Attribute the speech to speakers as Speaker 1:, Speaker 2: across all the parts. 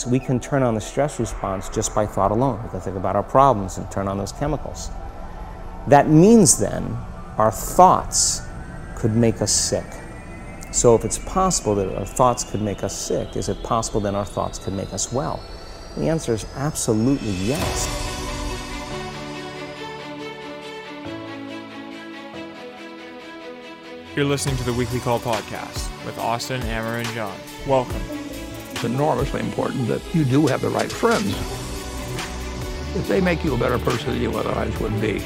Speaker 1: thoughts. We can turn on the stress response just by thought alone. We can think about our problems and turn on those chemicals. That means then our thoughts could make us sick. So if it's possible that our thoughts could make us sick, is it possible then our thoughts could make us well? The answer is absolutely yes.
Speaker 2: You're listening to the Weekly Call podcast with Austin, Amer, and John. Welcome.
Speaker 3: It's enormously important that you do have the right friends. If they make you a better person than you otherwise would be,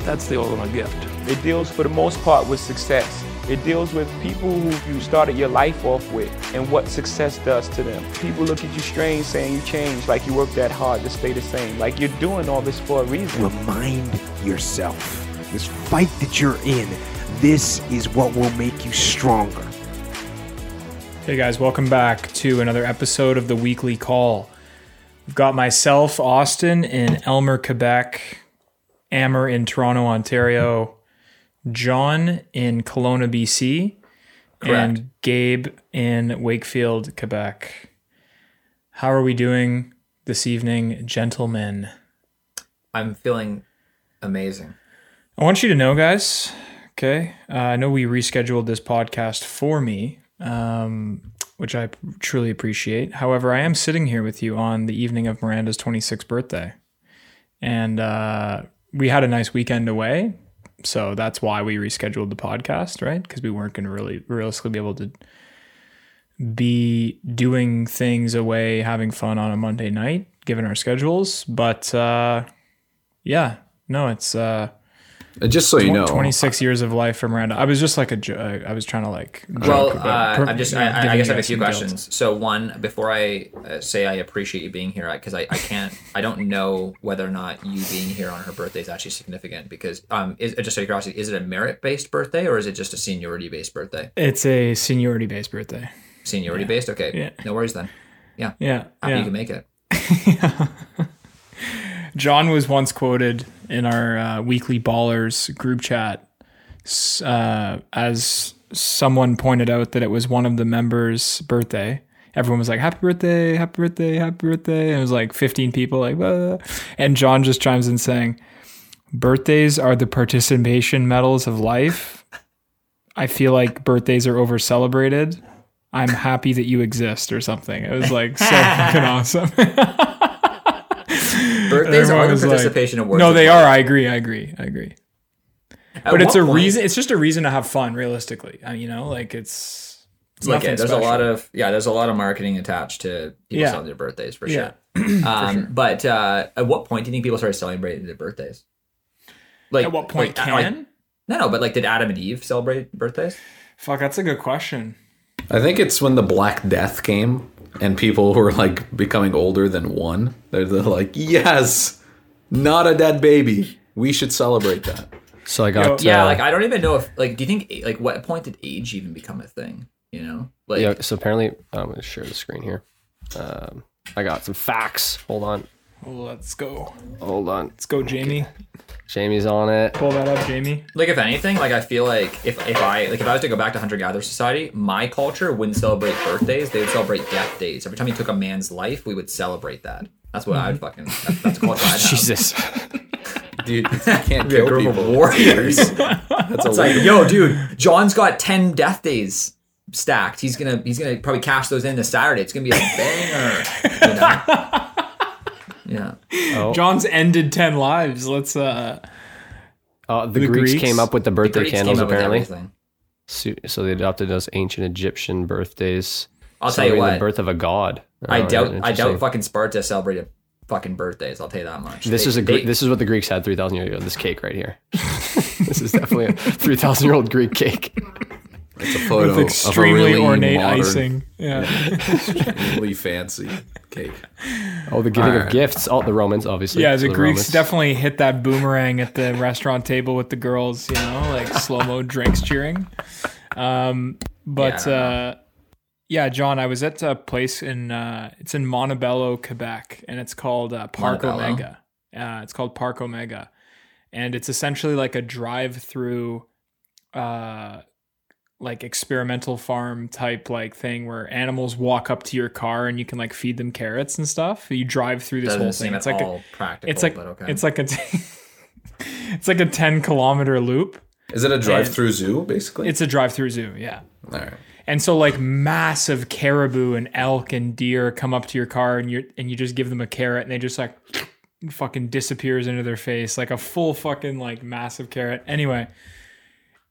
Speaker 3: that's the ultimate gift.
Speaker 4: It deals for the most part with success. It deals with people who you started your life off with and what success does to them. People look at you strange saying you changed, like you worked that hard to stay the same. Like you're doing all this for a reason.
Speaker 5: Remind yourself this fight that you're in, this is what will make you stronger.
Speaker 2: Hey guys, welcome back to another episode of the Weekly Call. We've got myself, Austin, in Aylmer, Quebec, Amer in Toronto, Ontario, John in Kelowna, BC, and Gabe in Wakefield, Quebec. How are we doing this evening, gentlemen?
Speaker 6: I'm feeling amazing.
Speaker 2: I want you to know, guys. Okay, uh, I know we rescheduled this podcast for me, um, which I truly appreciate. However, I am sitting here with you on the evening of Miranda's 26th birthday, and uh, we had a nice weekend away, so that's why we rescheduled the podcast, right? Because we weren't going to really realistically be able to be doing things away, having fun on a Monday night, given our schedules. But uh, yeah, no, it's. Uh,
Speaker 7: And just so you know,
Speaker 2: 26 years of life for Miranda. I was just like a, jo- I was trying to like.
Speaker 6: Well,
Speaker 2: joke about-
Speaker 6: uh,
Speaker 2: per-
Speaker 6: I'm just.
Speaker 2: you
Speaker 6: I, I guess I have a few
Speaker 2: some guilt.
Speaker 6: questions. So one, before I uh, say I appreciate you being here, because I, I can't, I don't know whether or not you being here on her birthday is actually significant. Because um, is, just out of curiosity, is it a merit based birthday or is it just a seniority based birthday?
Speaker 2: It's a seniority based birthday.
Speaker 6: Seniority based. Okay.
Speaker 2: Yeah.
Speaker 6: No worries then. Yeah.
Speaker 2: Yeah,
Speaker 6: Happy
Speaker 2: yeah.
Speaker 6: you can make it.
Speaker 2: John was once quoted in our uh, weekly ballers group chat uh, as someone pointed out that it was one of the members' birthday. Everyone was like, "Happy birthday! Happy birthday! Happy birthday!" And it was like 15 people, like, and John just chimes in saying, "Birthdays are the participation medals of life. I feel like birthdays are over celebrated. I'm happy that you exist, or something." It was like so fucking awesome.
Speaker 6: Birthdays
Speaker 2: Everyone
Speaker 6: are the
Speaker 2: was like-
Speaker 6: participation awards.
Speaker 2: No, they are. I agree. I agree. I agree.
Speaker 6: At
Speaker 2: But it's a
Speaker 6: point-
Speaker 2: reason. It's just a reason to have fun. Realistically, I mean, you know, like it's. it's
Speaker 6: Look,
Speaker 2: nothing
Speaker 6: yeah, there's
Speaker 2: special.
Speaker 6: a lot of yeah, there's a lot of marketing attached to people
Speaker 2: Yeah.
Speaker 6: celebrating their birthdays for
Speaker 2: Yeah.
Speaker 6: sure. um, But uh, at what point do you think people started celebrating their birthdays? Like
Speaker 2: At what point
Speaker 6: like, uh, like-
Speaker 2: can?
Speaker 6: no, no, but like, did Adam and Eve celebrate birthdays?
Speaker 2: Fuck, that's a good question.
Speaker 7: I think it's when the Black Death came and people were like becoming older than one. They're, they're like, yes, not a dead baby. We should celebrate that.
Speaker 8: So I got
Speaker 6: Yeah,
Speaker 8: uh,
Speaker 6: like I don't even know if like, do you think like what point did age even become a thing? You know, like
Speaker 8: yeah. So apparently, I'm going to share the screen here. Um, I got some facts. Hold on,
Speaker 2: Let's go.
Speaker 8: hold on.
Speaker 2: Let's go, Jamie.
Speaker 8: Jamie's on it.
Speaker 2: Pull that up, Jamie.
Speaker 6: Like if anything, like I feel like if, if I like if I was to go back to hunter gatherer society, my culture wouldn't celebrate birthdays; they would celebrate death days. Every time you took a man's life, we would celebrate that. That's what I would mm-hmm. fucking. That's, that's a culture I'd have.
Speaker 8: Jesus.
Speaker 7: Dude, you can't
Speaker 6: Be a
Speaker 7: kill
Speaker 6: group of
Speaker 7: people.
Speaker 6: warriors.
Speaker 7: That's
Speaker 6: it's like, yo, dude, John's got ten death days stacked. He's gonna he's gonna probably cash those in this Saturday. It's gonna be a banger. You know? Yeah.
Speaker 8: Oh,
Speaker 2: John's ended ten lives. Let's. uh
Speaker 8: uh, the,
Speaker 2: The
Speaker 8: Greeks,
Speaker 2: Greeks?
Speaker 8: came up with the birthday
Speaker 6: Greeks came
Speaker 8: candles apparently. So, so they adopted those ancient Egyptian birthdays.
Speaker 6: I'll tell you what.
Speaker 8: the birth of a god.
Speaker 6: I
Speaker 8: Oh,
Speaker 6: doubt I
Speaker 8: interesting.
Speaker 6: doubt fucking Sparta celebrated fucking birthdays. I'll tell you that much.
Speaker 8: This
Speaker 6: They-
Speaker 8: is a
Speaker 6: they-
Speaker 8: this is what the Greeks had three thousand years ago. This cake right here. this is definitely a three thousand year old Greek cake.
Speaker 7: It's a photo
Speaker 2: with
Speaker 7: of a
Speaker 2: extremely
Speaker 7: really
Speaker 2: ornate
Speaker 7: modern,
Speaker 2: icing. Yeah.
Speaker 7: really fancy cake.
Speaker 8: Oh, the giving
Speaker 7: Alright.
Speaker 8: of gifts. Oh, the Romans, obviously.
Speaker 2: Yeah, the
Speaker 8: So
Speaker 2: Greeks
Speaker 8: Romans.
Speaker 2: definitely hit that boomerang at the restaurant table with the girls, you know, like slow mo drinks cheering. Um, but
Speaker 6: Yeah,
Speaker 2: uh, yeah, John, I was at a place in uh, it's in Montebello, Quebec, and it's called uh, Park
Speaker 6: Montebello?
Speaker 2: Omega. Uh, it's called Parc Omega, and it's essentially like a drive-through uh, like experimental farm type like thing where animals walk up to your car and you can like feed them carrots and stuff. You drive through this
Speaker 6: Doesn't
Speaker 2: whole thing. It's like
Speaker 6: all
Speaker 2: a,
Speaker 6: practical.
Speaker 2: it's like
Speaker 6: but okay.
Speaker 2: it's like a t- it's like a 10 kilometer loop.
Speaker 7: Is it a drive-through zoo, basically?
Speaker 2: It's a drive through zoo, yeah.
Speaker 7: All right.
Speaker 2: And so like massive caribou and elk and deer come up to your car and you and you just give them a carrot and they just like fucking disappears into their face like a full fucking like massive carrot. Anyway,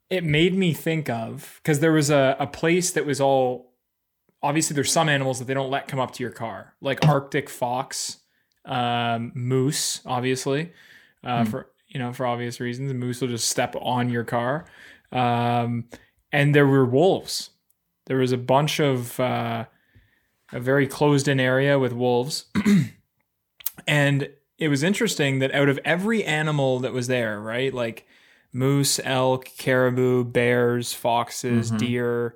Speaker 2: it made me think of because there was a, a place that was all obviously there's some animals that they don't let come up to your car like arctic fox um, moose obviously uh, for you know for obvious reasons moose will just step on your car. Um, and there were wolves. There was a bunch of uh, a very closed in area with wolves. And it was interesting that out of every animal that was there right like moose elk caribou bears foxes mm-hmm. deer.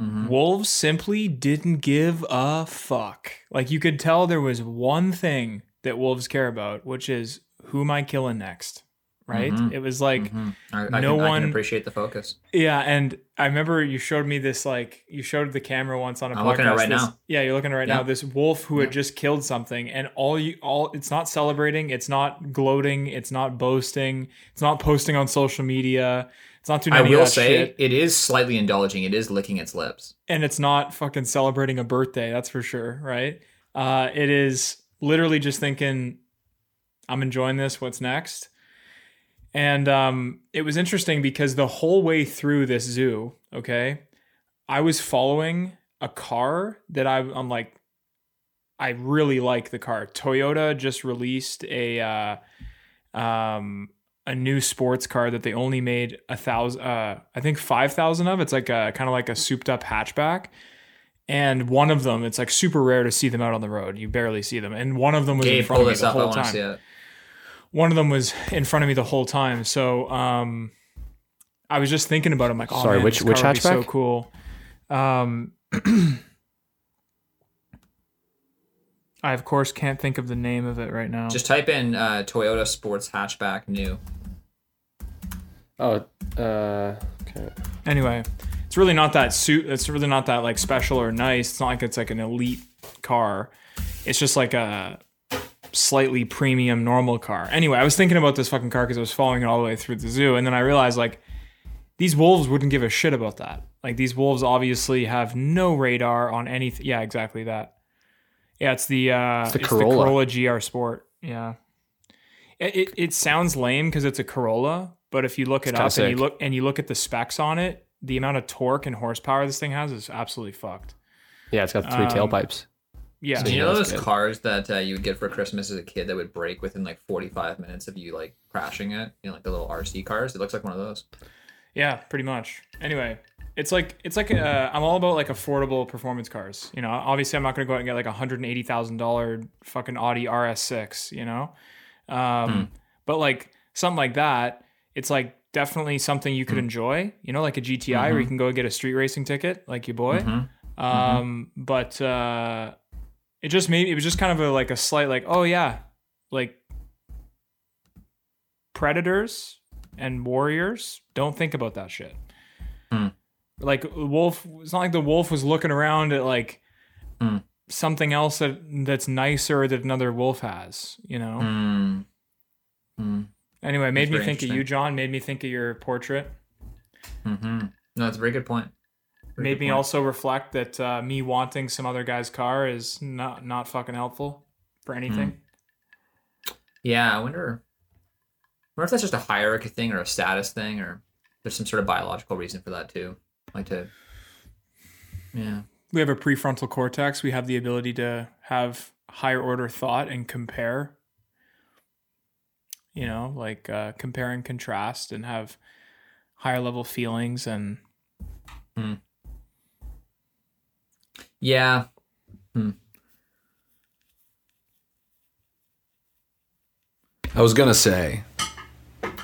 Speaker 2: Mm-hmm. Wolves simply didn't give a fuck. Like you could tell there was one thing that wolves care about which is who am i killing next right it was like
Speaker 6: I, I,
Speaker 2: no
Speaker 6: can,
Speaker 2: one-
Speaker 6: can appreciate the focus.
Speaker 2: yeah, and I remember you showed me this like you showed the camera once on a
Speaker 6: I'm
Speaker 2: podcast.
Speaker 6: looking at it right
Speaker 2: this-
Speaker 6: now.
Speaker 2: Yeah, you're looking at it right
Speaker 6: Yeah.
Speaker 2: now. This wolf who had just killed something, and all you all it's not celebrating, it's not gloating, it's not boasting, it's not posting on social media, it's not doing
Speaker 6: I will say
Speaker 2: shit,
Speaker 6: it is slightly indulging. It is licking its lips.
Speaker 2: and it's not fucking celebrating a birthday. That's for sure, right? Uh, it is literally just thinking, I'm enjoying this. What's next? And um, it was interesting because the whole way through this zoo, okay, I was following a car that I, I'm like, I really like the car. Toyota just released a uh, um, a new sports car that they only made a thousand, uh, I think five thousand of. It's like a kind of like a souped up hatchback. And one of them, it's like super rare to see them out on the road. You barely see them. And one of them was in front of me the. Whole time
Speaker 6: see it.
Speaker 2: One of them was in front of me the whole time. So um, I was just thinking about it. I'm like, oh,
Speaker 8: Sorry,
Speaker 2: man,
Speaker 8: which-
Speaker 2: this
Speaker 8: which
Speaker 2: car would be so cool. Um, I of course can't think of the name of it right now.
Speaker 6: Just type in uh, Toyota Sports Hatchback New.
Speaker 8: Oh, uh, okay.
Speaker 2: anyway, it's really not that suit. It's really not that like special or nice. It's not like it's like an elite car. It's just like a slightly premium normal car. Anyway, I was thinking about this fucking car because I was following it all the way through the zoo, and then I realized like these wolves wouldn't give a shit about that. Like these wolves obviously have no radar on anything. Yeah, exactly that. Yeah, it's the uh, it's
Speaker 8: the
Speaker 2: the
Speaker 8: Corolla.
Speaker 2: Corolla GR Sport. Yeah, it it, it sounds lame because it's a Corolla, but if you look it up and you look and you look at the specs on it, the amount of torque and horsepower this thing has is absolutely fucked.
Speaker 8: Yeah, it's got three
Speaker 2: Um,
Speaker 8: tailpipes.
Speaker 2: Yeah,
Speaker 6: Do you know those
Speaker 8: good.
Speaker 6: cars that uh, you would get for Christmas as a kid that would break within like 45 minutes of you like crashing it? You know, like the little RC cars. It looks like one of those.
Speaker 2: Yeah, pretty much. Anyway, it's like it's like uh, I'm all about like affordable performance cars. You know, obviously I'm not going to go out and get like a hundred and eighty thousand dollar fucking Audi RS6. You know, um, but like something like that, it's like definitely something you could enjoy. You know, like a GTI where you can go get a street racing ticket, like your boy. Um, but uh, it just made it was just kind of a like a slight like oh yeah, like predators and warriors don't think about that shit.
Speaker 6: Hmm.
Speaker 2: Like wolf, it's not like the wolf was looking around at like
Speaker 6: Hmm.
Speaker 2: something else that that's nicer that another wolf has. You know.
Speaker 6: Mm. Mm.
Speaker 2: Anyway, made me think of you. John. Made me think of your portrait.
Speaker 6: hmm No, that's a very good point.
Speaker 2: Made me
Speaker 6: point.
Speaker 2: also reflect that uh, me wanting some other guy's car is not not fucking helpful for anything.
Speaker 6: Yeah, I wonder. I wonder if that's just a hierarchy thing or a status thing, or there's some sort of biological reason for that too. Like to. Yeah.
Speaker 2: We have a prefrontal cortex. We have the ability to have higher order thought and compare. You know, like uh, compare and contrast, and have higher level feelings and
Speaker 6: Yeah.
Speaker 7: I was gonna say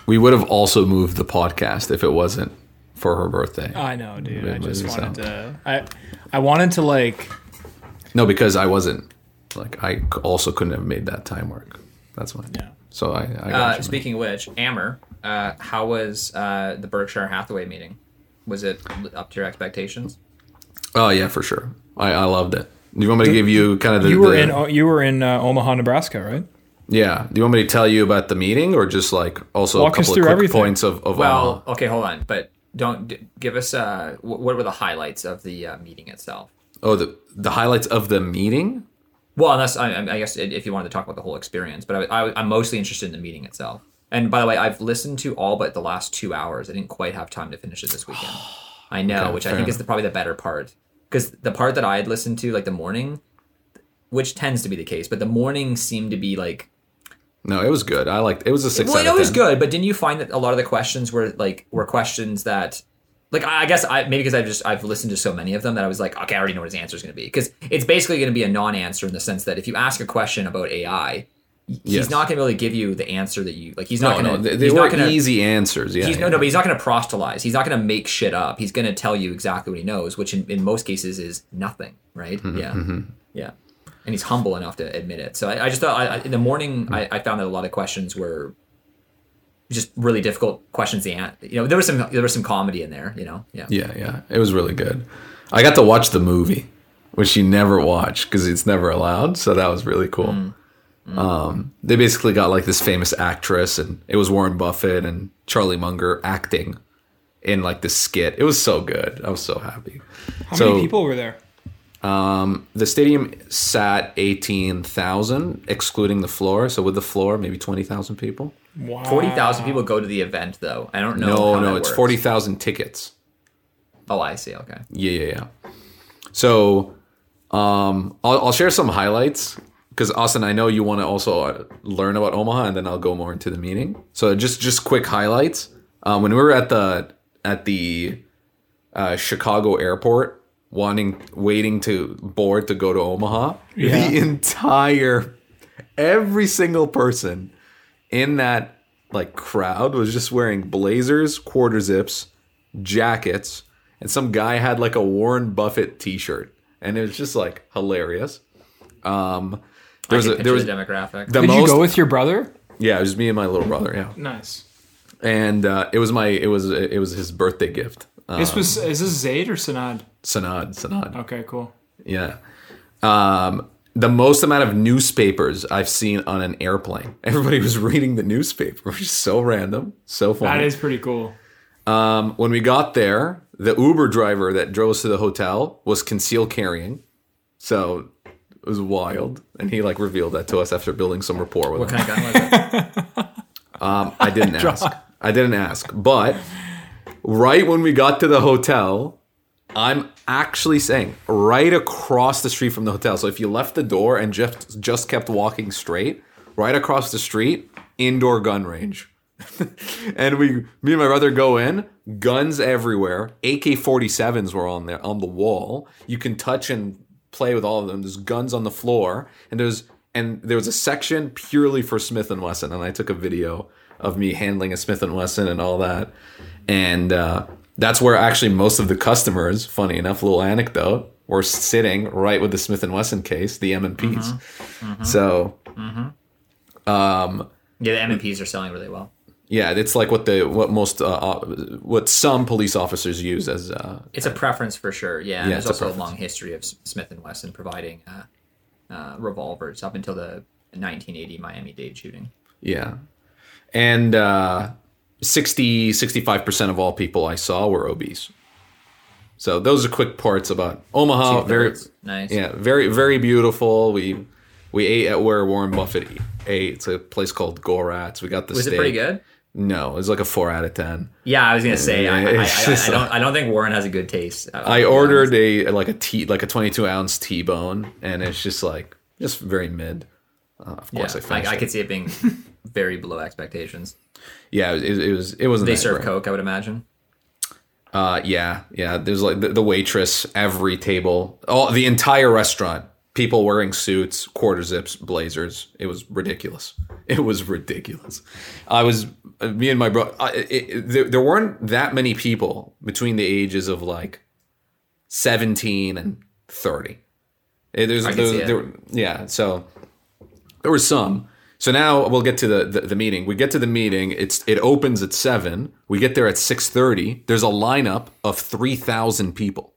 Speaker 7: we would have also moved the podcast if it wasn't for her birthday.
Speaker 2: I know, dude. I just
Speaker 7: it's
Speaker 2: wanted to. I I wanted to like.
Speaker 7: No, because I wasn't like I also couldn't have made that time work. That's why.
Speaker 2: Yeah.
Speaker 7: So I, I got
Speaker 6: Uh,
Speaker 7: you.
Speaker 6: speaking of which, Amer, uh, how was uh, the Berkshire Hathaway meeting? Was it up to your expectations?
Speaker 7: Oh yeah, for sure. I, I loved it. Do you want me to give you kind of the
Speaker 2: You were
Speaker 7: the-
Speaker 2: in you were in uh, Omaha, Nebraska, right?
Speaker 7: Yeah. Do you want me to tell you about the meeting or just like also
Speaker 2: Walk
Speaker 7: a
Speaker 2: us
Speaker 7: couple of
Speaker 2: through
Speaker 7: quick
Speaker 2: everything.
Speaker 7: points of, of
Speaker 6: Well,
Speaker 7: Omaha?
Speaker 6: okay, hold on, but don't d- give us. Uh, wh- what were the highlights of the uh, meeting itself?
Speaker 7: Oh, the the highlights of the meeting?
Speaker 6: Well, unless I, I guess if you wanted to talk about the whole experience, but I, I, I'm mostly interested in the meeting itself. And by the way, I've listened to all but the last two hours. I didn't quite have time to finish it this weekend. I know,
Speaker 7: Okay,
Speaker 6: which I
Speaker 7: fair
Speaker 6: think is the, probably the better part, because the part that I had listened to, like the morning, which tends to be the case, but the morning seemed to be like
Speaker 7: No, it was good. I liked it was a six
Speaker 6: well, it was
Speaker 7: 10.
Speaker 6: good, but didn't you find that a lot of the questions were like were questions that, like, I I guess I maybe because I've just I've listened to so many of them that I was like, okay, I already know what his answer is going to be because it's basically going to be a non-answer in the sense that if you ask a question about AI, he's
Speaker 7: Yes.
Speaker 6: not going to be able to give you the answer that you like. He's
Speaker 7: No,
Speaker 6: not going
Speaker 7: no,
Speaker 6: to.
Speaker 7: they, they
Speaker 6: he's
Speaker 7: were
Speaker 6: to.
Speaker 7: easy answers. Yeah,
Speaker 6: He's
Speaker 7: yeah.
Speaker 6: no, no, but he's not going to proselytize. He's not going to make shit up. He's going to tell you exactly what he knows, which in, in most cases is nothing, right?
Speaker 7: Mm-hmm,
Speaker 6: yeah, mm-hmm. yeah. And he's humble enough to admit it. So I, I just thought I, I, in the morning mm-hmm. I, I found that a lot of questions were just really difficult questions. The an- you know there was some there was some comedy in there. You know, yeah.
Speaker 7: Yeah, yeah. It was really good. I got to watch the movie, which you never watch because it's never allowed. So that was really cool.
Speaker 6: Mm. Mm.
Speaker 7: Um, they basically got like this famous actress, and it was Warren Buffett and Charlie Munger acting in like this skit. It was so good. I was so happy.
Speaker 2: How
Speaker 7: So-
Speaker 2: many people were there?
Speaker 7: Um, The stadium sat eighteen thousand, excluding the floor. So with the floor, maybe twenty thousand people.
Speaker 2: Wow.
Speaker 6: Forty thousand people go to the event though. I don't know.
Speaker 7: No,
Speaker 6: how
Speaker 7: no,
Speaker 6: that
Speaker 7: it's
Speaker 6: works.
Speaker 7: forty thousand tickets.
Speaker 6: Oh, I see. Okay.
Speaker 7: Yeah, yeah, yeah. So, um, I'll, I'll share some highlights because Austin, I know you want to also uh, learn about Omaha, and then I'll go more into the meeting. So, just just quick highlights. Um, when we were at the at the uh, Chicago airport, wanting waiting to board to go to Omaha,
Speaker 2: Yeah.
Speaker 7: the entire every single person in that like crowd was just wearing blazers, quarter zips, jackets, and some guy had like a Warren Buffett T-shirt, and it was just like hilarious. Um, there was a, there was
Speaker 6: the demographic.
Speaker 7: the
Speaker 2: Did
Speaker 7: most
Speaker 2: you go with your brother?
Speaker 7: yeah, it was me and my little brother, yeah,
Speaker 2: Nice.
Speaker 7: and uh, it was my it was it was his birthday gift. Uh,
Speaker 2: this was is this Zaid or Sanad?
Speaker 7: Sanad, Sanad,
Speaker 2: Okay, cool.
Speaker 7: yeah. Um, the most amount of newspapers I've seen on an airplane. Everybody was reading the newspaper, which is so random, so funny.
Speaker 2: That is pretty cool.
Speaker 7: Um, when we got there, the Uber driver that drove us to the hotel was concealed carrying. So it was wild. And he like revealed that to us after building some rapport with
Speaker 6: What
Speaker 7: him.
Speaker 6: kind of gun was it?
Speaker 7: Um, I didn't ask. I didn't ask. But right when we got to the hotel, I'm actually saying right across the street from the hotel. So if you left the door and just just kept walking straight, right across the street, indoor gun range. and we me and my brother go in, guns everywhere. AK-47s were on there on the wall. You can touch and play with all of them. There's guns on the floor and there's and there was a section purely for Smith and Wesson and I took a video of me handling a Smith and Wesson and all that. And uh, that's where actually most of the customers, funny enough, little anecdote, were sitting right with the Smith and Wesson case, the M and P's. Mm-hmm. Mm-hmm. So mm-hmm.
Speaker 6: Um, Yeah, the M&Ps are selling really well.
Speaker 7: Yeah, it's like what the what most uh, uh, what some police officers use as uh,
Speaker 6: It's a preference for sure. Yeah,
Speaker 7: Yeah,
Speaker 6: there's
Speaker 7: it's a
Speaker 6: also a, long history of Smith and Wesson providing uh, uh, revolvers up until the 1980 Miami Dade shooting.
Speaker 7: Yeah. And uh, 60, 65% of all people I saw were obese. So those are quick parts about Omaha. Very,
Speaker 6: nice.
Speaker 7: yeah, very, very beautiful. We we ate at where Warren Buffett ate. It's a place called Gorat's. We got the
Speaker 6: Was
Speaker 7: steak.
Speaker 6: it pretty good?
Speaker 7: No, it was like a four out of ten.
Speaker 6: Yeah, I was gonna say I, I, I,
Speaker 7: It's
Speaker 6: I don't I don't think Warren has a good taste. uh,
Speaker 7: I ordered a like a T like a twenty two ounce T bone, and it's just like just very mid. Uh, of
Speaker 6: Yeah,
Speaker 7: course, I
Speaker 6: I, I, could see it being very below expectations.
Speaker 7: Yeah, it, it was. It wasn't.
Speaker 6: They serve. Coke, I would imagine.
Speaker 7: Uh, yeah, yeah. There's like the, the waitress, every table, all the entire restaurant. People wearing suits, quarter zips, blazers. It was ridiculous. It was ridiculous. I was me and my brother. There, there weren't that many people between the ages of like seventeen and thirty. Eh, There's,
Speaker 6: I can
Speaker 7: there,
Speaker 6: see it.
Speaker 7: there- yeah. So there were some. So now we'll get to the, the, the meeting. We get to the meeting. It's it opens at seven. We get there at six thirty. There's a lineup of three thousand people.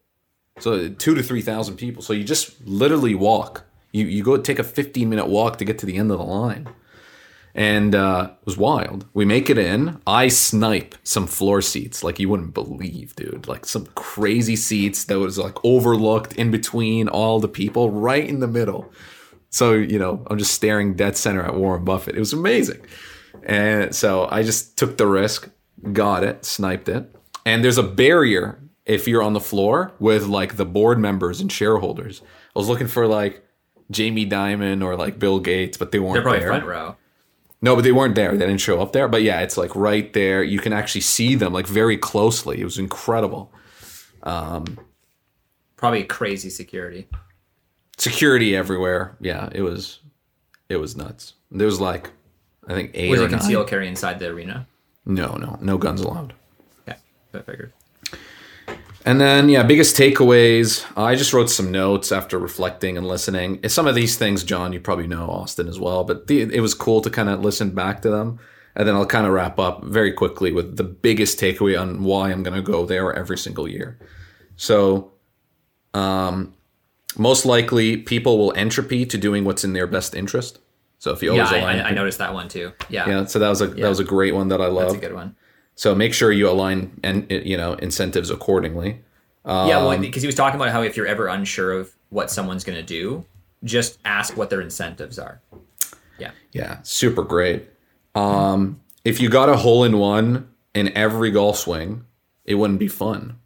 Speaker 7: So two to three thousand people. So you just literally walk. You you go take a fifteen minute walk to get to the end of the line, and uh, it was wild. We make it in. I snipe some floor seats like you wouldn't believe, dude. Like some crazy seats that was like overlooked in between all the people, right in the middle. So, you know, I'm just staring dead center at Warren Buffett. It was amazing. And so I just took the risk, got it, sniped it. And there's a barrier if you're on the floor with like the board members and shareholders. I was looking for like Jamie Dimon or like Bill Gates, but they weren't
Speaker 6: They're probably
Speaker 7: there.
Speaker 6: front row.
Speaker 7: No, but they weren't there. They didn't show up there. But yeah, it's like right there. You can actually see them like very closely. It was incredible.
Speaker 6: Um, probably crazy security.
Speaker 7: Security everywhere. Yeah, it was it was nuts. There was like I think eight
Speaker 6: Was it concealed carry inside the arena?
Speaker 7: No, no, no guns allowed.
Speaker 6: Yeah, I figured.
Speaker 7: And then, yeah, biggest takeaways. I just wrote some notes after reflecting and listening. Some of these things, John, you probably know Austin as well, but the, it was cool to kind of listen back to them. And then I'll kind of wrap up very quickly with the biggest takeaway on why I'm going to go there every single year. So, um, most likely, people will entropy to doing what's in their best interest. So if you
Speaker 6: Yeah,
Speaker 7: always
Speaker 6: I,
Speaker 7: align,
Speaker 6: I, I noticed that one too. Yeah,
Speaker 7: yeah. So that was a that was a great one that I love.
Speaker 6: that's a good one.
Speaker 7: So make sure you align and you know incentives accordingly.
Speaker 6: yeah,
Speaker 7: Um,
Speaker 6: well, because he was talking about how if you're ever unsure of what someone's going to do, just ask what their incentives are. Yeah,
Speaker 7: Yeah, super great. Um, if you got a hole in one in every golf swing, it wouldn't be fun.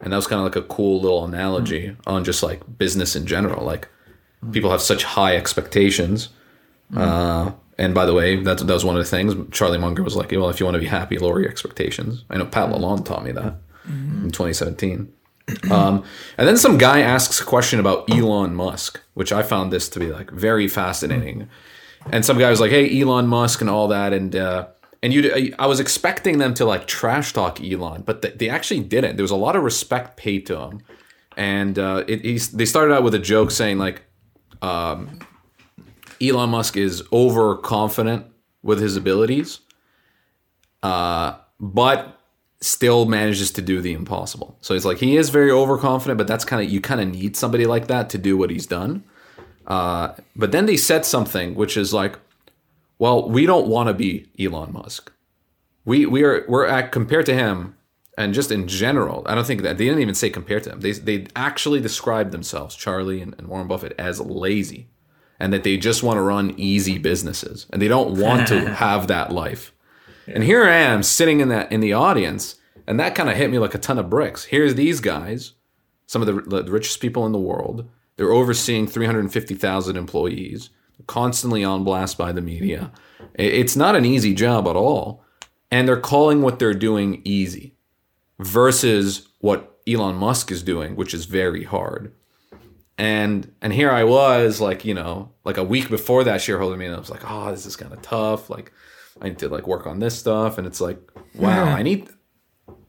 Speaker 7: And that was kind of like a cool little analogy on just like business in general. Like people have such high expectations. Uh, and by the way, that, that was one of the things Charlie Munger was like, well, if you want to be happy, lower your expectations. I know Pat Lalonde taught me that in 2017. Um, and then some guy asks a question about Elon Musk, which I found this to be like very fascinating. And some guy was like, "Hey, Elon Musk and all that," and uh, and you, I was expecting them to like trash talk Elon, but they, they actually didn't. There was a lot of respect paid to him, and uh, it, he's, they started out with a joke saying like, um, Elon Musk is overconfident with his abilities, uh, but still manages to do the impossible. So it's like he is very overconfident, but that's kind of you kind of need somebody like that to do what he's done. Uh, but then they said something which is like, well, we don't want to be Elon Musk. We we are we're at compared to him, and just in general, I don't think that they didn't even say compared to him. They they actually described themselves, Charlie and, and Warren Buffett, as lazy, and that they just want to run easy businesses, and they don't want to have that life. And here I am sitting in that in the audience, and that kind of hit me like a ton of bricks. Here's these guys, some of the, the richest people in the world. They're overseeing 350,000 employees, constantly on blast by the media. It's not an easy job at all, and they're calling what they're doing easy, versus what Elon Musk is doing, which is very hard. And and here I was, like you know, like a week before that shareholder meeting, I was like, oh, this is kind of tough. Like, I need to like work on this stuff, and it's like, wow, I need.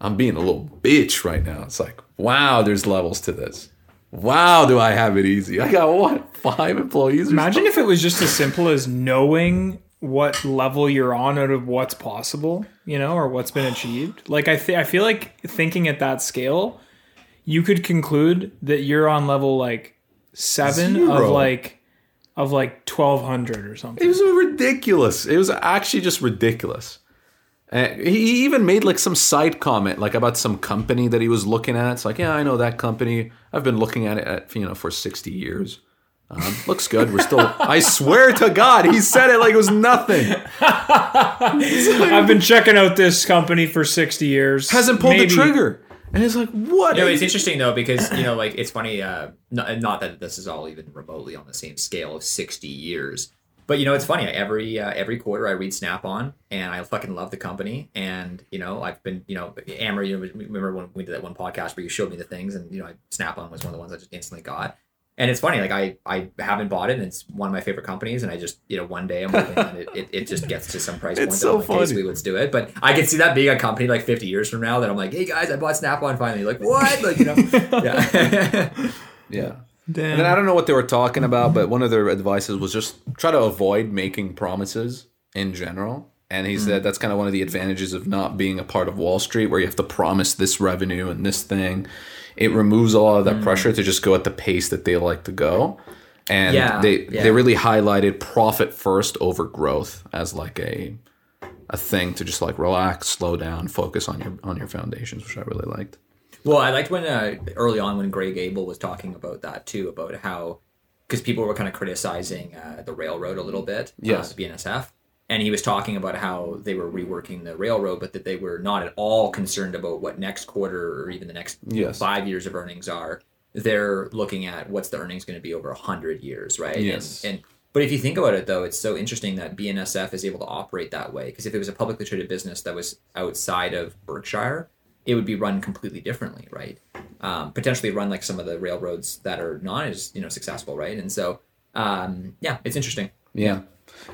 Speaker 7: I'm being a little bitch right now. It's like, wow, there's levels to this. Wow, do I have it easy? I got what five employees?
Speaker 2: Imagine if it was just as simple as knowing what level you're on out of what's possible, you know, or what's been achieved. Like I th- I feel like thinking at that scale, you could conclude that you're on level like 7 of like of like 1200 or something.
Speaker 7: It was ridiculous. It was actually just ridiculous. Uh, he even made like some side comment, like about some company that he was looking at. It's like, yeah, I know that company. I've been looking at it, at, you know, for sixty years. Um, looks good. We're still. I swear to God, he said it like it was nothing.
Speaker 2: I've been checking out this company for 60 years.
Speaker 7: Hasn't pulled
Speaker 2: Maybe-
Speaker 7: the trigger, and it's like, what?
Speaker 6: No, it's interesting though because you know, like it's funny. Uh, not, not that this is all even remotely on the same scale of sixty years, but you know, it's funny. Every uh, every quarter, I read Snap on, and I fucking love the company. And you know, I've been, you know, Amer. You know, remember when we did that one podcast where you showed me the things, and you know, Snap on was one of the ones I just instantly got. And it's funny, like I, I haven't bought it, and it's one of my favorite companies. And I just, you know, one day I'm looking, and it, it, it just gets to some price point.
Speaker 7: It's
Speaker 6: that
Speaker 7: so
Speaker 6: I'm like, "Hey,
Speaker 7: funny.
Speaker 6: sweet, let's do it. But I can see that being a company like 50 years from now that I'm like, hey guys, I bought Snap on finally. Like what? Like you know, yeah.
Speaker 7: yeah. And then I don't know what they were talking about, but one of their advices was just try to avoid making promises in general. And he hmm. said that's kind of one of the advantages of not being a part of Wall Street, where you have to promise this revenue and this thing. It removes a lot of that pressure to just go at the pace that they like to go. And
Speaker 6: Yeah,
Speaker 7: they
Speaker 6: yeah.
Speaker 7: they really highlighted profit first over growth as like a a thing to just like relax, slow down, focus on your on your foundations, which I really liked.
Speaker 6: Well, I liked when uh, early on when Greg Abel was talking about that too, about how because people were kind of criticizing uh, the railroad a little bit,
Speaker 7: Yes.
Speaker 6: uh, the BNSF, and he was talking about how they were reworking the railroad, but that they were not at all concerned about what next quarter or even the next
Speaker 7: Yes.
Speaker 6: five years of earnings are. They're looking at what's the earnings going to be over a hundred years, right?
Speaker 7: Yes.
Speaker 6: and but if you think about it, though, it's so interesting that BNSF is able to operate that way. Because if it was a publicly traded business that was outside of Berkshire, it would be run completely differently, right? Um, potentially run like some of the railroads that are not as you know successful, right? And so, um, yeah, it's interesting.
Speaker 7: Yeah.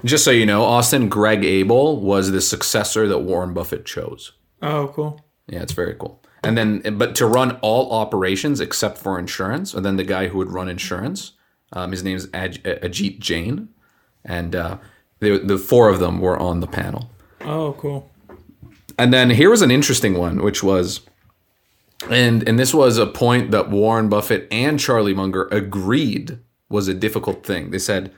Speaker 7: Just so you know, Austin Greg Abel was the successor that Warren Buffett chose.
Speaker 2: Oh, cool.
Speaker 7: Yeah, it's very cool. And then, but to run all operations except for insurance, and then the guy who would run insurance, um, his name is Aj- Ajit Jain, and uh, the the four of them were on the panel.
Speaker 2: Oh, cool.
Speaker 7: And then here was an interesting one, which was, and and this was a point that Warren Buffett and Charlie Munger agreed was a difficult thing. They said,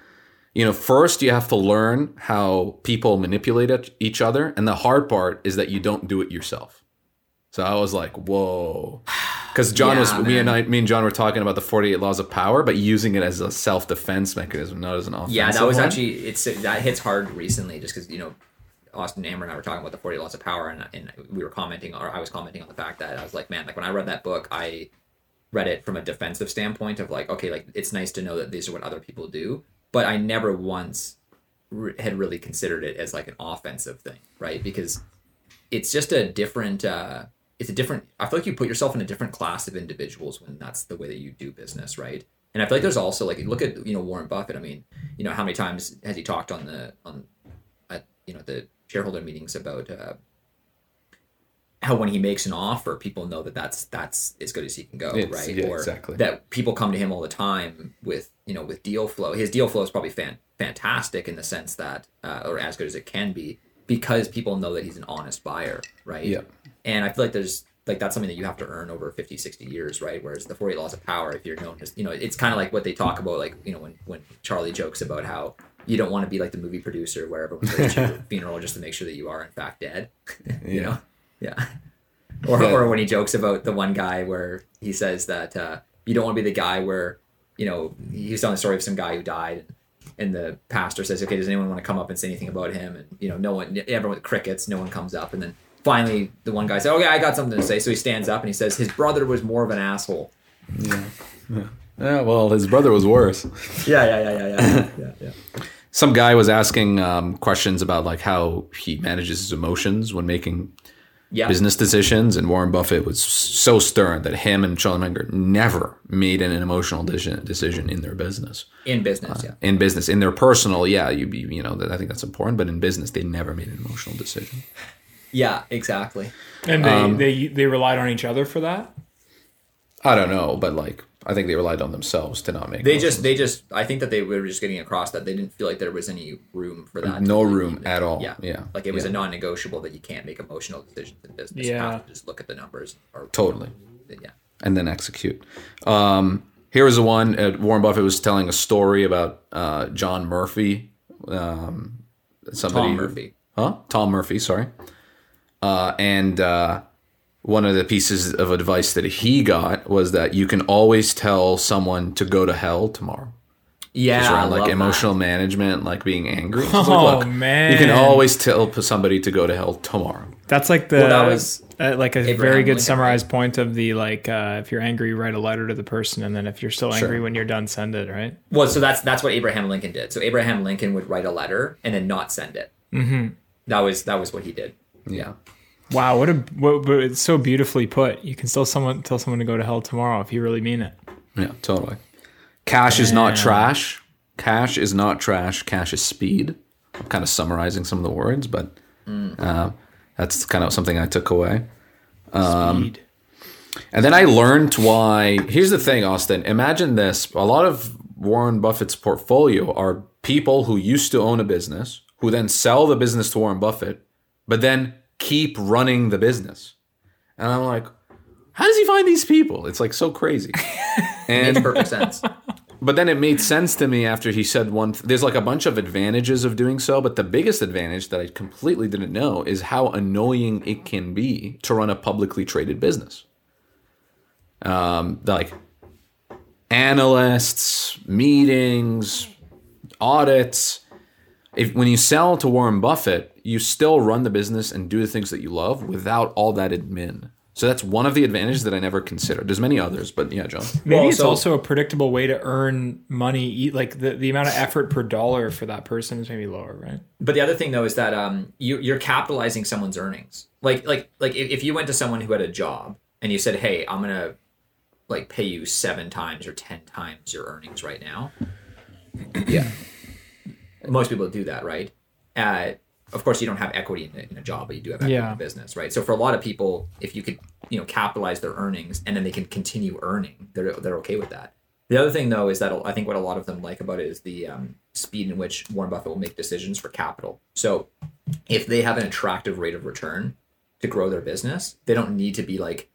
Speaker 7: you know, first you have to learn how people manipulate each other, and the hard part is that you don't do it yourself. So I was like, whoa, because John
Speaker 6: Yeah,
Speaker 7: was me and. I, me and John were talking about the forty eight laws of power, but using it as a self defense mechanism, not as an offensive.
Speaker 6: Yeah, that was
Speaker 7: one.
Speaker 6: actually it's that hits hard recently, just because you know. Austin Amer and I were talking about the 40 Laws of Power, and, and we were commenting, or I was commenting on the fact that I was like, man, like when I read that book, I read it from a defensive standpoint of like, okay, like it's nice to know that these are what other people do, but I never once re- had really considered it as like an offensive thing, right? Because it's just a different, uh, it's a different, I feel like you put yourself in a different class of individuals when that's the way that you do business, right? And I feel like there's also like, look at, you know, Warren Buffett. I mean, you know, how many times has he talked on the, on, at, you know, the shareholder meetings about, uh, how when he makes an offer, people know that that's that's as good as he can go,
Speaker 7: It's-
Speaker 6: right?
Speaker 7: yeah,
Speaker 6: or
Speaker 7: exactly.
Speaker 6: that people come to him all the time with you know with deal flow. His deal flow is probably fan, fantastic in the sense that, uh, or as good as it can be, because people know that he's an honest buyer, right?
Speaker 7: Yeah.
Speaker 6: And I feel like there's like that's something that you have to earn over 50, 60 years, right? Whereas the 48 laws of power, if you're known as, you know, it's kind of like what they talk about, like, you know, when, when Charlie jokes about how you don't want to be like the movie producer where everyone goes to your funeral just to make sure that you are in fact dead, you know? Yeah. Or,
Speaker 7: Yeah.
Speaker 6: or when he jokes about the one guy where he says that uh, you don't want to be the guy where, you know, he's telling the story of some guy who died and the pastor says, okay, does anyone want to come up and say anything about him? And, you know, no one, everyone, crickets, no one comes up. And then finally the one guy says, okay, I got something to say. So he stands up and he says, his brother was more of an asshole.
Speaker 7: Yeah. Yeah, well, his brother was worse.
Speaker 6: Yeah, yeah, yeah, yeah, yeah. yeah, yeah.
Speaker 7: some guy was asking um, questions about like how he manages his emotions when making
Speaker 6: Yeah.
Speaker 7: business decisions, and Warren Buffett was so stern that him and Charlie Munger never made an emotional decision decision in their business.
Speaker 6: In business, yeah.
Speaker 7: In business, in their personal, yeah, you be you know I think that's important, but in business, they never made an emotional decision.
Speaker 6: Yeah, exactly.
Speaker 2: And they,
Speaker 7: Um,
Speaker 2: they they relied on each other for that.
Speaker 7: I don't know, but like I think they relied on themselves to not make.
Speaker 6: They
Speaker 7: emotional
Speaker 6: just, they just, I think that they were just getting across that they didn't feel like there was any room for that.
Speaker 7: No room
Speaker 6: be-
Speaker 7: at all.
Speaker 6: Yeah.
Speaker 7: Yeah.
Speaker 6: Like it was
Speaker 7: Yeah.
Speaker 6: a non negotiable that you can't make emotional decisions in business. You
Speaker 2: Yeah.
Speaker 6: have to just look at the numbers. Or,
Speaker 7: Totally.
Speaker 6: Yeah.
Speaker 7: and then execute. Um, here was the one uh, Warren Buffett was telling a story about uh, John Murphy. Um, somebody
Speaker 6: Tom Murphy.
Speaker 7: huh? Tom Murphy, sorry. Uh, and uh, one of the pieces of advice that he got was that you can always tell someone to go to hell tomorrow.
Speaker 6: Yeah.
Speaker 7: Just
Speaker 6: I
Speaker 7: around like emotional
Speaker 6: that.
Speaker 7: management, like being angry. It's
Speaker 2: Oh,
Speaker 7: like, look,
Speaker 2: man.
Speaker 7: You can always tell somebody to go to hell tomorrow.
Speaker 2: That's like the
Speaker 6: Well, that was
Speaker 2: uh, like a
Speaker 6: Abraham
Speaker 2: very good
Speaker 6: Lincoln,
Speaker 2: summarized point of the like uh, if you're angry, write a letter to the person, and then if you're still angry
Speaker 7: Sure.
Speaker 2: when you're done, send it. Right?
Speaker 6: Well, so that's that's what Abraham Lincoln did. So Abraham Lincoln would write a letter and then not send it. Mm-hmm. That was that was what he did.
Speaker 7: Yeah.
Speaker 2: Wow, what a what, but it's so beautifully put. You can still someone tell someone to go to hell tomorrow if you really mean it.
Speaker 7: Yeah, totally. Cash is not trash. Cash is not trash. Cash is speed. I'm kind of summarizing some of the words, but uh, that's kind of something I took away.
Speaker 2: Speed.
Speaker 7: And then I learned why. Here's the thing, Austin. Imagine this: a lot of Warren Buffett's portfolio are people who used to own a business, who then sell the business to Warren Buffett, but then keep running the business. And I'm like, how does he find these people? It's like so crazy.
Speaker 6: Makes
Speaker 7: and
Speaker 6: perfect sense.
Speaker 7: but then it made sense to me after he said one. There's like a bunch of advantages of doing so, but the biggest advantage that I completely didn't know is how annoying it can be to run a publicly traded business. Um, like analysts, meetings, audits. If when you sell to Warren Buffett, you still run the business and do the things that you love without all that admin. So that's one of the advantages that I never considered. There's many others, but yeah, John.
Speaker 2: Maybe
Speaker 6: Well,
Speaker 2: it's
Speaker 6: so-
Speaker 2: also a predictable way to earn money. Eat like the, the amount of effort per dollar for that person is maybe lower, right?
Speaker 6: But the other thing though is that um you you're capitalizing someone's earnings. Like like like if, if you went to someone who had a job and you said, "Hey, I'm gonna like pay you seven times or ten times your earnings right now."
Speaker 7: Yeah.
Speaker 6: Most people do that, right? Uh, of course, you don't have equity in a, in a job, but you do have equity in a business, right? So for a lot of people, if you could, you know, capitalize their earnings and then they can continue earning, they're they're okay with that. The other thing, though, is that I think what a lot of them like about it is the um, speed in which Warren Buffett will make decisions for capital. So if they have an attractive rate of return to grow their business, they don't need to be like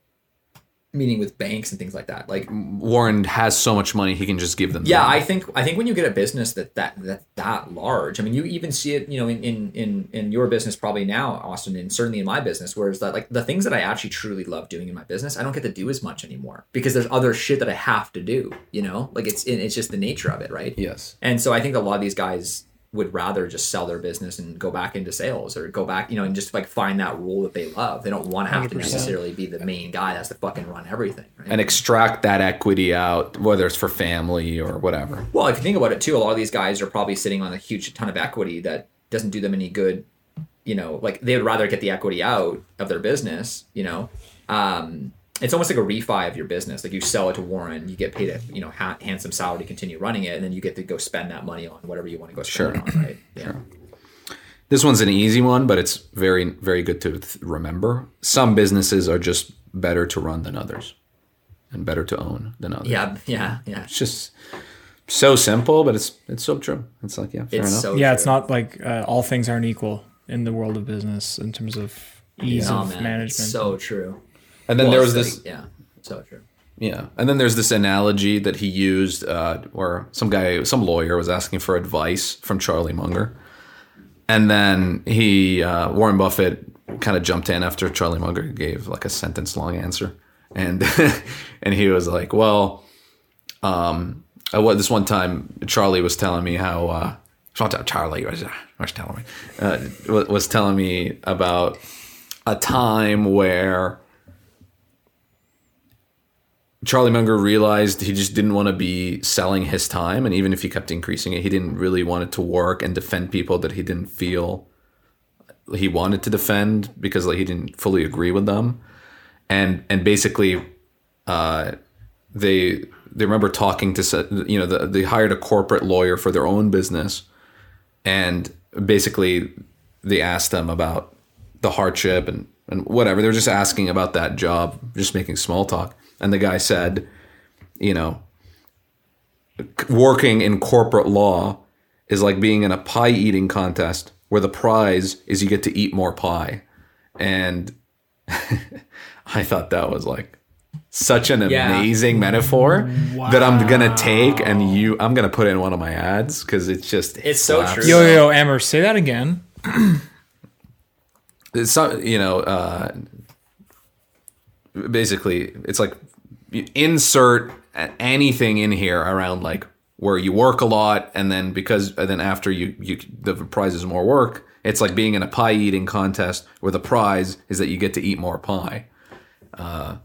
Speaker 6: meeting with banks and things like that. Like
Speaker 7: Warren has so much money, he can just give them.
Speaker 6: yeah,
Speaker 7: money.
Speaker 6: I think I think when you get a business that that that that large, I mean, you even see it, you know, in in in, in your business probably now, Austin, and certainly in my business, whereas that like the things that I actually truly love doing in my business, I don't get to do as much anymore because there's other shit that I have to do. You know, like it's it's just the nature of it, right?
Speaker 7: Yes.
Speaker 6: And so I think a lot of these guys would rather just sell their business and go back into sales or go back, you know, and just like find that role that they love. They don't want to have to
Speaker 2: 100%.
Speaker 6: necessarily be the main guy that has to fucking run everything. Right?
Speaker 7: And extract that equity out, whether it's for family or whatever.
Speaker 6: Well, if you think about it too, a lot of these guys are probably sitting on a huge ton of equity that doesn't do them any good. You know, like they would rather get the equity out of their business. You know, um, it's almost like a refi of your business. Like you sell it to Warren, you get paid a you know ha- handsome salary to continue running it, and then you get to go spend that money on whatever you want to go spend it on. Right? Yeah.
Speaker 7: This one's an easy one, but it's very, very good to th- remember. Some businesses are just better to run than others, and better to own than others.
Speaker 6: Yeah. Yeah. Yeah.
Speaker 7: It's just so simple, but it's it's so true. It's like yeah, fair
Speaker 6: It's
Speaker 7: enough.
Speaker 6: so
Speaker 2: yeah,
Speaker 6: true.
Speaker 2: it's not like uh, all things aren't equal in the world of business in terms of ease
Speaker 6: Oh,
Speaker 2: of
Speaker 6: man,
Speaker 2: management.
Speaker 6: it's so true.
Speaker 7: And then
Speaker 6: Well,
Speaker 7: there was this
Speaker 6: like- yeah, so true.
Speaker 7: Yeah, and then there's this analogy that he used, uh, where some guy, some lawyer, was asking for advice from Charlie Munger, and then he, uh, Warren Buffett, kind of jumped in after Charlie Munger gave like a sentence long answer, and and he was like, "Well, um, uh, what this one time Charlie was telling me how uh, Charlie was, was telling me uh, was- was telling me about a time where." Charlie Munger realized he just didn't want to be selling his time, and even if he kept increasing it, he didn't really want it to work and defend people that he didn't feel he wanted to defend because like, he didn't fully agree with them, and and basically, uh, they they remember talking to you know the, they hired a corporate lawyer for their own business, and basically they asked them about the hardship and and whatever. They were just asking about that job, just making small talk. And the guy said, you know, working in corporate law is like being in a pie eating contest where the prize is you get to eat more pie. And I thought that was like such an
Speaker 6: Yeah.
Speaker 7: amazing metaphor that I'm gonna take and you I'm gonna put in one of my ads because it's just
Speaker 6: It's so
Speaker 7: slaps.
Speaker 6: true.
Speaker 2: Yo, yo, yo, Amer, say that again.
Speaker 7: it's some you know uh basically it's like you insert anything in here around like where you work a lot and then because and then after you you the prize is more work it's like being in a pie eating contest where the prize is that you get to eat more pie uh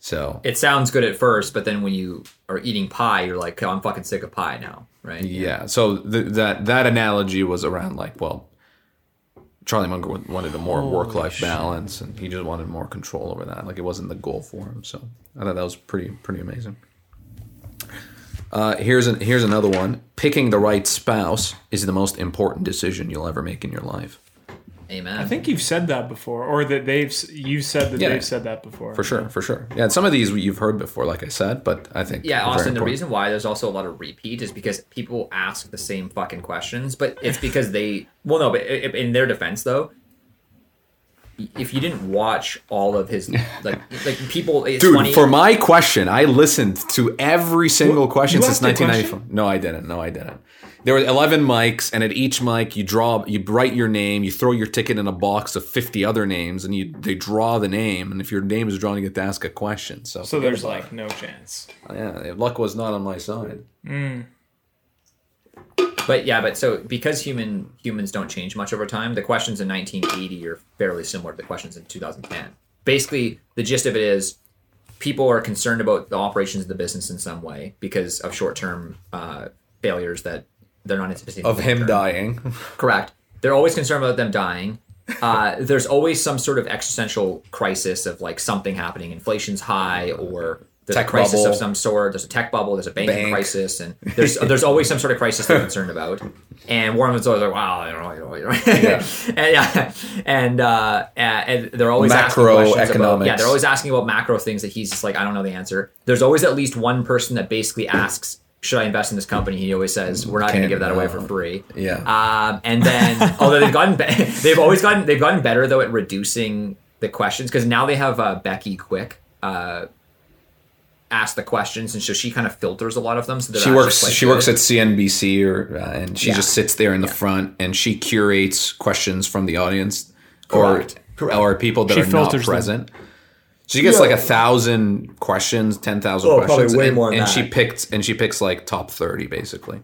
Speaker 7: so
Speaker 6: It sounds good at first, but then when you are eating pie, you're like, oh, I'm fucking sick of pie now, right?
Speaker 7: yeah so th- that that analogy was around like well Charlie Munger wanted a more work life balance, and he just wanted more control over that. Like it wasn't the goal for him. So I thought that was pretty pretty amazing. Uh, here's an here's another one. Picking the right spouse is the most important decision you'll ever make in your life.
Speaker 6: Amen.
Speaker 2: I think you've said that before, or that they've s- you said that
Speaker 7: Yeah.
Speaker 2: they've said that before.
Speaker 7: For sure, for sure. Yeah, some of these you've heard before, like I said, but I think
Speaker 6: Yeah,
Speaker 7: are very
Speaker 6: Austin, the reason why there's also a lot of repeat is because people ask the same fucking questions, but it's because they, well, no, but i- i- in their defense, though, if you didn't watch all of his, like, like people, it's
Speaker 7: Dude,
Speaker 6: funny.
Speaker 7: for my question, I listened to every single question since
Speaker 2: asked a
Speaker 7: 1994. No, I didn't. No, I didn't. There were 11 mics, and at each mic, you draw, you write your name, you throw your ticket in a box of 50 other names, and you they draw the name, and if your name is drawn, you get to ask a question. So,
Speaker 2: So there's like no chance.
Speaker 7: yeah, luck was not on my side. Hmm.
Speaker 6: But yeah, but so because human humans don't change much over time, the questions in 1980 are fairly similar to the questions in 2010. Basically, the gist of it is people are concerned about the operations of the business in some way because of short-term uh, failures that they're not anticipating.
Speaker 7: Of him dying.
Speaker 6: Correct. They're always concerned about them dying. Uh, there's always some sort of existential crisis of like something happening. Inflation's high, or there's
Speaker 7: Tech
Speaker 6: a crisis
Speaker 7: bubble.
Speaker 6: of some sort. There's a tech bubble. There's a banking
Speaker 7: Bank.
Speaker 6: crisis, and there's there's always some sort of crisis they're concerned about. And Warren was always like, "Wow, I don't know, you know, you know." and yeah, and uh, and they're always asking questions about yeah, they're always asking about macro things that he's just like, I don't know the answer. There's always at least one person that basically asks. Should I invest in this company? He always says, "We're not going to give that away for free."
Speaker 7: Yeah.
Speaker 6: Um, and then, although they've gotten, be- they've always gotten, they've gotten better though at reducing the questions because now they have uh, Becky Quick uh, ask the questions, and so she kind of filters a lot of them. So they're
Speaker 7: she works
Speaker 6: quite
Speaker 7: she
Speaker 6: good.
Speaker 7: works at CNBC or uh, and she
Speaker 6: Yeah.
Speaker 7: just sits there in the front and she curates questions from the audience or
Speaker 6: Correct. Correct.
Speaker 7: or people that
Speaker 2: She
Speaker 7: are not
Speaker 2: filters them.
Speaker 7: present. She gets like a thousand questions, ten thousand
Speaker 6: Oh, probably
Speaker 7: questions,
Speaker 6: way
Speaker 7: and,
Speaker 6: more than
Speaker 7: and she
Speaker 6: that.
Speaker 7: picked and she picks like top thirty basically.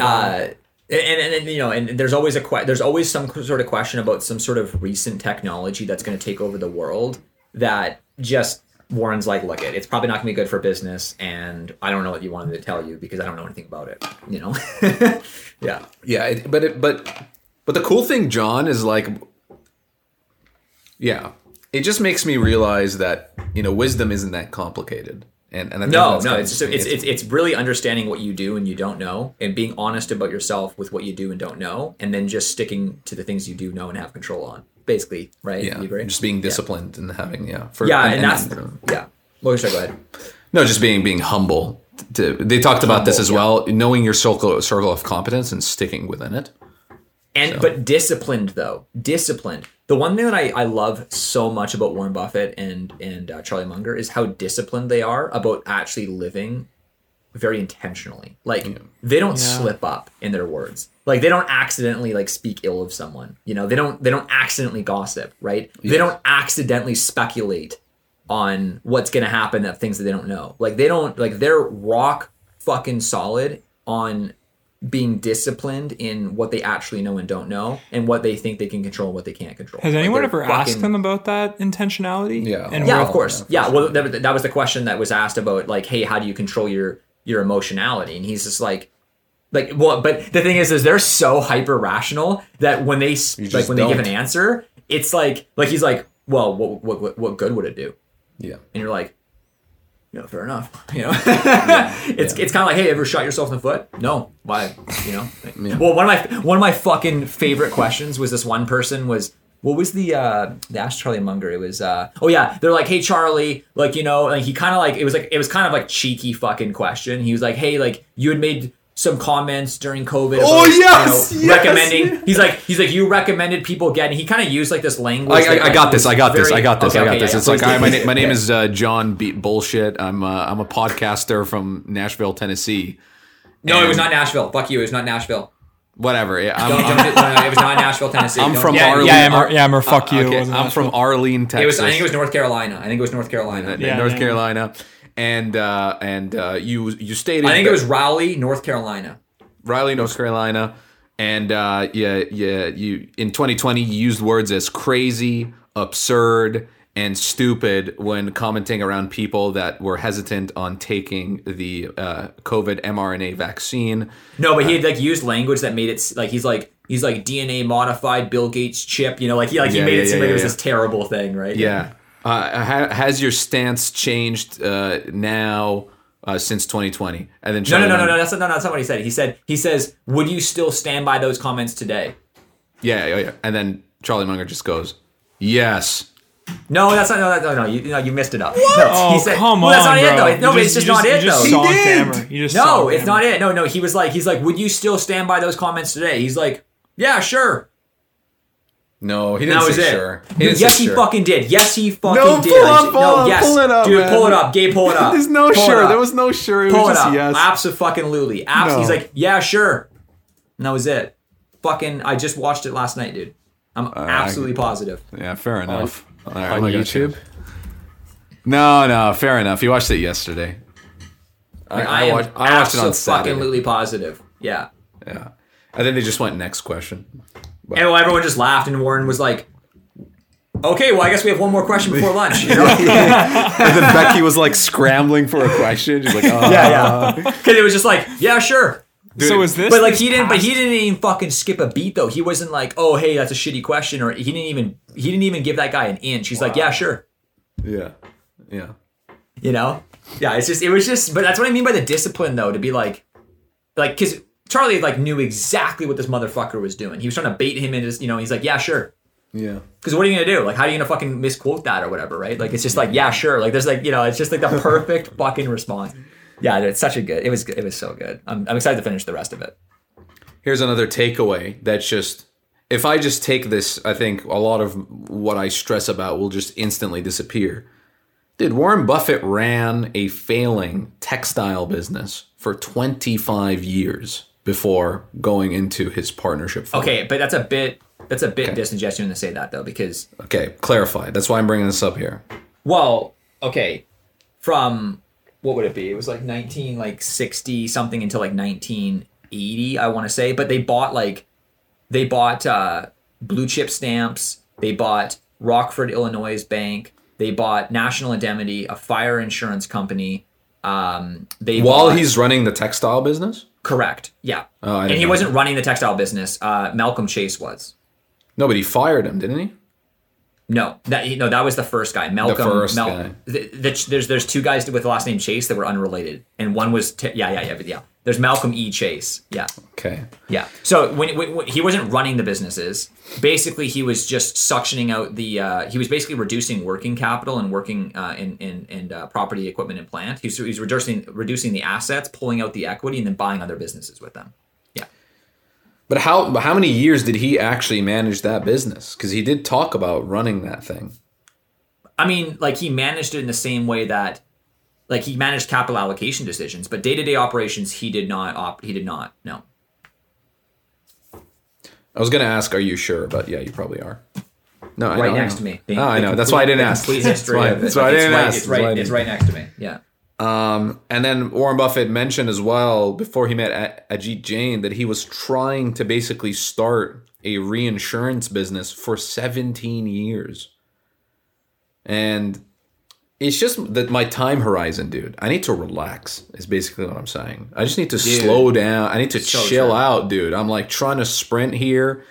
Speaker 6: uh, and, and, and you know, and there's always a que- there's always some sort of question about some sort of recent technology that's going to take over the world that just Warren's like, look, it, it's probably not going to be good for business, and I don't know what you wanted to tell you because I don't know anything about it. You know, yeah.
Speaker 7: Yeah, it, but it, but but the cool thing, John, is like, yeah, it just makes me realize that you know wisdom isn't that complicated. And, and I think
Speaker 6: No, no, it's just, it's, it's it's really understanding what you do and you don't know, and being honest about yourself with what you do and don't know, and then just sticking to the things you do know and have control on. Basically, right?
Speaker 7: yeah,
Speaker 6: You agree?
Speaker 7: just being disciplined and having yeah, for,
Speaker 6: yeah, and, that's
Speaker 7: uh,
Speaker 6: yeah. Well, sorry, go ahead.
Speaker 7: No, just being being humble. To, they talked about this as well, knowing your circle circle of competence and sticking within it.
Speaker 6: And but disciplined though, disciplined. The one thing that I, I love so much about Warren Buffett and and uh, Charlie Munger is how disciplined they are about actually living very intentionally. Like they don't slip up in their words. Like they don't accidentally like speak ill of someone. You know, they don't they don't accidentally gossip, right? They don't accidentally speculate on what's going to happen of things that they don't know. Like they don't like they're rock fucking solid on being disciplined in what they actually know and don't know and what they think they can control and what they can't control.
Speaker 2: Has anyone
Speaker 6: they're
Speaker 2: ever asked them about that intentionality?
Speaker 7: Yeah.
Speaker 2: And
Speaker 6: yeah,
Speaker 2: where-
Speaker 6: of course. Yeah, well, that, that was the question that was asked about, like, hey, how do you control your your emotionality? And he's just like, like, well, but the thing is, is they're so hyper rational that when they like when they give an answer, it's like, like he's like, well, what what what, what good would it do?
Speaker 7: Yeah.
Speaker 6: And you're like, you know, fair enough. You know, it's it's kind of like, hey, ever shot yourself in the foot? No, why? You know. Well, one of my one of my fucking favorite questions was this one person was. What was the uh the Ask Charlie Munger? It was uh oh yeah, they're like, hey Charlie, like you know, like he kind of like it was like it was kind of like cheeky fucking question. He was like, hey, like you had made some comments during COVID.
Speaker 7: Oh,
Speaker 6: about, you
Speaker 7: yes,
Speaker 6: know,
Speaker 7: yes,
Speaker 6: recommending. He's like he's like you recommended people getting. He kind of used like this language.
Speaker 7: I, I, I got this. I got this. I got this.
Speaker 6: Okay,
Speaker 7: I got
Speaker 6: okay,
Speaker 7: this.
Speaker 6: yeah,
Speaker 7: it's like
Speaker 6: please
Speaker 7: hi, my, na- my name
Speaker 6: Yeah.
Speaker 7: is uh, John Beat Bullshit. I'm uh, I'm a podcaster from Nashville, Tennessee.
Speaker 6: No, it was not Nashville. Fuck you. It was not Nashville.
Speaker 7: Whatever. Yeah, I'm,
Speaker 6: Don't,
Speaker 7: I'm,
Speaker 6: don't, no, no, it was not Nashville, Tennessee.
Speaker 7: I'm
Speaker 6: Don't-
Speaker 7: from
Speaker 2: Yeah,
Speaker 7: Arlene.
Speaker 2: yeah, Amer- yeah, Amer, fuck you. It
Speaker 7: Okay, I'm from
Speaker 2: Nashville.
Speaker 7: Arlene, Texas.
Speaker 6: It was. I think it was North Carolina. I think it was North Carolina.
Speaker 2: Yeah,
Speaker 7: North. Carolina, and uh, and uh, you you stated
Speaker 6: I think it was Raleigh, North Carolina.
Speaker 7: Raleigh, North Carolina, and uh, yeah, yeah, you in 2020 you used words as crazy, absurd, and stupid when commenting around people that were hesitant on taking the uh, COVID mRNA vaccine.
Speaker 6: No, but he had like used language that made it like he's like he's like DNA modified Bill Gates chip. You know, like he like he
Speaker 7: Yeah,
Speaker 6: made
Speaker 7: yeah,
Speaker 6: it seem
Speaker 7: yeah,
Speaker 6: like it was this terrible thing, right?
Speaker 7: Yeah, uh, has your stance changed uh, now uh, since 2020? And then
Speaker 6: No, no, no, no, no. That's not, no, that's not what he said. He said he says, "Would you still stand by those comments today?"
Speaker 7: Yeah, yeah, yeah. And then Charlie Munger just goes, "Yes."
Speaker 6: No, that's not. No, that- no, no. You, no, you missed it up. No,
Speaker 2: Oh,
Speaker 6: he said,
Speaker 2: come
Speaker 6: well, That's
Speaker 2: on,
Speaker 6: it,
Speaker 2: bro.
Speaker 6: though. No,
Speaker 2: You
Speaker 6: but it's just,
Speaker 2: you
Speaker 6: not it,
Speaker 2: you just
Speaker 6: though.
Speaker 2: saw
Speaker 7: He did.
Speaker 2: Amer. You just
Speaker 6: No, it's
Speaker 2: Amer.
Speaker 6: not it. No, no. He was like, he's like, would you still stand by those comments today? He's like, yeah, sure.
Speaker 7: No, he didn't
Speaker 6: that was
Speaker 7: say
Speaker 6: it.
Speaker 7: sure. He didn't
Speaker 6: yes,
Speaker 7: say
Speaker 6: he
Speaker 7: sure.
Speaker 6: fucking did. Yes, he fucking
Speaker 7: No,
Speaker 6: did.
Speaker 7: pull
Speaker 6: I
Speaker 7: up, pull
Speaker 6: no,
Speaker 7: up,
Speaker 6: yes,
Speaker 7: pull it up,
Speaker 6: dude,
Speaker 7: man.
Speaker 6: pull it up. Gabe, pull it up.
Speaker 7: There's no
Speaker 6: Pull
Speaker 7: sure. There was no sure. It
Speaker 6: Pull
Speaker 7: was
Speaker 6: it
Speaker 7: just
Speaker 6: up.
Speaker 7: yes.
Speaker 6: Absolutely. Abs-
Speaker 7: No.
Speaker 6: He's like, yeah, sure. And that was it. Fucking, I just watched it last night, dude. I'm uh, absolutely positive.
Speaker 7: Yeah, fair um, enough. All right,
Speaker 8: on
Speaker 7: look at
Speaker 8: YouTube?
Speaker 7: No, no, fair enough. You watched it yesterday. I,
Speaker 6: I, am
Speaker 7: watched, I watched it on Saturday.
Speaker 6: absolutely positive. Yeah.
Speaker 7: Yeah, and then they just went next question.
Speaker 6: And well, everyone just laughed, and Warren was like, "Okay, well, I guess we have one more question before lunch." You know?
Speaker 7: And then Becky was like scrambling for a question. She's like, oh.
Speaker 6: yeah, yeah. Uh-huh. Because it was just like, "Yeah, sure."
Speaker 2: So is this?
Speaker 6: But like he didn't, but he didn't even fucking skip a beat though. He wasn't like, "Oh, hey, that's a shitty question," or he didn't even he didn't even give that guy an inch. He's like, "Yeah, sure."
Speaker 7: yeah, yeah.
Speaker 6: You know? Yeah, it's just it was just, but that's what I mean by the discipline though. To be like, like because Charlie like knew exactly what this motherfucker was doing. He was trying to bait him into, you know. He's like, "Yeah, sure."
Speaker 7: Yeah.
Speaker 6: Because what are you gonna do? Like, how are you gonna fucking misquote that or whatever, right? Like, it's just like, yeah, sure. Like, there's like, you know, it's just like the perfect fucking response. Yeah, it's such a good. It was. It was so good. I'm, I'm excited to finish the rest of it.
Speaker 7: Here's another takeaway that's just if I just take this, I think a lot of what I stress about will just instantly disappear. Dude, Warren Buffett ran a failing textile business for 25 years before going into his partnership.
Speaker 6: Okay, but that's a bit. That's a bit
Speaker 7: Okay.
Speaker 6: disingenuous to say that though, because
Speaker 7: Okay, clarify. That's why I'm bringing this up here.
Speaker 6: well, okay, from what would it be? It was like 19 like 60 something until like 1980, I want to say. But they bought like they bought uh, blue chip stamps. They bought Rockford, Illinois Bank. They bought National Indemnity, a fire insurance company. Um, they
Speaker 7: While
Speaker 6: bought-
Speaker 7: he's running the textile business?
Speaker 6: correct, yeah.
Speaker 7: Oh,
Speaker 6: and he wasn't
Speaker 7: that.
Speaker 6: running the textile business. Uh, Malcolm Chace was.
Speaker 7: Nobody fired him, didn't he?
Speaker 6: No, that no, that was the first guy. Malcolm.
Speaker 7: The first
Speaker 6: Mel-
Speaker 7: guy.
Speaker 6: th- th- there's there's two guys with the last name Chace that were unrelated, and one was t- yeah yeah yeah yeah. There's Malcolm E Chace. Yeah
Speaker 7: Okay.
Speaker 6: yeah. So when, when, when he wasn't running the businesses, basically he was just suctioning out the. Uh, he was basically reducing working capital and working uh, in in, in uh, property, equipment, and plant. He's was, he was reducing reducing the assets, pulling out the equity, and then buying other businesses with them.
Speaker 7: But how how many years did he actually manage that business? Because he did talk about running that thing.
Speaker 6: I mean, like he managed it in the same way that, like he managed capital allocation decisions, but day to day operations he did not. Op- he did not. No.
Speaker 7: I was gonna ask, are you sure? But yeah, you probably are. No, I
Speaker 6: right
Speaker 7: know, I
Speaker 6: next to me. The-
Speaker 7: Oh, I
Speaker 6: the
Speaker 7: know. That's why I didn't ask.
Speaker 6: Complete
Speaker 7: That's
Speaker 6: history
Speaker 7: why- that's why I didn't
Speaker 6: right,
Speaker 7: ask.
Speaker 6: It's
Speaker 7: That's I
Speaker 6: right. It's right next to me. Yeah.
Speaker 7: Um, and then Warren Buffett mentioned as well before he met Ajit Jain that he was trying to basically start a reinsurance business for 17 years. And it's just that my time horizon, dude. I need to relax. Is basically what I'm saying. I just need to slow down. I need to
Speaker 6: So
Speaker 7: chill
Speaker 6: true.
Speaker 7: out, dude. I'm like trying to sprint here.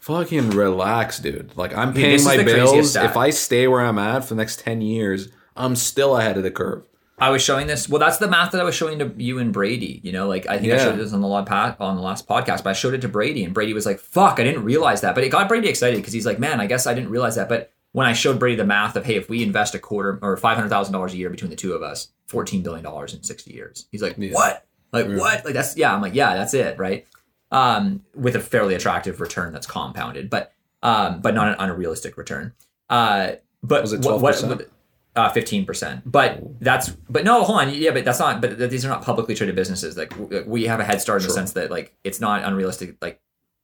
Speaker 7: Fucking relax, dude. Like I'm paying
Speaker 6: is
Speaker 7: my bills. If I stay where I'm at for the next 10 years, I'm still ahead of the curve.
Speaker 6: I was showing this. Well, that's the math that I was showing to you and Brady. You know, like I think I showed this on the on the last podcast, but I showed it to Brady, and Brady was like, "Fuck, I didn't realize that." But it got Brady excited because he's like, "Man, I guess I didn't realize that." But when I showed Brady the math of, "Hey, if we invest a quarter or five hundred thousand dollars a year between the two of us, fourteen billion dollars in sixty years," he's like, "What? Like what? Like that's yeah." I'm like, "Yeah, that's it, right?" Um, with a fairly attractive return that's compounded, but um, but not an unrealistic return. Uh, but
Speaker 7: Was it
Speaker 6: what- what-
Speaker 7: 12%?
Speaker 6: uh, fifteen percent. But that's but no, hold on. Yeah, but that's not. But th- these are not publicly traded businesses. Like w- we have a head start in the sense that like it's not unrealistic. Like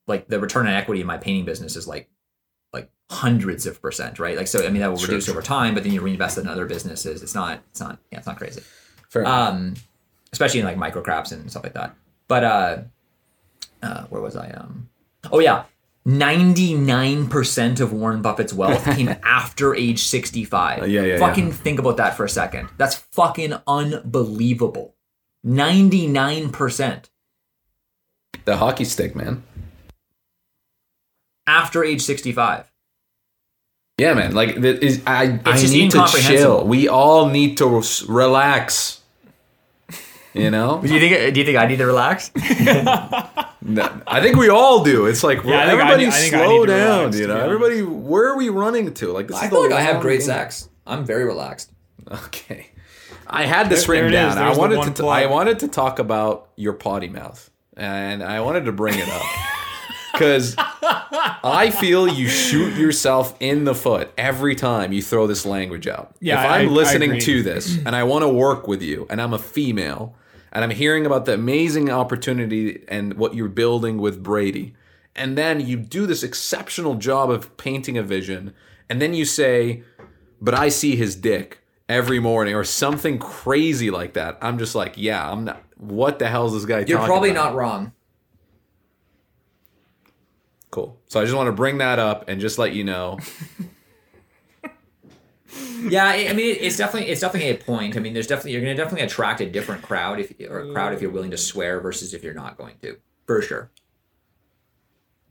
Speaker 6: like the return on equity in my painting business is like like hundreds of percent, right? Like so. I mean that will
Speaker 7: Sure,
Speaker 6: reduce
Speaker 7: sure.
Speaker 6: over time, but then you reinvest it in other businesses. It's not. It's not. Yeah, it's not crazy.
Speaker 7: Fair.
Speaker 6: Um, especially in like micro craps and stuff like that. But uh, uh, where was I? Um, oh yeah. 99% of Warren Buffett's wealth came after age 65.
Speaker 7: Uh, yeah, yeah,
Speaker 6: Fucking
Speaker 7: yeah.
Speaker 6: think about that for a second. That's fucking unbelievable. 99%
Speaker 7: the hockey stick, man.
Speaker 6: after age 65.
Speaker 7: Yeah, man. Like is I. I
Speaker 6: just
Speaker 7: need to chill. We all need to relax. You know,
Speaker 6: Do you think? Do you think I need to relax?
Speaker 7: No, I think we all do. It's like
Speaker 2: Yeah, I think I
Speaker 7: everybody
Speaker 2: I I
Speaker 7: slow down.
Speaker 2: relax,
Speaker 7: you know, everybody. Where are we running to? Like this
Speaker 6: I
Speaker 7: is
Speaker 6: feel
Speaker 7: the
Speaker 6: like I have great
Speaker 7: game.
Speaker 6: sex. I'm very relaxed.
Speaker 7: Okay, I had this
Speaker 2: There- there
Speaker 7: written
Speaker 2: it is.
Speaker 7: down. I wanted to.
Speaker 2: plug.
Speaker 7: I wanted to talk about your potty mouth, and I wanted to bring it up because I feel you shoot yourself in the foot every time you throw this language out.
Speaker 2: Yeah,
Speaker 7: if
Speaker 2: I-
Speaker 7: I'm
Speaker 2: I
Speaker 7: listening
Speaker 2: agree.
Speaker 7: to this and I want to work with you, and I'm a female, and I'm hearing about the amazing opportunity and what you're building with Brady, and then you do this exceptional job of painting a vision, and then you say, "But I see his dick." Every morning, or something crazy like that. I'm just like, yeah, I'm not. What the hell is this guy?
Speaker 6: You're probably
Speaker 7: about?
Speaker 6: not wrong.
Speaker 7: Cool. So I just want to bring that up and just let you know.
Speaker 6: Yeah, I mean, it's definitely it's definitely a point. I mean, there's definitely you're going to definitely attract a different crowd if or a crowd if you're willing to swear versus if you're not going to, for sure.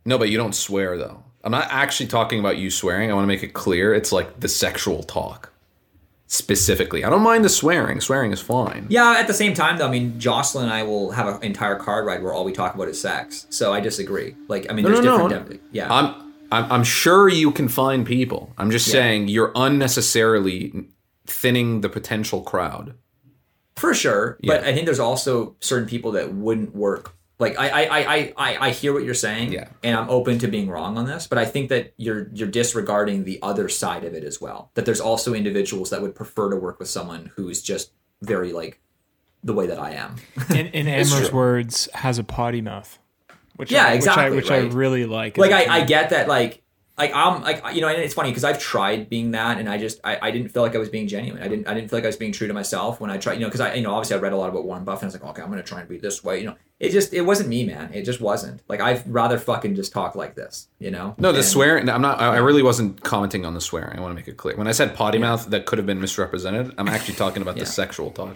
Speaker 7: No, but you don't swear though. I'm not actually talking about you swearing. I want to make it clear. It's like the sexual talk specifically. I don't mind the swearing. Swearing is fine.
Speaker 6: Yeah, at the same time, though, I mean, Jocelyn and I will have an entire card ride where all we talk about is sex. So I disagree. Like, I mean,
Speaker 7: No,
Speaker 6: there's
Speaker 7: no, no.
Speaker 6: different. def- yeah,
Speaker 7: I'm, I'm I'm sure you can find people. I'm just saying you're unnecessarily thinning the potential crowd.
Speaker 6: for sure. But I think there's also certain people that wouldn't work. Like I, I, I, I, I- I hear what you're saying,
Speaker 7: Yeah.
Speaker 6: and I'm open to being wrong on this. But I think that you're you're disregarding the other side of it as well. That there's also individuals that would prefer to work with someone who's just very like the way that I am.
Speaker 2: In, in Amer's words, has a potty mouth. Which
Speaker 6: Yeah,
Speaker 2: I,
Speaker 6: exactly,
Speaker 2: Which, I, which
Speaker 6: right.
Speaker 2: I really like.
Speaker 6: like I, I get that like like I'm like you know and it's funny because I've tried being that and I just I, I didn't feel like I was being genuine I didn't I didn't feel like I was being true to myself when I tried you know because I you know obviously I read a lot about Warren Buffett and I was like okay I'm gonna try and be this way you know it just it wasn't me man it just wasn't like I'd rather fucking just talk like this you know
Speaker 7: No, the
Speaker 6: And-
Speaker 7: swearing. I'm not. I I really wasn't commenting on the swearing. I want to make it clear. When I said potty mouth, that could have been misrepresented. I'm actually talking about
Speaker 6: Yeah.
Speaker 7: the sexual talk.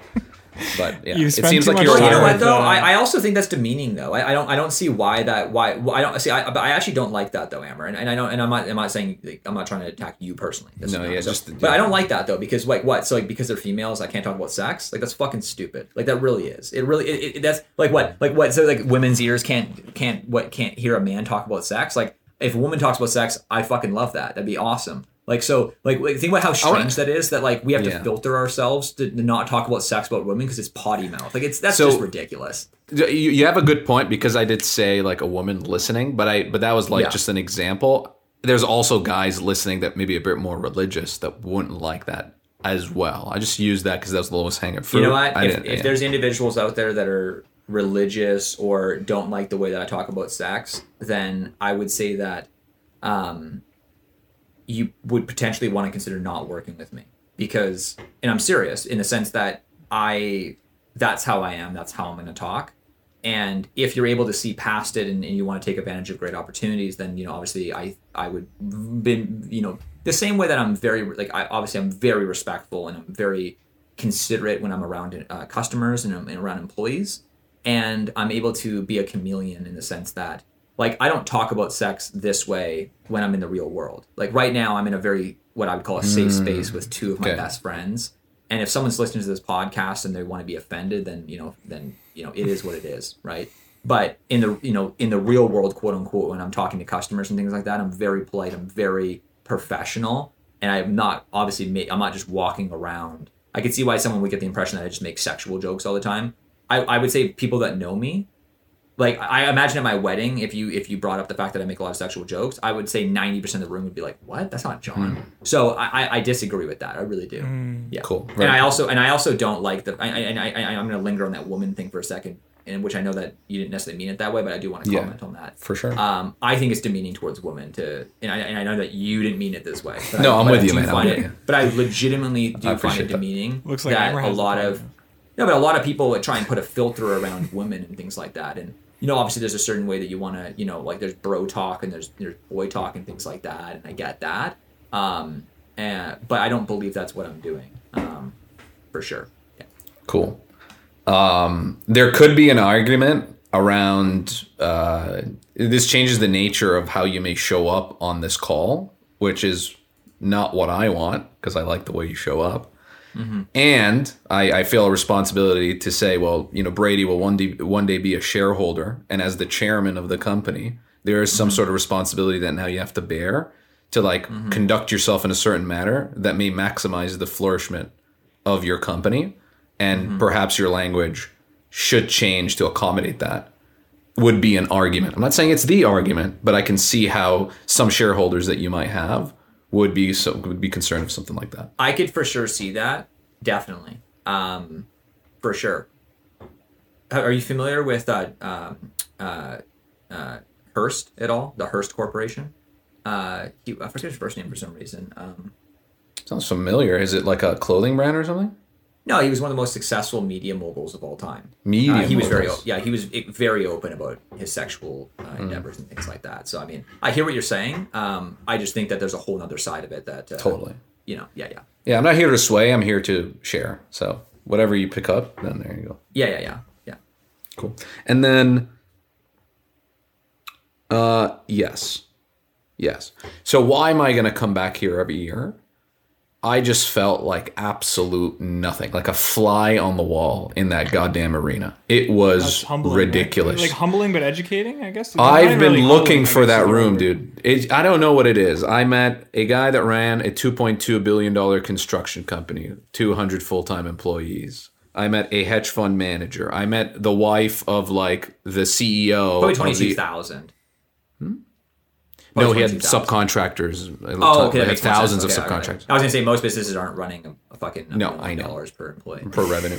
Speaker 7: But yeah,
Speaker 2: You
Speaker 7: it seems
Speaker 2: too
Speaker 7: like you're
Speaker 6: you know what though?
Speaker 2: Uh,
Speaker 6: I, I also think that's demeaning though. I, I don't I don't see why that why, why I don't see. I, but I actually don't like that though, Amer. And, and I don't and I'm not I'm not saying like, I'm not trying to attack you personally. That's
Speaker 7: No, yeah,
Speaker 6: so-
Speaker 7: just-
Speaker 6: but I don't like that though because like what? So like because they're females, I can't talk about sex. Like that's fucking stupid. Like that really is. It really it, it, that's like what like what? So like women's ears can't can't what can't hear a man talk about sex. Like if a woman talks about sex, I fucking love that. That'd be awesome. Like so, like like, think about how strange that is. That like we have
Speaker 7: Yeah.
Speaker 6: to filter ourselves to, to not talk about sex about women because it's potty mouth. Like it's that's
Speaker 7: So-
Speaker 6: just ridiculous.
Speaker 7: You, you have a good point because I did say like a woman listening, but I but that was like
Speaker 6: Yeah.
Speaker 7: just an example. There's also guys listening that maybe a bit more religious that wouldn't like that as well. I just used that because that was the lowest hanging fruit.
Speaker 6: You know what? If, if
Speaker 7: yeah.
Speaker 6: there's individuals out there that are religious or don't like the way that I talk about sex, then I would say that um, you would potentially want to consider not working with me because, and I'm serious in the sense that I, that's how I am. That's how I'm going to talk. And if you're able to see past it and, and you want to take advantage of great opportunities, then you know obviously I I would been you know the same way that I'm very like I obviously I'm very respectful and I'm very considerate when I'm around uh, customers and, I'm around employees, and I'm able to be a chameleon in the sense that like I don't talk about sex this way when I'm in the real world. Like right now, I'm in a very what I would call a safe mm. space with two of my
Speaker 7: Okay.
Speaker 6: best friends. And if someone's listening to this podcast and they want to be offended, then you know, then you know, it is what it is, right? But in the you know in the real world, quote unquote, when I'm talking to customers and things like that, I'm very polite. I'm very professional, and I'm not obviously I'm not just walking around. I could see why someone would get the impression that I just make sexual jokes all the time. I, I would say people that know me, like I imagine at my wedding, if you if you brought up the fact that I make a lot of sexual jokes, I would say ninety percent of the room would be like, "What? That's not John." So I, I, disagree with that. I really do. Yeah,
Speaker 7: Cool.
Speaker 6: And I also and I also don't like the. I, and I, I I'm going to linger on that woman thing for a second, in which I know that you didn't necessarily mean it that way, but I do want to
Speaker 7: Yeah.
Speaker 6: comment on that
Speaker 7: For sure.
Speaker 6: Um, I think it's demeaning towards women to, and I, and I know that you didn't mean it this way. But
Speaker 7: No,
Speaker 6: I,
Speaker 7: I'm
Speaker 6: but
Speaker 7: with
Speaker 6: I
Speaker 7: you, man. I'm
Speaker 6: find
Speaker 7: with
Speaker 6: it-
Speaker 7: you.
Speaker 6: But I legitimately do
Speaker 7: I
Speaker 6: find it
Speaker 7: that.
Speaker 6: demeaning
Speaker 2: Looks like
Speaker 6: that a lot of no, but a lot of people would try and put a filter around women and things like that. And you know, obviously, there's a certain way that you want to, you know, like there's bro talk and there's there's boy talk and things like that. And I get that. Um, and but I don't believe that's what I'm doing. Um, for sure. Yeah.
Speaker 7: Cool. Um, there could be an argument around uh, this changes the nature of how you may show up on this call, which is not what I want because I like the way you show up. And I, I feel a responsibility to say, well, you know, Brady will one day one day be a shareholder, and as the chairman of the company, there is some mm-hmm. sort of responsibility that now you have to bear to like mm-hmm. conduct yourself in a certain manner that may maximize the flourishment of your company, and mm-hmm. perhaps your language should change to accommodate that. Would be an argument. I'm not saying it's the argument, but I can see how some shareholders that you might have would be so would be concerned with something like that.
Speaker 6: I could for sure see that. Definitely. Um, for sure. Are are you familiar with uh, um, uh, uh, Hearst at all? The Hearst Corporation? Uh, he, I forget his first name for some reason. Um,
Speaker 7: Sounds familiar. Is it like a clothing brand or something?
Speaker 6: No, he was one of the most successful media moguls of all time.
Speaker 7: Media
Speaker 6: Uh, he was very, yeah, he was very open about his sexual uh,
Speaker 7: Hmm.
Speaker 6: endeavors and things like that. So, I mean, I hear what you're saying. Um, I just think that there's a whole other side of it that, uh,
Speaker 7: Totally.
Speaker 6: you know, yeah, yeah,
Speaker 7: Yeah, I'm not here to sway. I'm here to share. So whatever you pick up, then there you go.
Speaker 6: yeah, yeah, yeah, yeah.
Speaker 7: Cool. And then, uh, yes, yes. So why am I going to come back here every year? I just felt like absolute nothing, like a fly on the wall in that goddamn arena. It was
Speaker 2: That's humbling, right?
Speaker 7: ridiculous.
Speaker 2: Like humbling but educating, I guess. Not
Speaker 7: I've been
Speaker 2: really
Speaker 7: looking
Speaker 2: humbling,
Speaker 7: for
Speaker 2: guess
Speaker 7: that
Speaker 2: is the
Speaker 7: room,
Speaker 2: word.
Speaker 7: dude. It, I don't know what it is. I met a guy that ran a 2.2 billion dollar construction company, 200 full time employees. I met a hedge fund manager. I met the wife of like the CEO.
Speaker 6: Probably
Speaker 7: of
Speaker 6: twenty two
Speaker 7: the,
Speaker 6: thousand. Hmm?
Speaker 7: No, he had
Speaker 6: 22,000.
Speaker 7: subcontractors.
Speaker 6: Oh, okay,
Speaker 7: He
Speaker 6: that
Speaker 7: had
Speaker 6: makes
Speaker 7: thousands of
Speaker 6: Okay, all right.
Speaker 7: subcontractors.
Speaker 6: I was gonna say most businesses aren't running a, a fucking
Speaker 7: No, I know.
Speaker 6: dollars per employee.
Speaker 7: per revenue.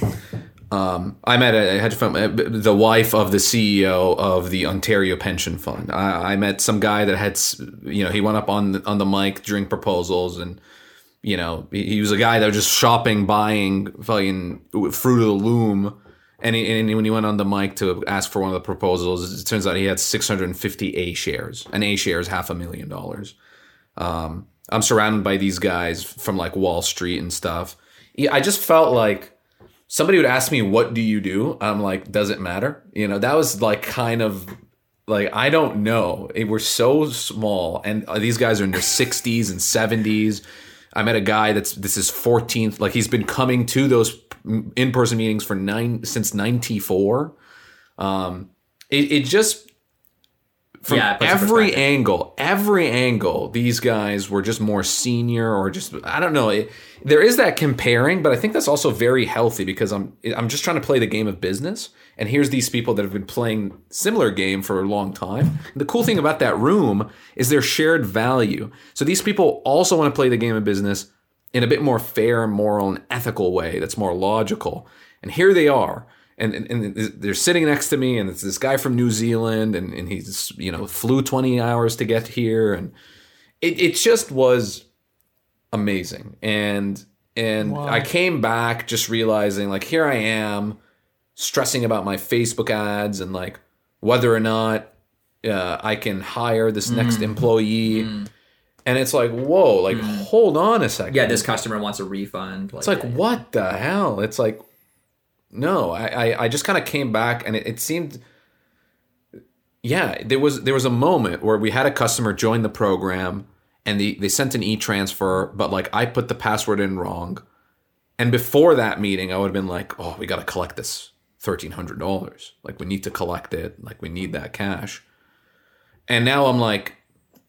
Speaker 7: Um, I met a hedge fund, uh, the wife of the CEO of the Ontario Pension Fund. I, I met some guy that had, you know, he went up on the, on the mic during proposals, and you know, he, he was a guy that was just shopping, buying fucking fruit of the loom. And, he, and when he went on the mic to ask for one of the proposals, it turns out he had 650 A shares. An A share is half a million dollars. Um, I'm surrounded by these guys from like Wall Street and stuff. I just felt like somebody would ask me, "What do you do?" I'm like, "Does it matter?" You know, that was like kind of like I don't know. It, we're so small, and these guys are in their 60s and 70s. I met a guy that's this is 14th. Like he's been coming to those in person meetings for nine since 94. Um, it, it just from
Speaker 6: Yeah, it puts it in
Speaker 7: every angle, every angle, these guys were just more senior or just I don't know. It, there is that comparing, but I think that's also very healthy because I'm I'm just trying to play the game of business, and here's these people that have been playing similar game for a long time. And the cool thing about that room is their shared value. So these people also want to play the game of business in a bit more fair, moral, and ethical way that's more logical. And here they are. And, and, and they're sitting next to me, and it's this guy from New Zealand, and, and he's, you know, flew 20 hours to get here. And it, it just was amazing. And and I came back just realizing, like, here I am stressing about my Facebook ads and like whether or not uh, I can hire this mm. next employee. Mm. And it's like, whoa, like, mm. hold on a second.
Speaker 6: Yeah, this customer wants a refund.
Speaker 7: It's like, what the hell? It's like, no, I, I, I just kind of came back and it, it seemed, yeah, there was there was a moment where we had a customer join the program and they, they sent an e-transfer, but like I put the password in wrong. And before that meeting, I would have been like, oh, we got to collect this $1,300. Like, we need to collect it. Like, we need that cash. And now I'm like,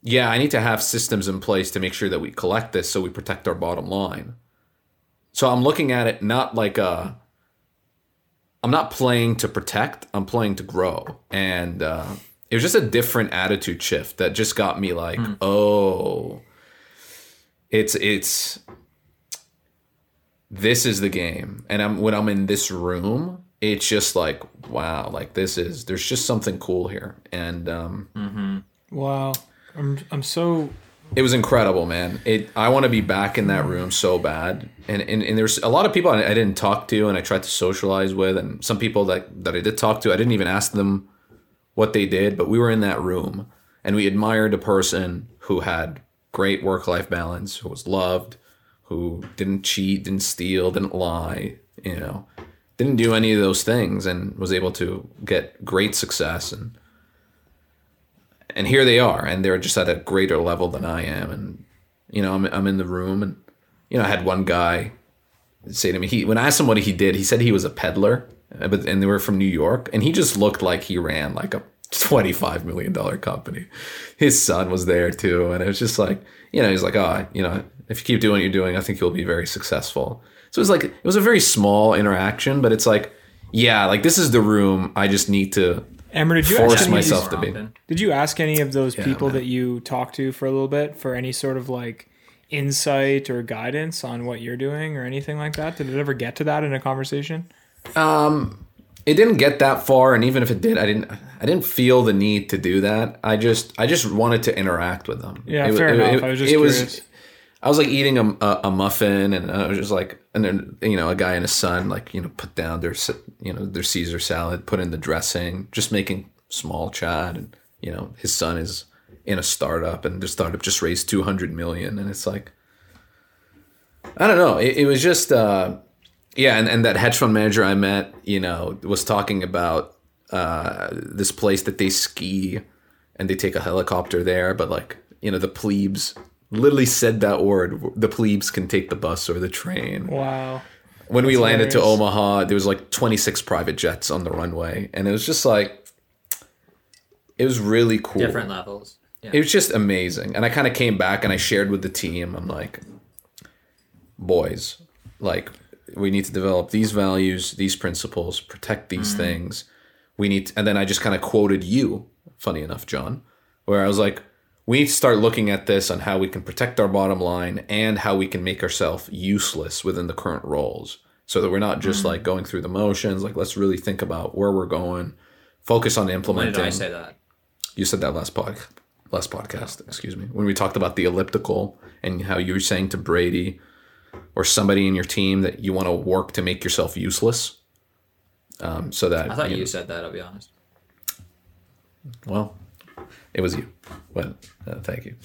Speaker 7: yeah, I need to have systems in place to make sure that we collect this so we protect our bottom line. So I'm looking at it not like a. I'm not playing to protect. I'm playing to grow, and uh, it was just a different attitude shift that just got me like, oh, it's it's. This is the game, and I'm when I'm in this room, it's just like wow, like this is there's just something cool here, and um,
Speaker 2: Wow. I'm I'm so
Speaker 7: it was incredible, man. It I want to be back in that room so bad. And and, and there's a lot of people I, I didn't talk to and I tried to socialize with and some people that that I did talk to, I didn't even ask them what they did, but we were in that room and we admired a person who had great work-life balance, who was loved, who didn't cheat, didn't steal, didn't lie, you know, didn't do any of those things and was able to get great success and and here they are and they're just at a greater level than i am and you know i'm, I'm in the room and you know i had one guy say to me, he when I asked him what he did, he said he was a peddler, uh, but and they were from New York, and he just looked like he ran like a twenty-five million dollar company. His son was there too, and it was just like, you know, he's like, oh, you know, if you keep doing what you're doing, I think you'll be very successful. So it was like it was a very small interaction, but it's like, yeah, like this is the room. I just need to
Speaker 2: Amer, did you
Speaker 7: force
Speaker 2: ask any of
Speaker 7: myself to be.
Speaker 2: Did you ask any of those
Speaker 7: Yeah,
Speaker 2: people
Speaker 7: man.
Speaker 2: that you talked to for a little bit for any sort of like insight or guidance on what you're doing or anything like that? Did it ever get to that in a conversation?
Speaker 7: Um, it didn't get that far, and even if it did, I didn't. I didn't feel the need to do that. I just, I just wanted to interact with them.
Speaker 2: Yeah,
Speaker 7: It
Speaker 2: fair
Speaker 7: it-
Speaker 2: enough.
Speaker 7: it-
Speaker 2: I was just
Speaker 7: it
Speaker 2: curious.
Speaker 7: I was like eating a, a, a muffin, and I was just like, and then you know, a guy and his son, like you know, put down their, you know, their Caesar salad, put in the dressing, just making small chat, and you know, his son is in a startup, and the startup just raised two hundred million, and it's like, I don't know, it, it was just. uh yeah, and, and that hedge fund manager I met, you know, was talking about uh, this place that they ski and they take a helicopter there, but like, you know, the plebes literally said that word. The plebes can take the bus or the train.
Speaker 2: Wow.
Speaker 7: When we
Speaker 2: That's
Speaker 7: landed to. Omaha, there was like 26 private jets on the runway, and it was just like, it was really cool.
Speaker 6: Different levels. Yeah.
Speaker 7: It was just amazing. And I kind of came back and I shared with the team. I'm like, boys, like, we need to develop these values, these principles, protect these mm-hmm. things. We need, and then I just kind of quoted you, funny enough, John, where I was like, we need to start looking at this on how we can protect our bottom line and how we can make ourselves useless within the current roles so that we're not just like going through the motions. Like, let's really think about where we're going, focus on
Speaker 6: when
Speaker 7: implementing.
Speaker 6: did I say that?
Speaker 7: You said that last pod, last podcast. Excuse me. When we talked about the elliptical and how you were saying to Brady or somebody in your team that you want to work to make yourself useless. Um, so that
Speaker 6: I thought
Speaker 7: you
Speaker 6: you
Speaker 7: know-
Speaker 6: said that. I'll be honest.
Speaker 7: well, it was you, but uh, thank you.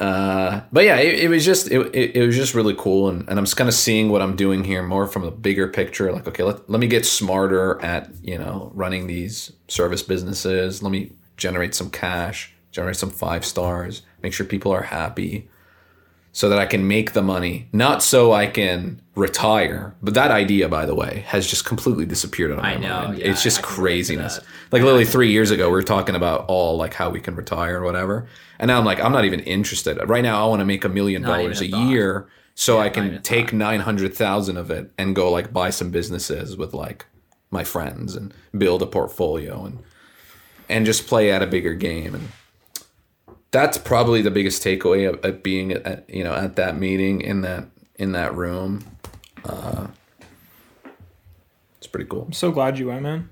Speaker 7: Uh, but yeah, it, it was just it, it, it was just really cool, and, and I'm just kind of seeing what I'm doing here more from a bigger picture. Like, okay, let, let me get smarter at you know running these service businesses. Let me generate some cash, generate some five stars, make sure people are happy, so that I can make the money, not so I can retire. But that idea, by the way, has just completely disappeared out of my
Speaker 6: I know,
Speaker 7: mind.
Speaker 6: yeah,
Speaker 7: it's just
Speaker 6: I can relate to
Speaker 7: craziness. Like literally three years ago, we were talking about all like how we can retire or whatever, and now I'm like, I'm not even interested. Right now, I want to make a million dollars a
Speaker 6: thought.
Speaker 7: year so I can take nine hundred thousand of it and go like buy some businesses with like my friends and build a portfolio and and just play at a bigger game and that's probably the biggest takeaway of, of being at you know at that meeting in that in that room. Uh, it's pretty cool.
Speaker 2: I'm so glad you went, man.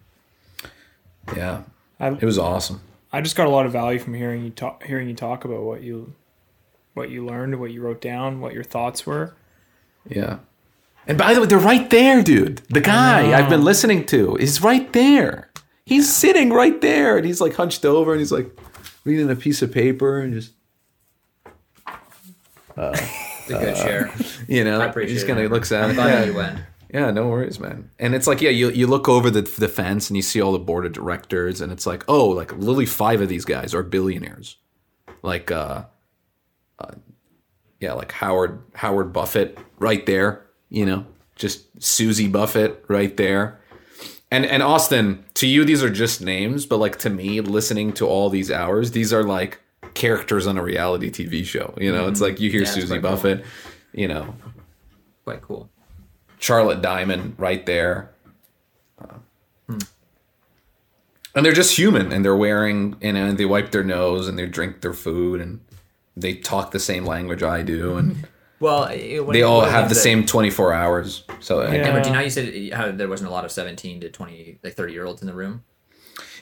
Speaker 7: Yeah,
Speaker 2: I,
Speaker 7: it was awesome.
Speaker 2: I just got a lot of value from hearing you talk, hearing you talk about what you, what you learned, what you wrote down, what your thoughts were.
Speaker 7: Yeah. And by the way, they're right there, dude. The guy I've been listening to is right there. He's sitting right there, and he's like hunched over, and he's like reading a piece of paper, and just
Speaker 6: It's a good share.
Speaker 7: you know,
Speaker 6: I appreciate
Speaker 7: just kind of looks at
Speaker 6: I'm
Speaker 7: it.
Speaker 6: glad
Speaker 7: Yeah.
Speaker 6: you went.
Speaker 7: Yeah, no worries, man. And it's like, yeah, you, you look over the, the fence and you see all the board of directors, and it's like, oh, like literally five of these guys are billionaires. Like, uh, uh, yeah, like Howard Howard Buffett right there, you know, just Susie Buffett right there. And and Austin, to you these are just names, but like to me, listening to all these hours, these are like characters on a reality TV show. You know, it's like you hear
Speaker 6: Yeah,
Speaker 7: Susie
Speaker 6: quite cool.
Speaker 7: Buffett, you know,
Speaker 6: Quite cool.
Speaker 7: Charlotte Guyman right there. Uh, And they're just human and they're wearing, you know, and they wipe their nose and they drink their food and they talk the same language I do and
Speaker 6: Well, it- when
Speaker 7: they all have
Speaker 6: at
Speaker 7: the same 24 hours. So
Speaker 2: Yeah.
Speaker 6: Amer, do you know you said how there wasn't a lot of 17 to 20, like 30 year olds in the room?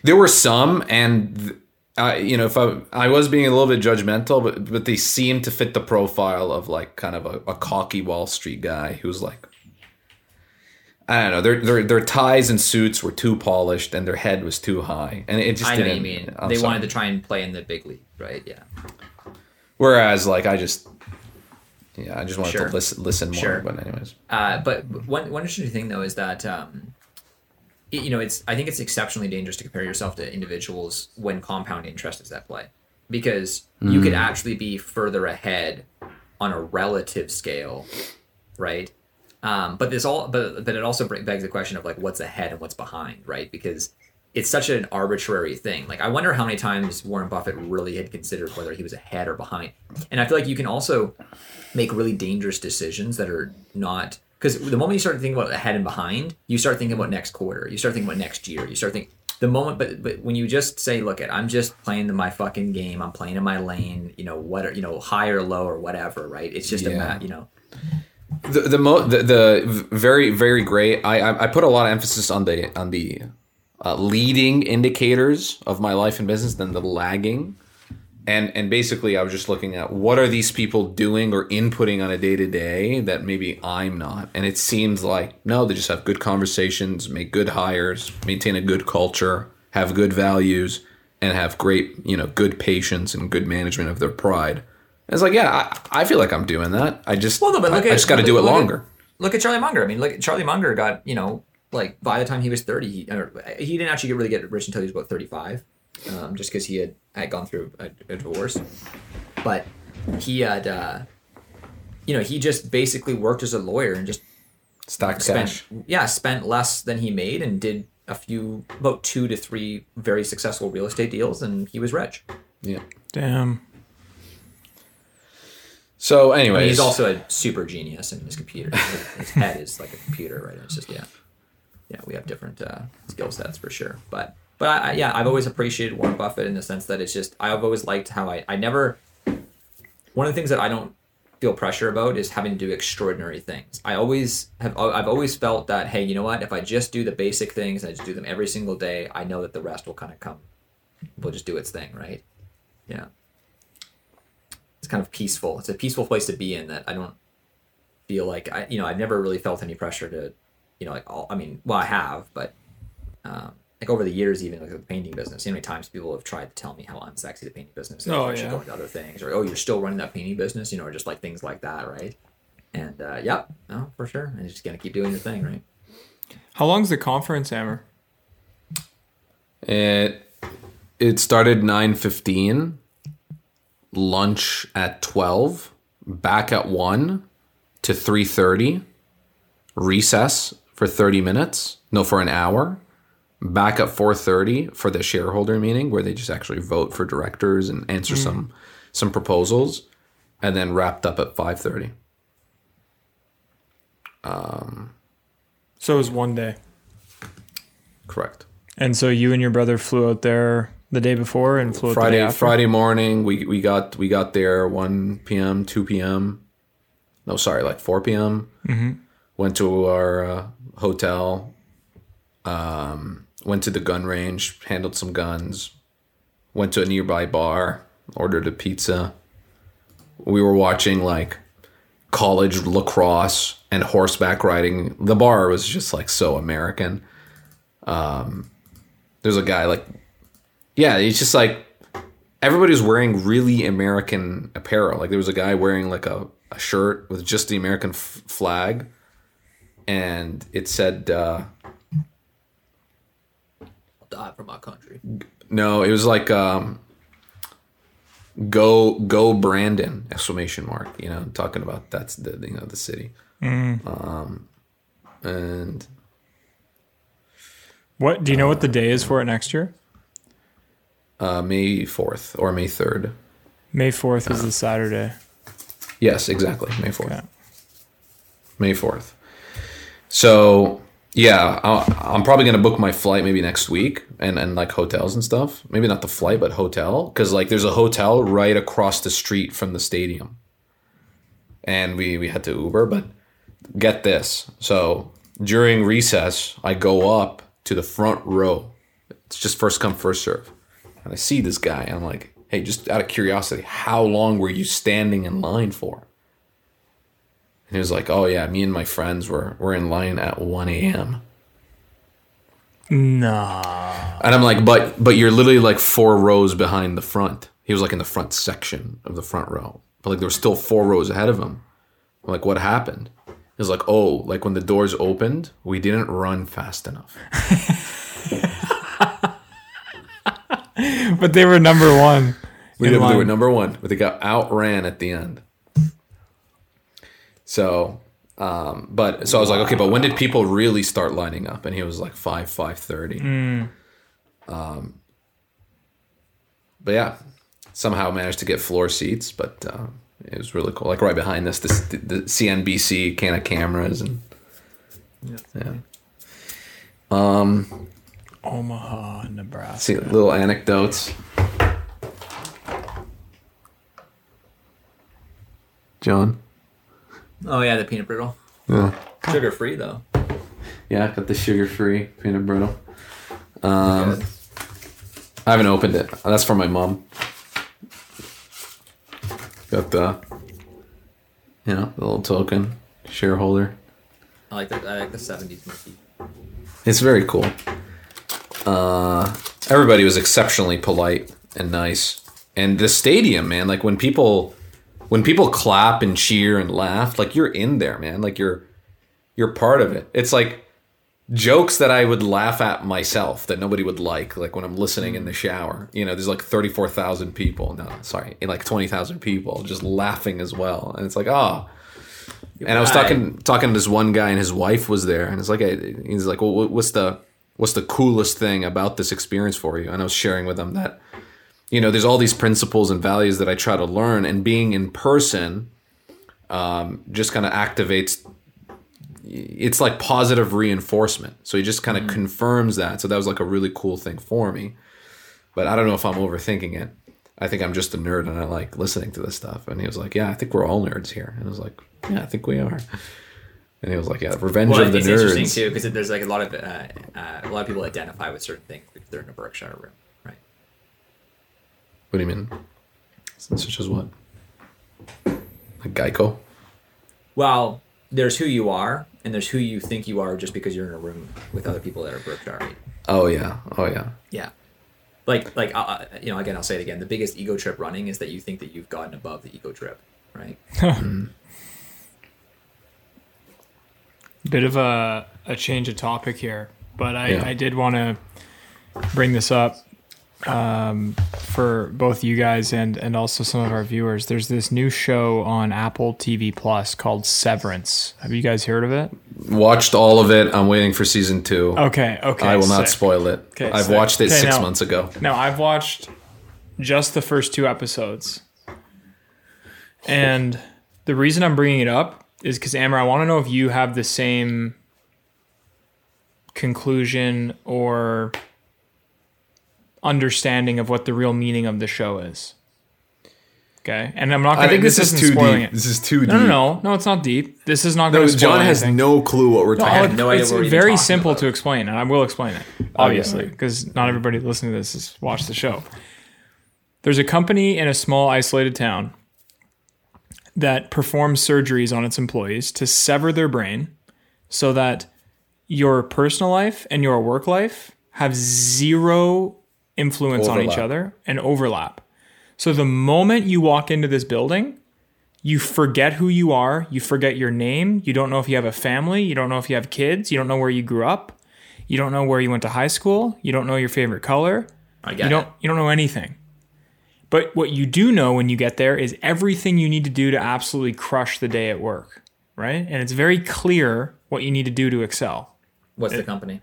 Speaker 7: there were some and I, you know, if I, I was being a little bit judgmental, but, but they seemed to fit the profile of like kind of a, a cocky Wall Street guy who's like, I don't know, their, their, their ties and suits were too polished and their head was too high. And it just
Speaker 6: I
Speaker 7: didn't,
Speaker 6: what you mean.
Speaker 7: I'm
Speaker 6: they
Speaker 7: sorry.
Speaker 6: wanted to try and play in the big league, right? Yeah.
Speaker 7: Whereas, like, I just, yeah, I just wanted
Speaker 6: Sure.
Speaker 7: to listen, listen more.
Speaker 6: Sure.
Speaker 7: But anyways,
Speaker 6: Uh, but one one interesting thing though is that um, y- you know it's I think it's exceptionally dangerous to compare yourself to individuals when compound interest is at play because you could actually be further ahead on a relative scale, right? Um, but this all, but but it also begs the question of like what's ahead and what's behind, right? Because it's such an arbitrary thing. Like I wonder how many times Warren Buffett really had considered whether he was ahead or behind. And I feel like you can also make really dangerous decisions that are not because the moment you start thinking about ahead and behind, you start thinking about next quarter, you start thinking about next year, you start thinking the moment. But but when you just say, look, at I'm just playing my fucking game, I'm playing in my lane, you know what, you know high or low or whatever, right? It's just a
Speaker 7: Yeah.
Speaker 6: ma- you know.
Speaker 7: the the, mo- the the very very great. I, I I put a lot of emphasis on the on the uh, leading indicators of my life and business than the lagging. And and basically, I was just looking at what are these people doing or inputting on a day to day that maybe I'm not. And it seems like no, they just have good conversations, make good hires, maintain a good culture, have good values, and have great you know good patience and good management of their pride. And it's like yeah, I, I feel like I'm doing that. I just
Speaker 6: Well, no, but look
Speaker 7: I,
Speaker 6: at
Speaker 7: I just got to do it
Speaker 6: look at-
Speaker 7: longer.
Speaker 6: Look at Charlie Munger. I mean, look at Charlie Munger got you know like by the time he was thirty, he or, he didn't actually get really get rich until he was about thirty five, um, just because he had had gone through a, a divorce. But he had, uh, you know, he just basically worked as a lawyer and just
Speaker 7: Stack
Speaker 6: spent
Speaker 7: cash.
Speaker 6: yeah spent less than he made and did a few about two to three very successful real estate deals and he was rich.
Speaker 7: Yeah.
Speaker 2: Damn.
Speaker 7: So,
Speaker 6: I
Speaker 7: anyways,
Speaker 6: mean, he's also a super genius in his computer. his head is like a computer, right? It's just yeah, yeah. We have different uh, skill sets for sure, but but I, I, yeah, I've always appreciated Warren Buffett in the sense that it's just I've always liked how I I never one of the things that I don't feel pressure about is having to do extraordinary things. I always have I've always felt that hey, you know what? If I just do the basic things and I just do them every single day, I know that the rest will kind of come. Will just do its thing, right? Yeah it's kind of peaceful. It's a peaceful place to be in that I don't feel like I, you know, I've never really felt any pressure to, you know, like all, I mean, well, I have, but um, like over the years, even like the painting business, you know, how many times people have tried to tell me how unsexy the painting business is.
Speaker 2: Oh,
Speaker 6: I should
Speaker 2: yeah.
Speaker 6: go into other things, or oh, you're still running that painting business, you know, or just like things like that, right? And uh, yep, no, for sure, and you're just gonna keep doing your thing, right?
Speaker 2: How long's the conference, Amer?
Speaker 7: It it started nine fifteen. Lunch at twelve. Back at one to three thirty. Recess for thirty minutes. No, for an hour. Back at four thirty for the shareholder meeting where they just actually vote for directors and answer some some proposals, and then wrapped up at five thirty.
Speaker 2: um, So it was one day.
Speaker 7: Correct.
Speaker 2: And so you and your brother flew out there the day before and flew out
Speaker 7: Friday
Speaker 2: after?
Speaker 7: Friday morning we we got we got there 1 p.m. 2 p.m. No, sorry, like 4 p.m. Mm-hmm. Went to our uh, hotel. Um, went to the gun range, handled some guns. Went to a nearby bar, ordered a pizza. We were watching like college lacrosse and horseback riding. The bar was just like so American. Um, there's a guy like yeah, it's just like everybody was wearing really American apparel. Like there was a guy wearing like a, a shirt with just the American f- flag, and it said uh,
Speaker 6: die for my country.
Speaker 7: no, it was like um, "Go Go Brandon!" exclamation mark. You know, talking about that's the you know the city. Um, and
Speaker 2: What do you know what the day is for it next year?
Speaker 7: uh, May fourth or May third.
Speaker 2: May 4th is the Saturday.
Speaker 7: Yes, exactly. May 4th.
Speaker 2: Okay.
Speaker 7: May 4th. So, yeah, I'll, I'm probably to book my flight maybe next week and, and like hotels and stuff. Maybe not the flight, but hotel. Because, like, there's a hotel right across the street from the stadium. And we, we had to Uber, but get this. So, during recess, I go up to the front row. It's just first come, first serve. And I see this guy. And I'm like, hey, just out of curiosity, how long were you standing in line for? And he was like, oh, yeah, me and my friends were, were in line at 1 a.m.
Speaker 2: Nah.
Speaker 7: And I'm like, but but you're literally like four rows behind the front. He was like in the front section of the front row. But like there were still four rows ahead of him. I'm like, what happened? He was like, oh, like when the doors opened, we didn't run fast enough.
Speaker 2: But they were number one.
Speaker 7: We did, they were number one, but they got outran at the end. So Um, but so I was like, okay, but when did people really start lining up? And he was like five, five thirty. Um, but yeah, somehow managed to get floor seats, but uh, it was really cool. Like right behind us, this the, the CNBC kind of cameras and yeah. Um,
Speaker 2: Omaha, Nebraska.
Speaker 7: see little anecdotes. John.
Speaker 6: Oh yeah, the peanut brittle.
Speaker 7: Yeah.
Speaker 6: Sugar free though.
Speaker 7: Yeah, got the sugar-free peanut brittle. Um, I haven't opened it. That's for my mom. Got the, you know, the little token shareholder.
Speaker 6: I like the I like the seventies Mickey.
Speaker 7: It's very cool. Uh, everybody was exceptionally polite and nice, and the stadium, man. Like when people, when people clap and cheer and laugh, like you're in there, man. Like you're, you're part of it. It's like jokes that I would laugh at myself that nobody would like, like when I'm listening in the mm. shower. You know, there's like 34,000 people. No, sorry, like 20,000 people just laughing as well. And it's like, oh. And I was talking talking to this one guy, and his wife was there, and it's like, he's like, well, what's the what's the coolest thing about this experience for you? And I was sharing with him that, you know, there's all these principles and values that I try to learn, and being in person, um, just kind of activates it's like positive reinforcement. So he just kind of confirms that. So that was like a really cool thing for me. But I don't know if I'm overthinking it. I think I'm just a nerd and I like listening to this stuff. And he was like, "Yeah, I think we're all nerds here." And I was like, "Yeah, I think we are." And he was like, "Yeah, Revenge
Speaker 6: Well,
Speaker 7: of the
Speaker 6: it's interesting
Speaker 7: Nerds."
Speaker 6: too because there's like a lot of uh, uh, a lot of people identify with certain things if they're in a Berkshire room?
Speaker 7: What do you mean? Such as what? Like Geico?
Speaker 6: Well, there's who you are, and there's who you think you are just because you're in a room with other people that are Berkshire. Right?
Speaker 7: Oh yeah, oh yeah.
Speaker 6: Yeah. Like, like, uh, uh, you know, again, I'll say it again. The biggest ego trip running is that you think that you've gotten above the ego trip, right?
Speaker 2: Bit of a, a change of topic here, but I,
Speaker 7: Yeah.
Speaker 2: I did want to bring this up um, for both you guys and, and also some of our viewers. There's this new show on Apple TV Plus called Severance. Have you guys heard of it?
Speaker 7: Watched all of it. I'm waiting for season two.
Speaker 2: Okay, okay.
Speaker 7: I will not
Speaker 2: sick.
Speaker 7: spoil it.
Speaker 2: Okay,
Speaker 7: I've
Speaker 2: sick.
Speaker 7: watched it
Speaker 2: Okay,
Speaker 7: six
Speaker 2: now-
Speaker 7: months ago.
Speaker 2: No, I've watched just the first two episodes. And the reason I'm bringing it up is because, Amer, I want to know if you have the same conclusion or understanding of what the real meaning of the show is. Okay. And I'm not going
Speaker 7: I think this, is
Speaker 2: isn't
Speaker 7: too deep.
Speaker 2: It.
Speaker 7: This is too deep.
Speaker 2: No, no, no. No, it's not deep. This is not
Speaker 7: No,
Speaker 2: going to
Speaker 7: John has
Speaker 2: anything.
Speaker 7: no clue what we're
Speaker 2: No,
Speaker 7: talking
Speaker 6: have no idea
Speaker 2: it's
Speaker 6: what we're even
Speaker 2: very simple
Speaker 6: about.
Speaker 2: to explain, and I will explain it, obviously, because not everybody listening to this has watched the show. There's a company in a small, isolated town that performs surgeries on its employees to sever their brain so that your personal life and your work life have zero influence on each other and overlap. So the moment you walk into this building, you forget who you are, you forget your name, you don't know if you have a family, you don't know if you have kids, you don't know where you grew up, you don't know where you went to high school, you don't know your favorite color,
Speaker 6: I get
Speaker 2: you don't
Speaker 6: it.
Speaker 2: you don't know anything. But what you do know when you get there is everything you need to do to absolutely crush the day at work, right? And it's very clear what you need to do to excel.
Speaker 6: What's the company?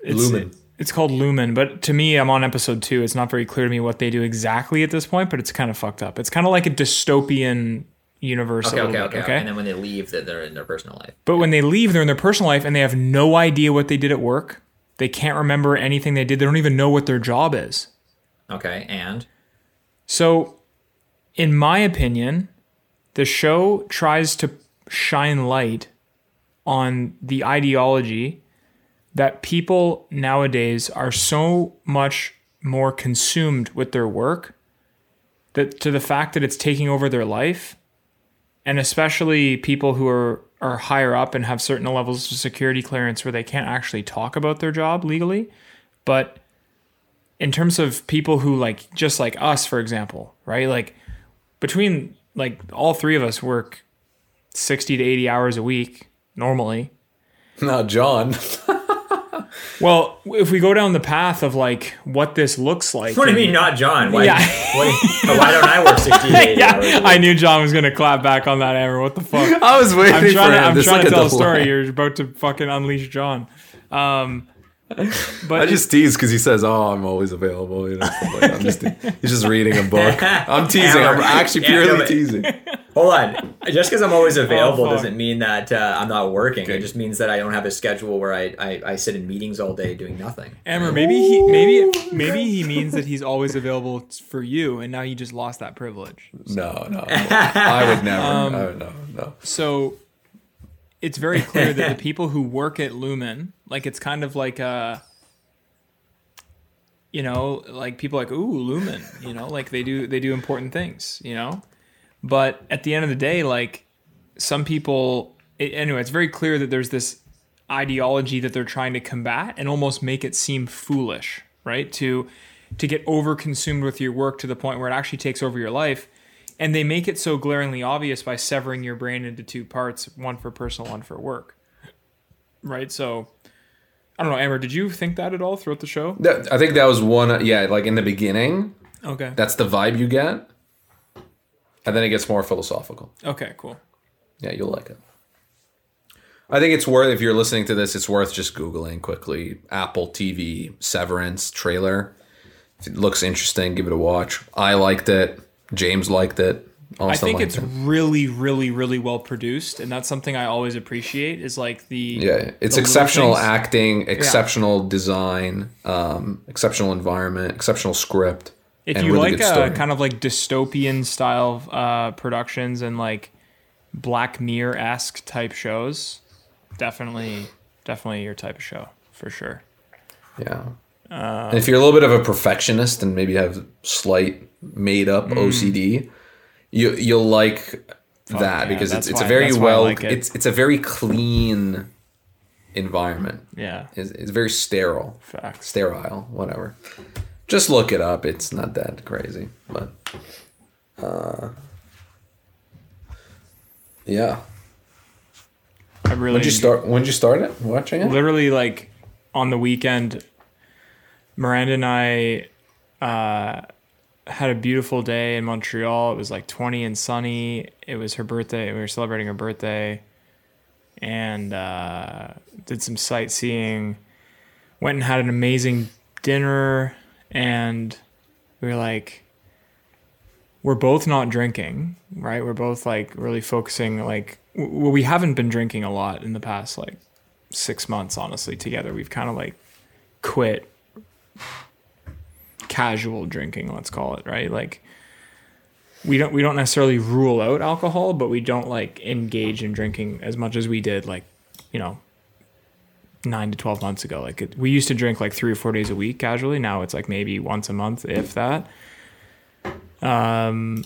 Speaker 2: It's,
Speaker 7: Lumon.
Speaker 2: It's called Lumon, but to me, I'm on episode two. It's not very clear to me what they do exactly at this point, but it's kind of fucked up. It's kind of like a dystopian universe.
Speaker 6: Okay, okay,
Speaker 2: bit,
Speaker 6: okay, And then when they leave, they're in their personal life.
Speaker 2: But when they leave, they're in their personal life and they have no idea what they did at work. They can't remember anything they did. They don't even know what their job is.
Speaker 6: Okay, and
Speaker 2: So, in my opinion, the show tries to shine light on the ideology that people nowadays are so much more consumed with their work that to the fact that it's taking over their life and especially people who are are higher up and have certain levels of security clearance where they can't actually talk about their job legally. But in terms of people who like just like us for example right? Like between like all three of us work 60 to 80 hours a week normally.
Speaker 7: Now, John.
Speaker 2: well if we go down the path of like what this looks like
Speaker 6: what do you mean, not John? Why,
Speaker 2: Yeah.
Speaker 6: why, why don't I work
Speaker 9: 60 to 80 hours
Speaker 2: yeah. I knew John was gonna clap back on that, Amer. What the fuck?
Speaker 7: I was waiting
Speaker 2: I'm
Speaker 7: for
Speaker 2: trying to,
Speaker 7: him.
Speaker 2: I'm
Speaker 7: There's
Speaker 2: trying
Speaker 7: like
Speaker 2: to tell a
Speaker 7: delay.
Speaker 2: story. You're about to fucking unleash John. Um, but
Speaker 7: I just tease because he says, "Oh, I'm always available." You know, like. I'm just, he's just reading a book. I'm teasing. I'm
Speaker 9: Hammer.
Speaker 7: actually
Speaker 9: Yeah,
Speaker 7: purely
Speaker 9: no, but-
Speaker 7: teasing.
Speaker 9: Hold on. Just because I'm always available
Speaker 2: Oh,
Speaker 9: doesn't mean that uh, I'm not working. It just means that I don't have a schedule where I, I, I sit in meetings all day doing nothing.
Speaker 2: Amer, maybe he maybe maybe he means that he's always available for you, and now you just lost that privilege.
Speaker 7: No, no, I would never.
Speaker 2: Um,
Speaker 7: I would, no, no.
Speaker 2: So it's very clear that the people who work at Lumon, like it's kind of like a you know, like people like, ooh, Lumon, you know, like they do they do important things, you know? But at the end of the day, like some people it, anyway, it's very clear that there's this ideology that they're trying to combat and almost make it seem foolish, right? To to get over consumed with your work to the point where it actually takes over your life. And they make it so glaringly obvious by severing your brain into two parts, one for personal, one for work. Right? So I don't know, Amer, did you think that at all throughout the show?
Speaker 7: That- I think that was one. Yeah, like in the beginning,
Speaker 2: Okay.
Speaker 7: that's the vibe you get, and then it gets more philosophical.
Speaker 2: Okay, cool.
Speaker 7: Yeah, you'll like it. I think it's worth if you're listening to this, it's worth just googling quickly Apple TV Severance trailer. If it looks interesting, give it a watch. I liked it. James liked it.
Speaker 2: I think it's
Speaker 7: it.
Speaker 2: really, really, really well produced, and that's something I always appreciate. Is like the
Speaker 7: Yeah, it's
Speaker 2: the
Speaker 7: exceptional acting, exceptional design, um, exceptional environment, exceptional script.
Speaker 2: If you
Speaker 7: really
Speaker 2: like uh, kind of like dystopian style uh, productions and like Black Mirror esque type shows, definitely, definitely your type of show for sure.
Speaker 7: Yeah. And if you're a little bit of a perfectionist and maybe have slight made up
Speaker 2: Mm.
Speaker 7: OCD, you you'll like that
Speaker 2: yeah,
Speaker 7: because it's it's a very
Speaker 2: that's why I
Speaker 7: well
Speaker 2: like it.
Speaker 7: it's it's a very clean environment.
Speaker 2: Yeah,
Speaker 7: It's, it's very sterile.
Speaker 2: Facts.
Speaker 7: Sterile, whatever. Just look it up. It's not that crazy, but uh yeah.
Speaker 2: I really
Speaker 7: When'd you start when did you start it? Watching it?
Speaker 2: literally like on the weekend miranda and i uh, had a beautiful day in montreal it was like 20 and sunny it was her birthday we were celebrating her birthday and uh, did some sightseeing went and had an amazing dinner and we were like we're both not drinking right? We're both like really focusing like w- we haven't been drinking a lot in the past like six months honestly together. We've kind of like quit casual drinking let's call it right? Like we don't we don't necessarily rule out alcohol but we don't like engage in drinking as much as we did like you know nine to 12 months ago. Like it, we used to drink like three or four days a week casually. Now it's like maybe once a month if that. Um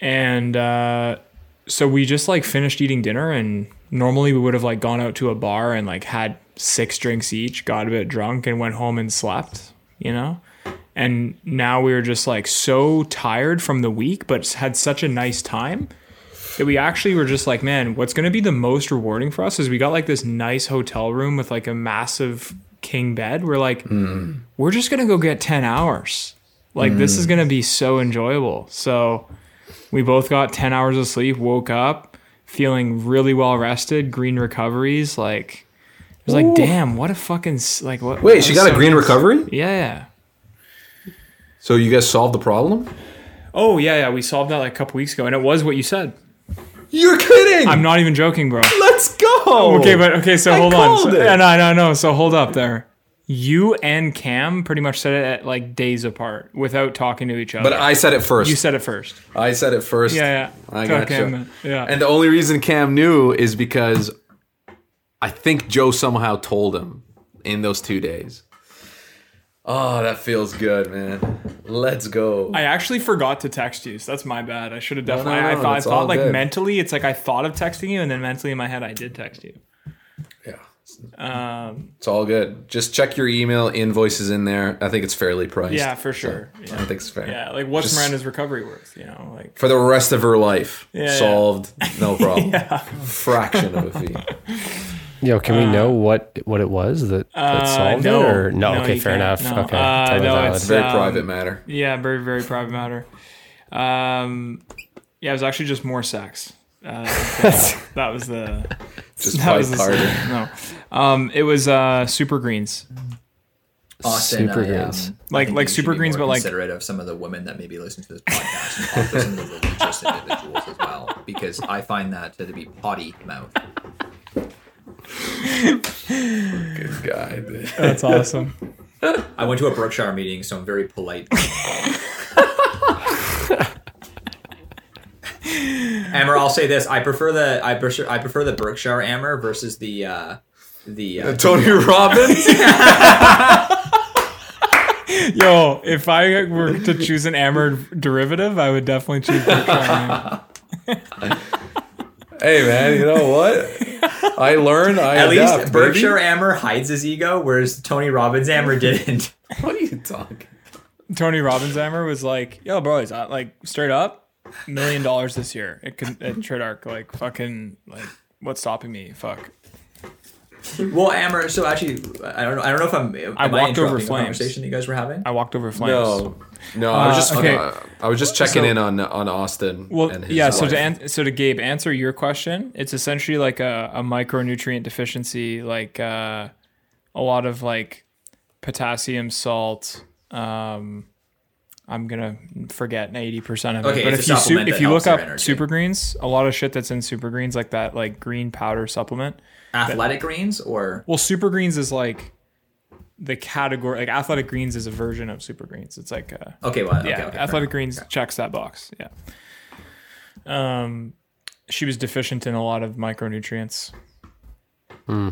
Speaker 2: and uh so we just like finished eating dinner and normally we would have like gone out to a bar and like had six drinks each got a bit drunk and went home and slept you know? And now we were just like so tired from the week but had such a nice time that we actually were just like man what's going to be the most rewarding for us is we got like this nice hotel room with like a massive king bed we're like hmm. we're just going to go get 10 hours like this is hmm. going to be so enjoyable so we both got 10 hours of sleep, woke up feeling really well rested, green recoveries. Like, it was like, damn, what a fucking, like, what?
Speaker 7: Wait, she got a green
Speaker 2: nice.
Speaker 7: recovery?
Speaker 2: Yeah.
Speaker 7: So you guys solved the problem?
Speaker 2: Oh, yeah, yeah. We solved that like a couple weeks ago, and it was what you said.
Speaker 7: You're kidding!
Speaker 2: I'm not even joking, bro.
Speaker 7: Let's go!
Speaker 2: Okay, but okay, so
Speaker 7: I
Speaker 2: hold on.
Speaker 7: called
Speaker 2: So,
Speaker 7: it.
Speaker 2: yeah, no, no, no. So hold up there. You and Cam pretty much said it at like days apart without talking to each other.
Speaker 7: But I said it first.
Speaker 2: you said it first.
Speaker 7: I said it first.
Speaker 2: Yeah, yeah.
Speaker 7: I
Speaker 2: Tell
Speaker 7: got
Speaker 2: Cam
Speaker 7: you.
Speaker 2: Yeah.
Speaker 7: And the only reason Cam knew is because I think Joe somehow told him in those two days. Oh, that feels good, man. Let's go.
Speaker 2: I actually forgot to text you, so that's my bad. I should have
Speaker 7: no,
Speaker 2: definitely.
Speaker 7: no,
Speaker 2: I thought, I thought like
Speaker 7: good.
Speaker 2: mentally, it's like I thought of texting you, and then mentally in my head, I did text you.
Speaker 7: yeah.
Speaker 2: Um,
Speaker 7: It's all good. Just check your email. Invoices in there. I think it's fairly priced.
Speaker 2: yeah, for sure.
Speaker 7: I
Speaker 2: Yeah,
Speaker 7: think it's fair.
Speaker 2: yeah. Like, what's
Speaker 7: Just-
Speaker 2: Miranda's recovery worth? You know, like
Speaker 7: For the rest of her life.
Speaker 2: Yeah, yeah.
Speaker 7: solved. No problem. yeah. Fraction of a fee.
Speaker 8: Yo, can we know what what it was that, that
Speaker 2: Uh,
Speaker 8: solved
Speaker 2: no.
Speaker 8: it? Or no?
Speaker 2: No,
Speaker 8: okay, fair
Speaker 2: can't.
Speaker 8: enough.
Speaker 2: No.
Speaker 8: Okay,
Speaker 2: Uh,
Speaker 8: totally
Speaker 2: no,
Speaker 8: valid.
Speaker 2: it's-
Speaker 7: It's very
Speaker 2: Um,
Speaker 7: private matter.
Speaker 2: yeah, very very private matter. Um, yeah, it was actually just more sex. Uh, that, that was the
Speaker 7: Just
Speaker 2: that
Speaker 7: fight
Speaker 2: was the
Speaker 7: harder.
Speaker 2: no. Um, it was uh, super greens.
Speaker 6: Austin,
Speaker 8: Super
Speaker 6: I, um,
Speaker 8: greens.
Speaker 6: I
Speaker 2: Like- like super greens,
Speaker 6: more
Speaker 2: but like-
Speaker 6: considerate of some of the women that maybe listen to this podcast and talk to some of the religious individuals as well, because I find that to be potty mouth.
Speaker 7: Good guy. dude.
Speaker 2: That's awesome.
Speaker 6: I went to a Berkshire meeting, so I'm very polite. Amer, I'll say this: I prefer the I prefer I prefer the Berkshire Amer versus the uh, the uh,
Speaker 7: Tony Robbins.
Speaker 2: Yo, if I were to choose an Amer derivative, I would definitely choose Berkshire.
Speaker 7: hey man, you know what? I learn. I
Speaker 6: At
Speaker 7: adapt,
Speaker 6: least Berkshire
Speaker 7: baby.
Speaker 6: Amer hides his ego, whereas Tony Robbins Amer didn't.
Speaker 7: What are you talking?
Speaker 2: Tony Robbins Amer was like, "Yo, boys, I, like straight up, million dollars this year It Con- at Tridarch. Like, fucking, like, what's stopping me? Fuck."
Speaker 6: well, Amer. So actually, I don't know. I don't know if I'm. Am
Speaker 2: I walked over
Speaker 6: the
Speaker 2: flames.
Speaker 6: conversation you guys were having.
Speaker 2: I walked over flames.
Speaker 7: No, no. I was
Speaker 2: Uh,
Speaker 7: just.
Speaker 2: okay.
Speaker 7: uh, I was just checking
Speaker 2: So-
Speaker 7: in on on Austin.
Speaker 2: Well,
Speaker 7: and his
Speaker 2: yeah. So to an- so to Gabe, answer your question, it's essentially like a, a micronutrient deficiency, like uh, a lot of like potassium, salt. Um, I'm gonna forget eighty percent of it.
Speaker 6: Okay,
Speaker 2: but if you su- if you look up
Speaker 6: energy.
Speaker 2: super greens, a lot of shit that's in super greens, like that, like green powder supplement.
Speaker 6: Athletic greens or
Speaker 2: Well, super greens is like the category. Like athletic greens is a version of super greens. It's like uh,
Speaker 6: okay, well,
Speaker 2: yeah,
Speaker 6: okay, fair
Speaker 2: athletic
Speaker 6: enough.
Speaker 2: greens checks that box. Yeah. Um, she was deficient in a lot of micronutrients. Hmm.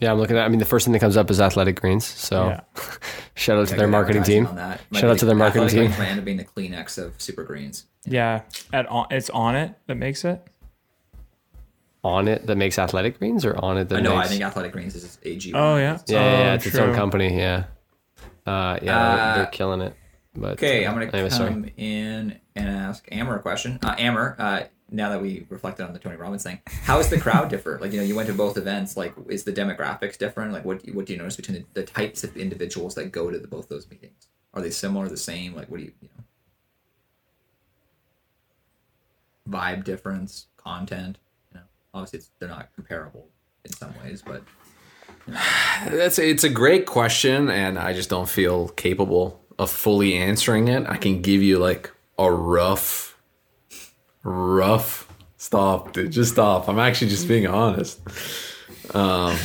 Speaker 8: Yeah, I'm looking at. I mean, the first thing that comes up is Athletic Greens. So
Speaker 2: Yeah.
Speaker 8: shout out to
Speaker 6: Yeah,
Speaker 8: their marketing team.
Speaker 6: On that.
Speaker 8: Shout out to their marketing team.
Speaker 6: Greens Might end up being the Kleenex of super greens.
Speaker 2: Yeah, at on, it's on it that makes it.
Speaker 8: On it that makes Athletic Greens, or on it that
Speaker 6: I know.
Speaker 8: makes.
Speaker 6: I think Athletic Greens is AG.
Speaker 2: Oh yeah,
Speaker 8: yeah, yeah, yeah,
Speaker 2: Oh,
Speaker 8: it's its own company. Yeah, uh, yeah,
Speaker 6: Uh,
Speaker 8: they're, they're killing it. But
Speaker 6: Okay,
Speaker 8: uh,
Speaker 6: I'm gonna
Speaker 8: anyway, sorry.
Speaker 6: come in and ask Amer a question. Uh, Amer, uh, now that we reflected on the Tony Robbins thing, how is the crowd differ? Like, you know, you went to both events. Like, is the demographics different? Like, what what do you notice between the, the types of individuals that go to the, both those meetings? Are they similar, the same? Like, what do you you know? Vibe difference, content. You know, obviously, it's, they're not comparable in some ways, but
Speaker 7: That's it's a great question, and I just don't feel capable of fully answering it. I can give you like a rough, rough stop, dude. Just stop. I'm actually just being honest. Um,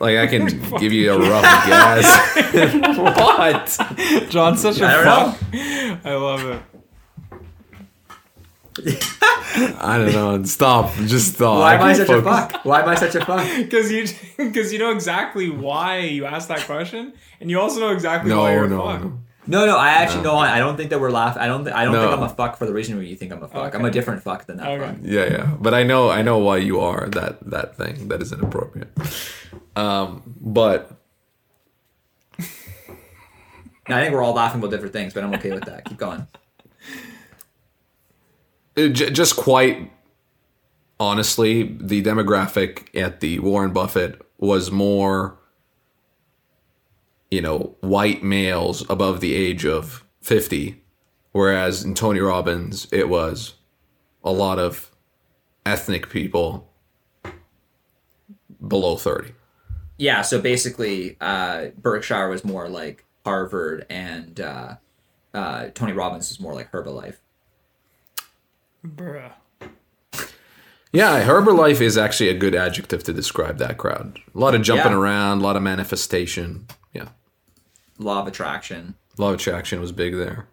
Speaker 7: like I can give you a rough guess. what?
Speaker 2: John's such a
Speaker 6: I don't
Speaker 2: fuck. I love it.
Speaker 7: I don't know. Stop. Just stop.
Speaker 6: why am I
Speaker 7: can
Speaker 6: such a fuck? Why am I such a fuck?
Speaker 2: Because you because you know exactly why you asked that question, and you also know exactly why you're a
Speaker 7: no,
Speaker 2: fuck.
Speaker 7: no.
Speaker 6: No, no, I actually no. I don't think that we're laughing. I don't. Th- I don't
Speaker 7: No.
Speaker 6: think I'm a fuck for the reason where you think I'm a fuck. I'm a different fuck than that
Speaker 2: Okay.
Speaker 6: fuck.
Speaker 7: Yeah, yeah. But I know I know why you are that that thing that is inappropriate. Um, but
Speaker 6: And I think we're all laughing about different things, but I'm okay with that. Keep going.
Speaker 7: It j- just quite honestly, the demographic at the Warren Buffett was more, you know, white males above the age of 50, whereas in Tony Robbins, it was a lot of ethnic people below 30.
Speaker 6: Yeah. So basically, uh, Berkshire was more like Harvard, and uh, uh, Tony Robbins was more like Herbalife.
Speaker 2: Bruh.
Speaker 7: Yeah, Herbalife is actually a good adjective to describe that crowd. A lot of jumping
Speaker 6: Yeah.
Speaker 7: around, a lot of manifestation. Yeah.
Speaker 6: Law of attraction.
Speaker 7: Law of attraction was big there.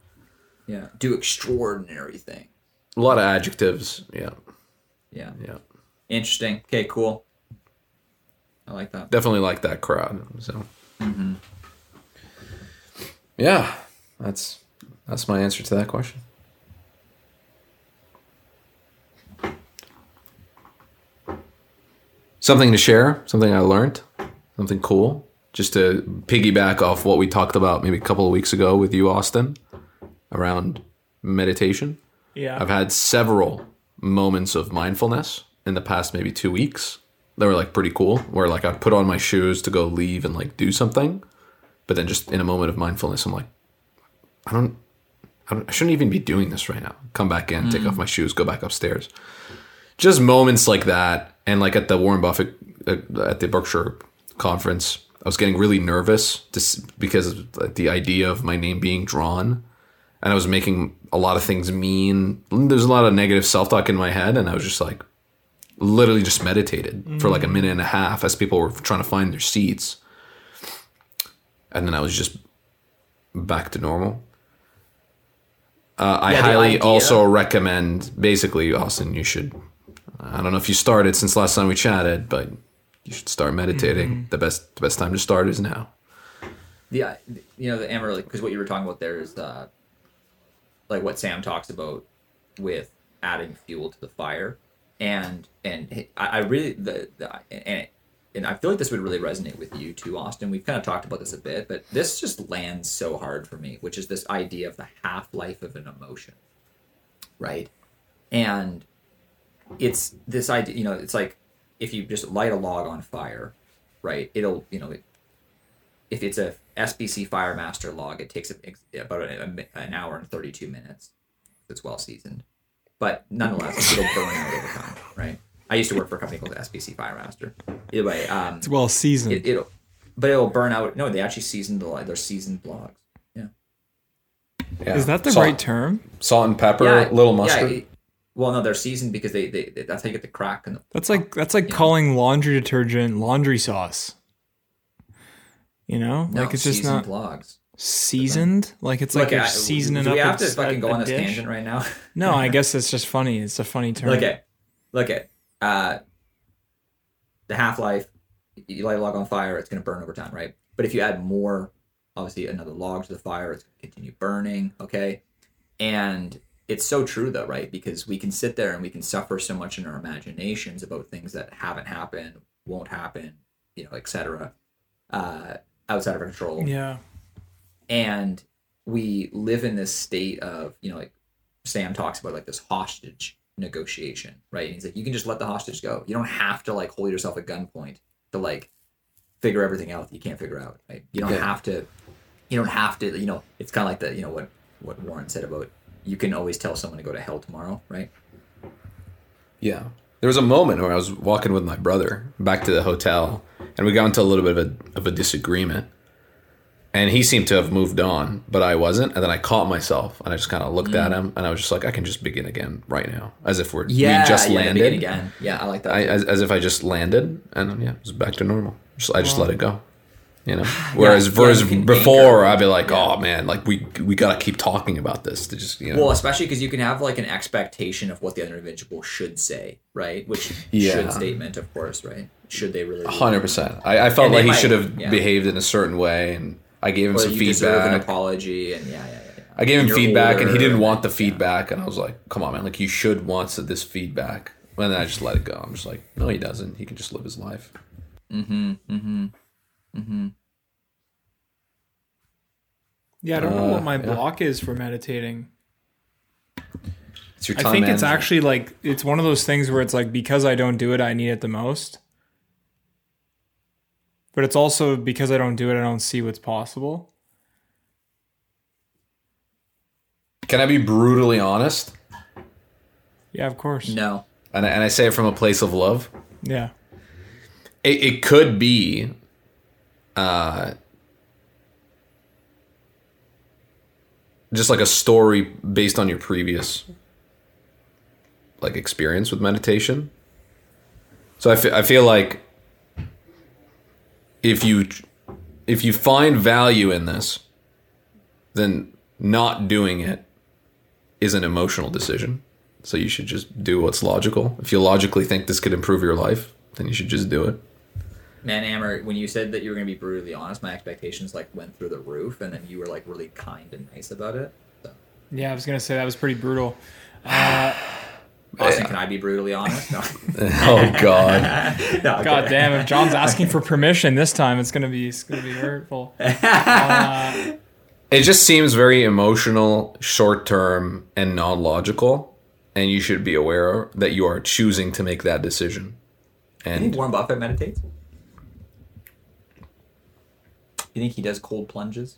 Speaker 6: Yeah. Do extraordinary thing.
Speaker 7: A lot of adjectives. Yeah.
Speaker 6: Yeah.
Speaker 7: Yeah.
Speaker 6: Interesting. Okay. Cool. I like that.
Speaker 7: Definitely like that crowd. So mm-hmm. Yeah. That's that's my answer to that question. Something to share, something I learned, something cool. Just to piggyback off what we talked about maybe a couple of weeks ago with you, Austin, around meditation.
Speaker 2: Yeah.
Speaker 7: I've had several moments of mindfulness in the past maybe two weeks. They were like pretty cool, where like I put on my shoes to go leave and like do something, but then just in a moment of mindfulness, I'm like, I don't, I, don't, I shouldn't even be doing this right now. Come back in, take mm. off my shoes, go back upstairs. Just moments like that, and like at the Warren Buffett at the Berkshire conference, I was getting really nervous just because of the idea of my name being drawn, and I was making a lot of things mean. There's a lot of negative self talk in my head, and I was just like, literally just meditated for like a minute and a half as people were trying to find their seats, and then I was just back to normal. Uh, I
Speaker 6: Yeah, the
Speaker 7: highly also recommend, basically, Austin, you should. I don't know if you started since last time we chatted, but you should start meditating.
Speaker 6: Mm-hmm.
Speaker 7: The best, the best time to start is now.
Speaker 6: the uh, you know the Amer because what you were talking about there is uh, like what Sam talks about with adding fuel to the fire, and and I, I really the, the and and I feel like this would really resonate with you too, Austin. We've kind of talked about this a bit, but this just lands so hard for me, which is this idea of the half life of an emotion, right? And it's this idea, you know, it's like if you just light a log on fire, right? It'll, you know, it, if it's a SBC Firemaster log, it takes a, about a, a- an hour and 32 minutes. It's well seasoned. But nonetheless, it'll burn out over time, right? I used to work for a company called SBC Firemaster. Either way, um,
Speaker 2: It's well seasoned.
Speaker 6: it, it'll, but it'll burn out. No, they actually seasoned the log. They're seasoned logs. Yeah.
Speaker 7: Yeah.
Speaker 2: Is that the
Speaker 7: Salt-
Speaker 2: right term?
Speaker 7: Salt and pepper,
Speaker 6: yeah,
Speaker 7: little
Speaker 6: yeah,
Speaker 7: mustard.
Speaker 6: it- well, no, they're seasoned because they, they, they that's how you get the crack in the
Speaker 2: That's like that's like calling laundry detergent laundry sauce. You know,
Speaker 6: no,
Speaker 2: like it's just
Speaker 6: seasoned
Speaker 2: not
Speaker 6: logs.
Speaker 2: seasoned. Like it's like you're seasoning
Speaker 6: do
Speaker 2: up.
Speaker 6: we have to fucking go on this
Speaker 2: dish.
Speaker 6: tangent right now?
Speaker 2: No, I guess it's just funny. It's a funny term.
Speaker 6: Look at, look at, uh, the half life. You light a log on fire, it's going to burn over time, right? But if you add more, obviously another log to the fire, it's going to continue burning. Okay, and it's so true though, right? Because we can sit there and we can suffer so much in our imaginations about things that haven't happened, won't happen, you know, etc. Uh, outside of our control
Speaker 2: Yeah.
Speaker 6: and we live in this state of you know like sam talks about like this hostage negotiation right and he's like you can just let the hostage go you don't have to like hold yourself at gunpoint to like figure everything out that you can't figure out right you don't
Speaker 7: Yeah.
Speaker 6: have to you don't have to you know it's kind of like the you know what what warren said about you can always tell someone to go to hell tomorrow right
Speaker 7: Yeah. There was a moment where I was walking with my brother back to the hotel, and we got into a little bit of a, of a disagreement. And he seemed to have moved on, but I wasn't. And then I caught myself, and I just kind of looked at mm. him, and I was just like, I can just begin again right now, as if we're we just
Speaker 6: yeah,
Speaker 7: landed.
Speaker 6: again yeah i like that
Speaker 7: I, as, as if I just landed, and yeah, it was back to normal. Just, I just let it go. You know, whereas,
Speaker 6: yeah,
Speaker 7: whereas
Speaker 6: can
Speaker 7: before
Speaker 6: anchor.
Speaker 7: I'd be like, "Oh man, like we we gotta keep talking about this to just you know."
Speaker 6: Well, especially because you can have like an expectation of what the other individual should say, right? Which
Speaker 7: Yeah.
Speaker 6: should statement, of course, right? Should they really?
Speaker 7: Hundred percent. I, I felt
Speaker 6: And
Speaker 7: like he should have
Speaker 6: yeah.
Speaker 7: behaved in a certain way, and I gave him
Speaker 6: Or
Speaker 7: some
Speaker 6: deserve an apology, and yeah, yeah, yeah. yeah.
Speaker 7: I gave him feedback, and he didn't want the feedback, and I was like, "Come on, man! Like you should want this feedback." And then I just let it go. I'm just like, "No, he doesn't. He can just live his life."
Speaker 6: Mm-hmm. Mm-hmm. Mm-hmm.
Speaker 2: Yeah, I don't know
Speaker 7: Uh,
Speaker 2: what my
Speaker 7: yeah.
Speaker 2: block is for meditating.
Speaker 7: It's your
Speaker 2: I
Speaker 7: time
Speaker 2: think it's actually like it's one of those things where it's like because I don't do it, I need it the most. But it's also because I don't do it, I don't see what's possible.
Speaker 7: Can I be brutally honest?
Speaker 2: Yeah, of course.
Speaker 6: No.
Speaker 7: And I, and I say it from a place of love.
Speaker 2: Yeah.
Speaker 7: It, it could be, uh, just like a story based on your previous, like experience with meditation. So I I feel like if you if you find value in this, then not doing it is an emotional decision. So you should just do what's logical. If you logically think this could improve your life, then you should just do it.
Speaker 6: Man, Amer, when you said that you were going to be brutally honest, my expectations like went through the roof, and then you were like really kind and nice about it. So,
Speaker 2: Yeah, I was gonna say that was pretty brutal. Uh,
Speaker 6: Austin, can I be brutally honest? No.
Speaker 7: Oh God.
Speaker 6: no
Speaker 2: God damn, if John's asking for permission this time, it's gonna be it's gonna be hurtful. Uh,
Speaker 7: It just seems very emotional, short term, and non logical. And you should be aware that you are choosing to make that decision.
Speaker 6: You think
Speaker 7: And
Speaker 6: Warren Buffett meditates? You think he does cold plunges?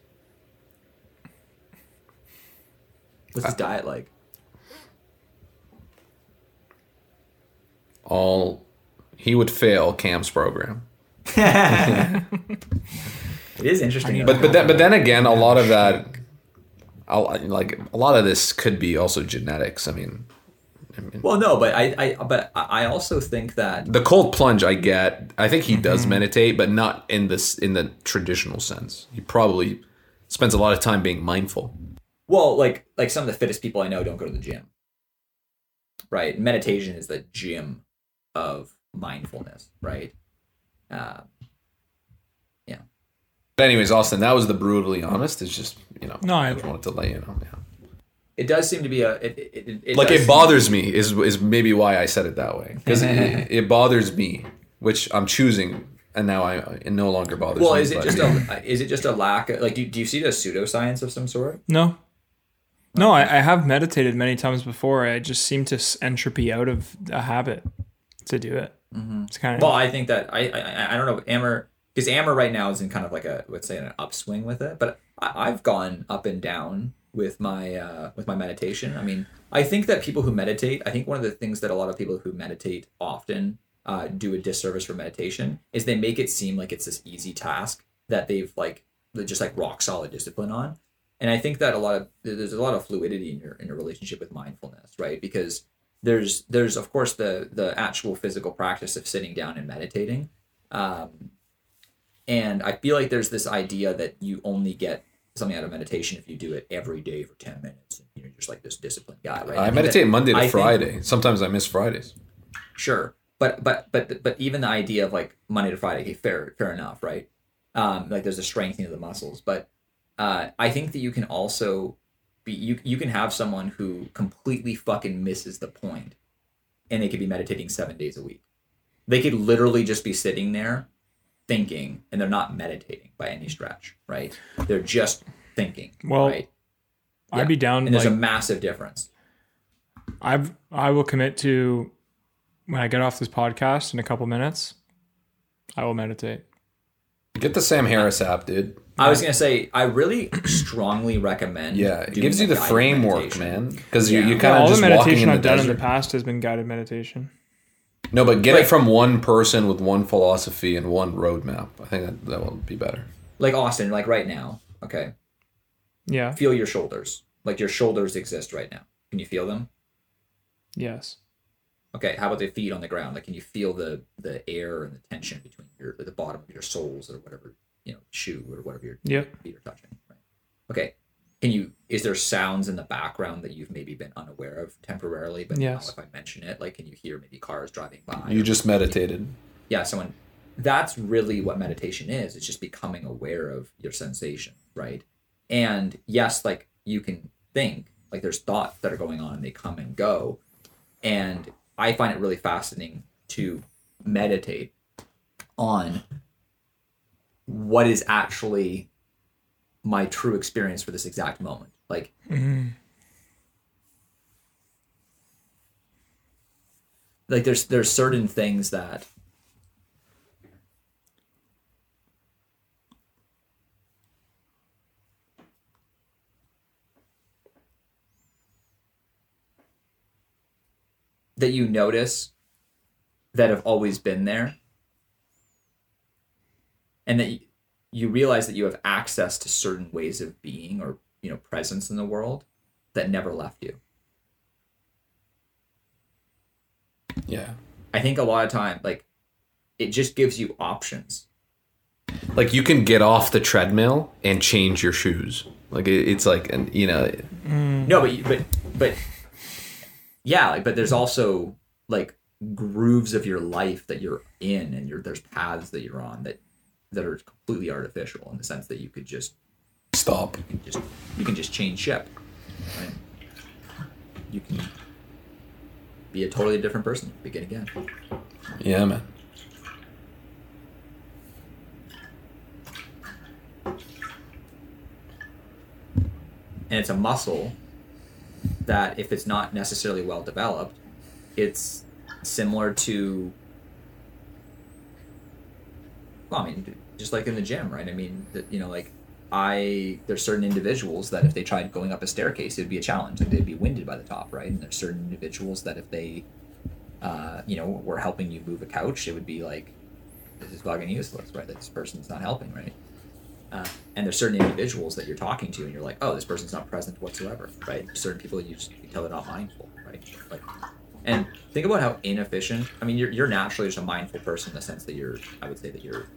Speaker 6: What's his diet like?
Speaker 7: All he would fail Cam's program.
Speaker 6: It is interesting.
Speaker 7: But but then, but then again, a lot of that, I'll, like a lot of this could be also genetics. I mean,
Speaker 6: well, no, but I, I, but I also think that
Speaker 7: the cold plunge I get. I think he does
Speaker 6: Mm-hmm.
Speaker 7: meditate, but not in this in the traditional sense. He probably spends a lot of time being mindful.
Speaker 6: Well, like like some of the fittest people I know don't go to the gym. Right? Meditation is the gym of mindfulness, right? Uh, yeah.
Speaker 7: But anyways, Austin, that was the brutally honest. It's just you know,
Speaker 2: No, I-
Speaker 7: I just wanted to let you know. Yeah.
Speaker 6: It does seem to be a it, it, it, it
Speaker 7: like it bothers me is is maybe why I said it that way because it, it bothers me, which I'm choosing, and now I it no longer bothers me.
Speaker 6: Well,
Speaker 7: me.
Speaker 6: is it
Speaker 7: but-
Speaker 6: just a is it just a lack of like do, do you see it as pseudoscience of some sort?
Speaker 2: No. No, I, I have meditated many times before. I just seem to entropy out of a habit to do it. Mm-hmm. It's kind of
Speaker 6: Well, I think that I I, I don't know Amer because Amer right now is in kind of like a let's say an upswing with it, but I, I've gone up and down with my uh, with my meditation. I mean, I think that people who meditate, I think one of the things that a lot of people who meditate often uh, do a disservice for meditation is they make it seem like it's this easy task that they've like just like rock solid discipline on. And I think that a lot of there's a lot of fluidity in your in your relationship with mindfulness, right? Because there's there's of course the the actual physical practice of sitting down and meditating um, and i feel like there's this idea that you only get something out of meditation if you do it every day for 10 minutes and you're just like this disciplined guy right
Speaker 7: I
Speaker 6: think
Speaker 7: meditate
Speaker 6: that-
Speaker 7: Monday to
Speaker 6: I think-
Speaker 7: Friday. Sometimes I miss Fridays.
Speaker 6: sure but but but but even the idea of like monday to friday okay, fair fair enough right um like there's a strengthening of the muscles but uh i think that you can also be you you can have someone who completely fucking misses the point and they could be meditating seven days a week they could literally just be sitting there thinking and they're not meditating by any stretch right they're just thinking
Speaker 2: Well,
Speaker 6: right
Speaker 2: I'd be down.
Speaker 6: and there's
Speaker 2: like,
Speaker 6: a massive difference
Speaker 2: I've I will commit to when I get off this podcast in a couple minutes. I will meditate.
Speaker 7: Get the Sam Harris app, dude.
Speaker 6: I was gonna say I really strongly recommend.
Speaker 7: Yeah, it gives you the framework,
Speaker 6: meditation.
Speaker 7: man. Because you
Speaker 6: Yeah.
Speaker 7: you
Speaker 6: Yeah,
Speaker 7: kind
Speaker 2: all
Speaker 7: of
Speaker 2: the
Speaker 7: just walking
Speaker 2: meditation
Speaker 7: in the
Speaker 2: I've done
Speaker 7: desert.
Speaker 2: in the past has been guided meditation.
Speaker 7: No, but get
Speaker 6: Like-
Speaker 7: it from one person with one philosophy and one roadmap. I think that, that will be better.
Speaker 6: Like Austin, like right now. Okay,
Speaker 2: Yeah.
Speaker 6: feel your shoulders. Like your shoulders exist right now. Can you feel them?
Speaker 2: Yes.
Speaker 6: Okay, how about the feet on the ground? Like, can you feel the the air and the tension between your the bottom of your soles or whatever you know shoe or whatever your
Speaker 2: Yep.
Speaker 6: feet are touching? Right. Okay. Can you? Is there sounds in the background that you've maybe been unaware of temporarily? But
Speaker 2: Yes.
Speaker 6: now, if I mention it, like, can you hear maybe cars driving by?
Speaker 7: You
Speaker 6: or-
Speaker 7: just meditated.
Speaker 6: yeah someone that's really what meditation is it's just becoming aware of your sensation right and yes like you can think like there's thoughts that are going on and they come and go and i find it really fascinating to meditate on what is actually my true experience for this exact moment. Like mm-hmm. like there's there's certain things that that you notice that have always been there and that you, realize that you have access to certain ways of being or you know presence in the world that never left you
Speaker 7: Yeah.
Speaker 6: i think a lot of time like it just gives you options
Speaker 7: Like you can get off the treadmill and change your shoes. Like it, it's like, and you know,
Speaker 6: no but but but yeah like, but there's also like grooves of your life that you're in and you're there's paths that you're on that that are completely artificial in the sense that you could just
Speaker 7: stop.
Speaker 6: You can just you can just change ship right? you can be a totally different person begin again
Speaker 7: Yeah, man.
Speaker 6: and it's a muscle that if it's not necessarily well developed it's similar to well i mean just like in the gym right i mean that you know like I there's certain individuals that if they tried going up a staircase, it'd be a challenge. Like they'd be winded by the top, right? And there's certain individuals that if they, uh, you know, were helping you move a couch, it would be like, this is fucking useless, right? This person's not helping, right? Uh, and there's certain individuals that you're talking to, and you're like, oh, this person's not present whatsoever, right? Certain people you just you tell they're not mindful, right? Like, and think about how inefficient. I mean, you're you're naturally just a mindful person in the sense that you're. I would say that you're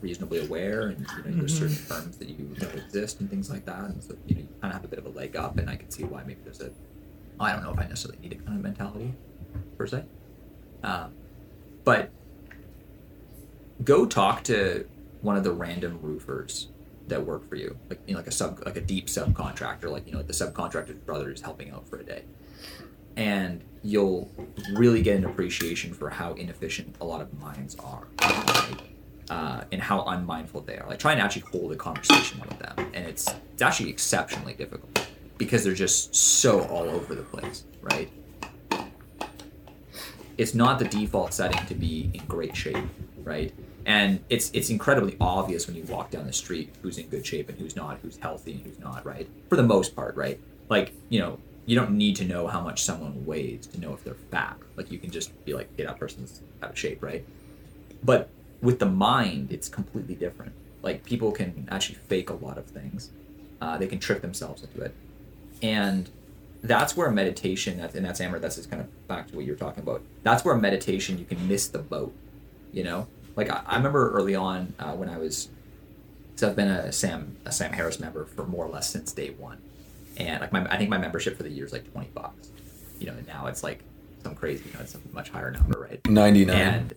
Speaker 6: reasonably aware, and you know, there's certain firms that you know exist and things like that, and so you know you kind of have a bit of a leg up, and I can see why maybe there's a. I don't know if I necessarily need a kind of mentality, per se, um, but go talk to one of the random roofers that work for you, like you know, like a sub, like a deep subcontractor, like you know, like the subcontractor's brother is helping out for a day, and you'll really get an appreciation for how inefficient a lot of minds are, right? Uh, and how unmindful they are. Like try and actually hold a conversation with them, and it's it's actually exceptionally difficult because they're just so all over the place, right? It's not the default setting to be in great shape, right? And it's it's incredibly obvious when you walk down the street who's in good shape and who's not, who's healthy and who's not, right? For the most part, right? Like you know, you don't need to know how much someone weighs to know if they're fat. Like you can just be like, "Yeah, that person's out of shape," right? But with the mind, it's completely different. Like people can actually fake a lot of things. Uh, they can trick themselves into it, and that's where meditation. That's and that's Amer. That's just kind of back to what you were talking about. That's where meditation you can miss the boat. You know, like I, I remember early on uh, when I was. So I've been a Sam a Sam Harris member for more or less since day one, and like my I think my membership for the year is like twenty bucks. You know, and now it's like some crazy. You know, it's a much higher number, right?
Speaker 7: Ninety nine.
Speaker 6: and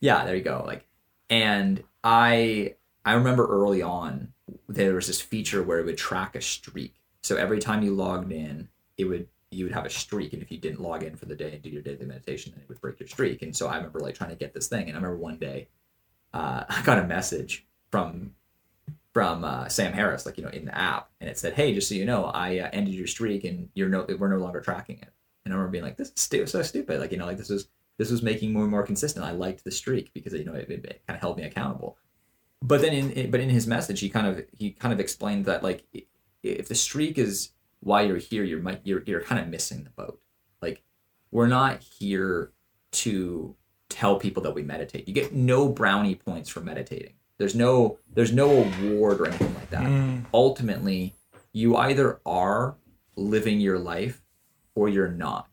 Speaker 6: yeah there you go like and i i remember early on there was this feature where it would track a streak. So every time you logged in it would you would have a streak. And if you didn't log in for the day and do your daily meditation then it would break your streak. And so i remember like trying to get this thing. And i remember one day uh, i got a message from from uh, sam harris like you know in the app. And it said hey just so you know i uh, ended your streak and you're no we're no longer tracking it. And i remember being like this is stu- so stupid. Like you know like this is this was making more and more consistent. I liked the streak because you know it, it, it kind of held me accountable. But then in, but in his message, he kind of he kind of explained that like if the streak is why you're here, you're might you're you're kind of missing the boat. Like we're not here to tell people that we meditate. You get no brownie points for meditating. There's no there's no award or anything like that. Mm. Ultimately, you either are living your life or you're not.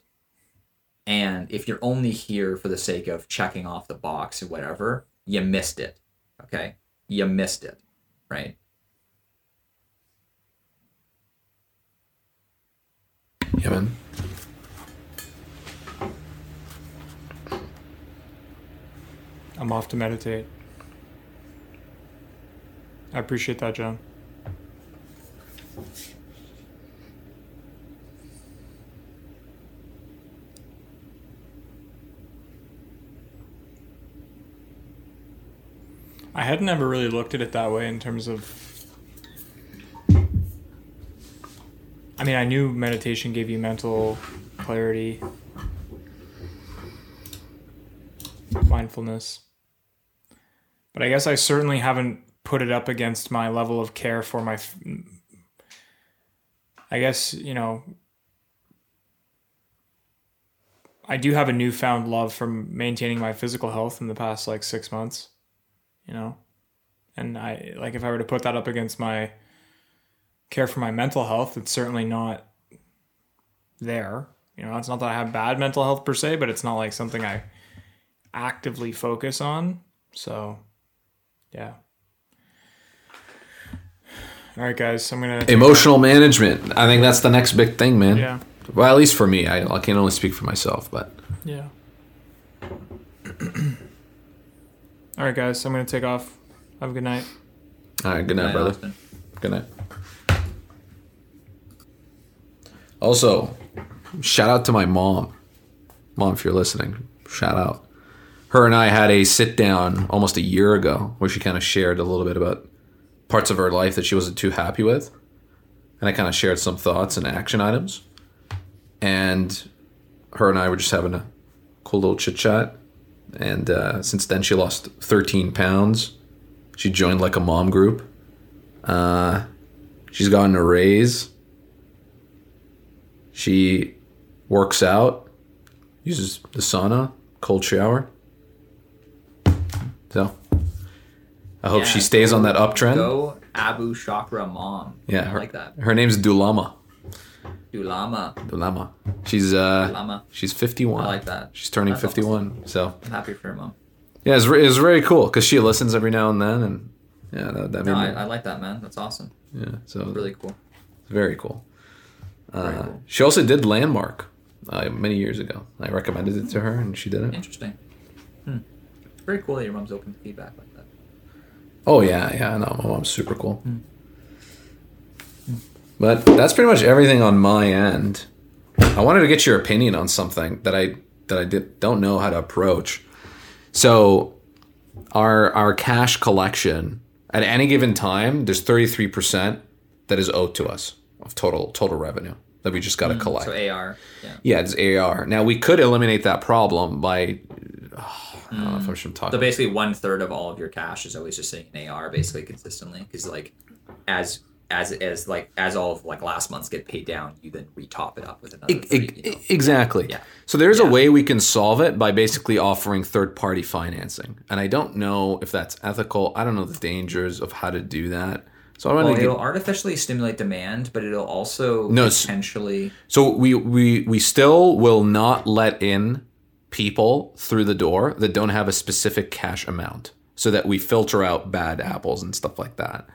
Speaker 6: And if you're only here for the sake of checking off the box or whatever, you missed it. Okay? You missed it. Right?
Speaker 7: Yeah, man.
Speaker 2: I'm off to meditate. I appreciate that, John. I had never really looked at it that way in terms of. I mean, I knew meditation gave you mental clarity, mindfulness. But I guess I certainly haven't put it up against my level of care for my. I guess, you know, I do have a newfound love for maintaining my physical health in the past like six months, you know? And I, like, if I were to put that up against my care for my mental health, it's certainly not there. You know, it's not that I have bad mental health per se, but it's not like something I actively focus on. So, yeah. All right, guys. I'm gonna
Speaker 7: Emotional management. I think that's the next big thing, man.
Speaker 2: Yeah.
Speaker 7: Well, at least for me, I, I can only speak for myself, but
Speaker 2: Yeah. All right, guys. I'm gonna take off. Have a good night.
Speaker 7: all right. Good night,
Speaker 6: Night,
Speaker 7: brother.
Speaker 6: Austin.
Speaker 7: Good night. Also, shout out to my mom. Mom, if you're listening, shout out. Her and I had a sit down almost a year ago where she kind of shared a little bit about parts of her life that she wasn't too happy with. And I kind of shared some thoughts and action items. And her and I were just having a cool little chit chat. And uh, since then, she lost 13 pounds. She joined like a mom group Uh, she's gotten a raise. She works out, uses the sauna, cold shower. So I hope she
Speaker 6: Yeah,
Speaker 7: stays on that uptrend.
Speaker 6: Go Abu Chakra mom.
Speaker 7: Yeah,
Speaker 6: I like that.
Speaker 7: Her name's Dulama.
Speaker 6: Dulama.
Speaker 7: Dulama. She's uh,
Speaker 6: Dulama.
Speaker 7: she's 51.
Speaker 6: I like that.
Speaker 7: She's turning
Speaker 6: That's
Speaker 7: 51. So
Speaker 6: I'm happy for her mom.
Speaker 7: yeah, it's, re- it's very cool because she listens every now and then, and yeah, that, that
Speaker 6: No, I, I like that, man. That's awesome.
Speaker 7: yeah, so
Speaker 6: Really cool.
Speaker 7: very cool. Uh,
Speaker 6: Very cool.
Speaker 7: She also did Landmark uh, many years ago. I recommended it to her, and she did it.
Speaker 6: Interesting. Hmm. Very cool that your mom's open to feedback like that.
Speaker 7: Oh yeah, yeah. No, my mom's super cool. But that's pretty much everything on my end. I wanted to get your opinion on something that I that I did, don't know how to approach. So, our our cash collection at any given time, there's 33 percent that is owed to us of total total revenue that we just got to mm, collect.
Speaker 6: So AR. Yeah.
Speaker 7: yeah, it's AR. Now we could eliminate that problem by. I don't know if I mm. should talk.
Speaker 6: So basically, one third of all of your cash is always just sitting in AR, basically consistently, because like as as as like as all of like last month's get paid down, you then retop it up with another. Three, you know?
Speaker 7: Exactly.
Speaker 6: Yeah.
Speaker 7: So there's
Speaker 6: Yeah.
Speaker 7: a way we can solve it by basically offering third party financing. And I don't know if that's ethical. I don't know the dangers of how to do that. So I want
Speaker 6: Well,
Speaker 7: to
Speaker 6: it'll
Speaker 7: get,
Speaker 6: artificially stimulate demand, but it'll also
Speaker 7: No,
Speaker 6: potentially.
Speaker 7: So we we we still will not let in people through the door that don't have a specific cash amount so that we filter out bad apples and stuff like that.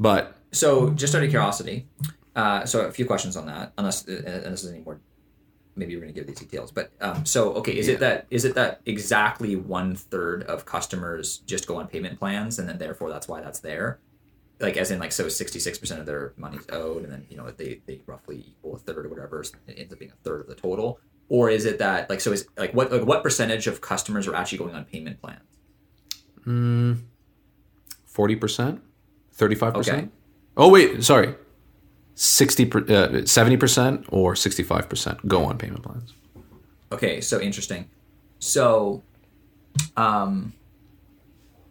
Speaker 7: But
Speaker 6: So, just out of curiosity, uh, so a few questions on that, unless uh, unless there's any more. Maybe you're going to give these details, but um, so okay, is it that is it that exactly one third of customers just go on payment plans, and then therefore that's why that's there, like as in like so sixty six percent of their money's owed, and then you know they they roughly equal a third or whatever, so it ends up being a third of the total, or is it that like so is like what like what percentage of customers are actually going on payment plans?
Speaker 7: forty percent, thirty five percent. Oh wait, sorry, sixty uh, seventy percent or sixty five percent go on payment plans.
Speaker 6: Okay, so interesting. So, um,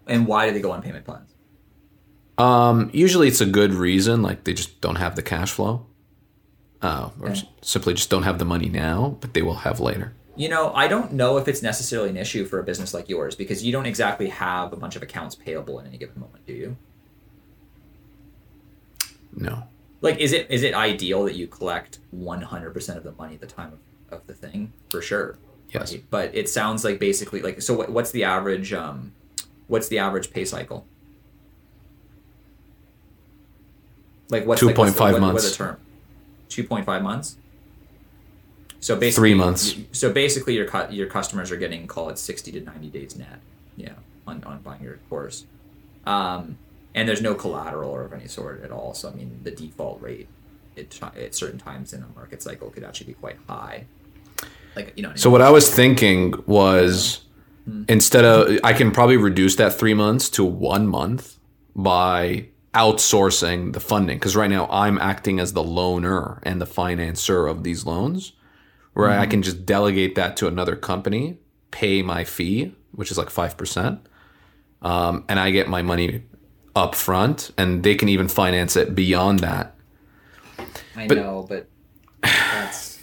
Speaker 6: and why do they go on payment plans?
Speaker 7: Um, usually it's a good reason, like they just don't have the cash flow, uh, or
Speaker 6: Okay.
Speaker 7: simply just don't have the money now, but they will have later.
Speaker 6: You know, I don't know if it's necessarily an issue for a business like yours because you don't exactly have a bunch of accounts payable in any given moment, do you?
Speaker 7: No.
Speaker 6: Like, is it is it ideal that you collect one hundred percent of the money at the time of, of the thing? For sure.
Speaker 7: Yes.
Speaker 6: right? But it sounds like basically like so. What, what's the average? Um, what's the average pay cycle? Like what's what's the-
Speaker 7: 2.5
Speaker 6: what-
Speaker 7: months.
Speaker 6: What the term? Two point five months. So basically,
Speaker 7: Three months.
Speaker 6: So basically, your cu- your customers are getting call it sixty to ninety days net. Yeah, on, on buying your course, um, and there's no collateral or of any sort at all. So I mean, the default rate at, at certain times in a market cycle could actually be quite high. Like you know.
Speaker 7: So what I was thinking was instead of I can probably reduce that three months to one month by outsourcing the funding because right now I'm acting as the loaner and the financer of these loans, where I can just delegate that to another company, pay my fee, which is like five percent, um, and I get my money up front, and they can even finance it beyond that.
Speaker 6: I
Speaker 7: but-
Speaker 6: know, but that's.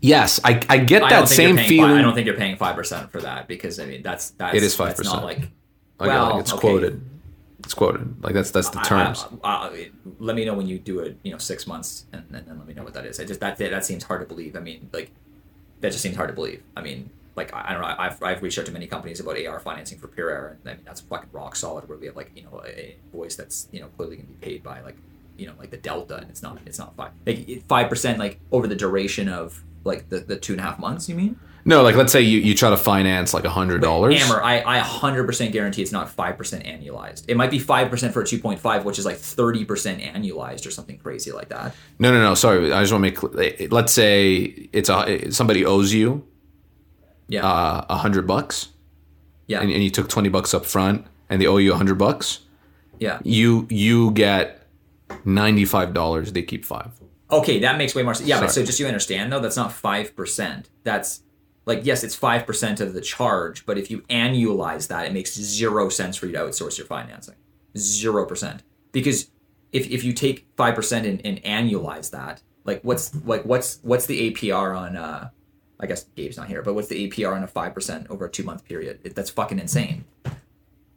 Speaker 7: Yes, I, I get
Speaker 6: I
Speaker 7: that same feeling.
Speaker 6: I don't think you're paying five percent for that because I mean that's that's
Speaker 7: It is 5%.
Speaker 6: like.
Speaker 7: I got,
Speaker 6: Well,
Speaker 7: like, it's
Speaker 6: okay.
Speaker 7: quoted. It's quoted. Like that's that's the terms.
Speaker 6: I, I, let me know when you do it. You know, six months, and, and then let me know what that is. I just that that seems hard to believe. I mean, like that just seems hard to believe. I mean, like I, I don't know. I've, I've reached out to many companies about AR financing for Pure Air, and I mean that's fucking rock solid. Where we have like you know a voice that's you know clearly going to be paid by like you know like the delta, and it's not it's not five like five percent like over the duration of like the, the two and a half months. You mean?
Speaker 7: no, like let's say you, you try to finance like a hundred dollars.
Speaker 6: Amer, I, I 100% guarantee it's not 5% annualized. It might be 5% for a 2.5, which is like 30% annualized or something crazy like that.
Speaker 7: No, no, no. Sorry, I just want to make. Let's say it's a somebody owes you
Speaker 6: Yeah.
Speaker 7: uh, a hundred bucks,
Speaker 6: yeah.
Speaker 7: and, and you took twenty bucks up front, and they owe you a hundred bucks.
Speaker 6: yeah.
Speaker 7: You you get ninety five dollars. They keep five.
Speaker 6: Okay, that makes way more sense. Yeah, but so just so you understand though, that's not 5%. That's like, yes, it's 5% of the charge, but if you annualize that, it makes zero sense for you to outsource your financing. zero percent because if if you take five percent and, and annualize that, like what's like what's what's the APR on uh I guess Gabe's not here, but what's the APR on a five percent over a two month period? It, that's fucking insane.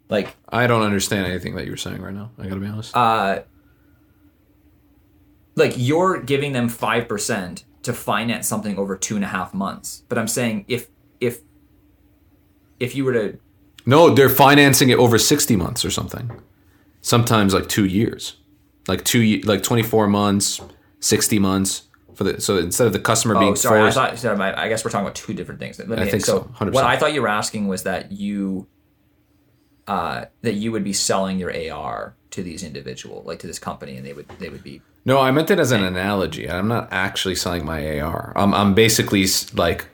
Speaker 6: Like
Speaker 7: I don't understand anything that you're saying right now. I gotta be honest.
Speaker 6: uh like you're giving them five percent to finance something over two and a half months. But I'm saying if if if you were to
Speaker 7: no, they're financing it over 60 months or something. Sometimes like two years, like two, like 24 months, 60 months for the. So instead of the customer being
Speaker 6: Oh, sorry. I thought. Sorry, my, I guess we're talking about two different things. Let
Speaker 7: I think so, 100%.
Speaker 6: What I thought you were asking was that you, uh, that you would be selling your AR to these individual, like to this company, and they would they would be.
Speaker 7: no, I meant it as an analogy. I'm not actually selling my AR. I'm, I'm basically like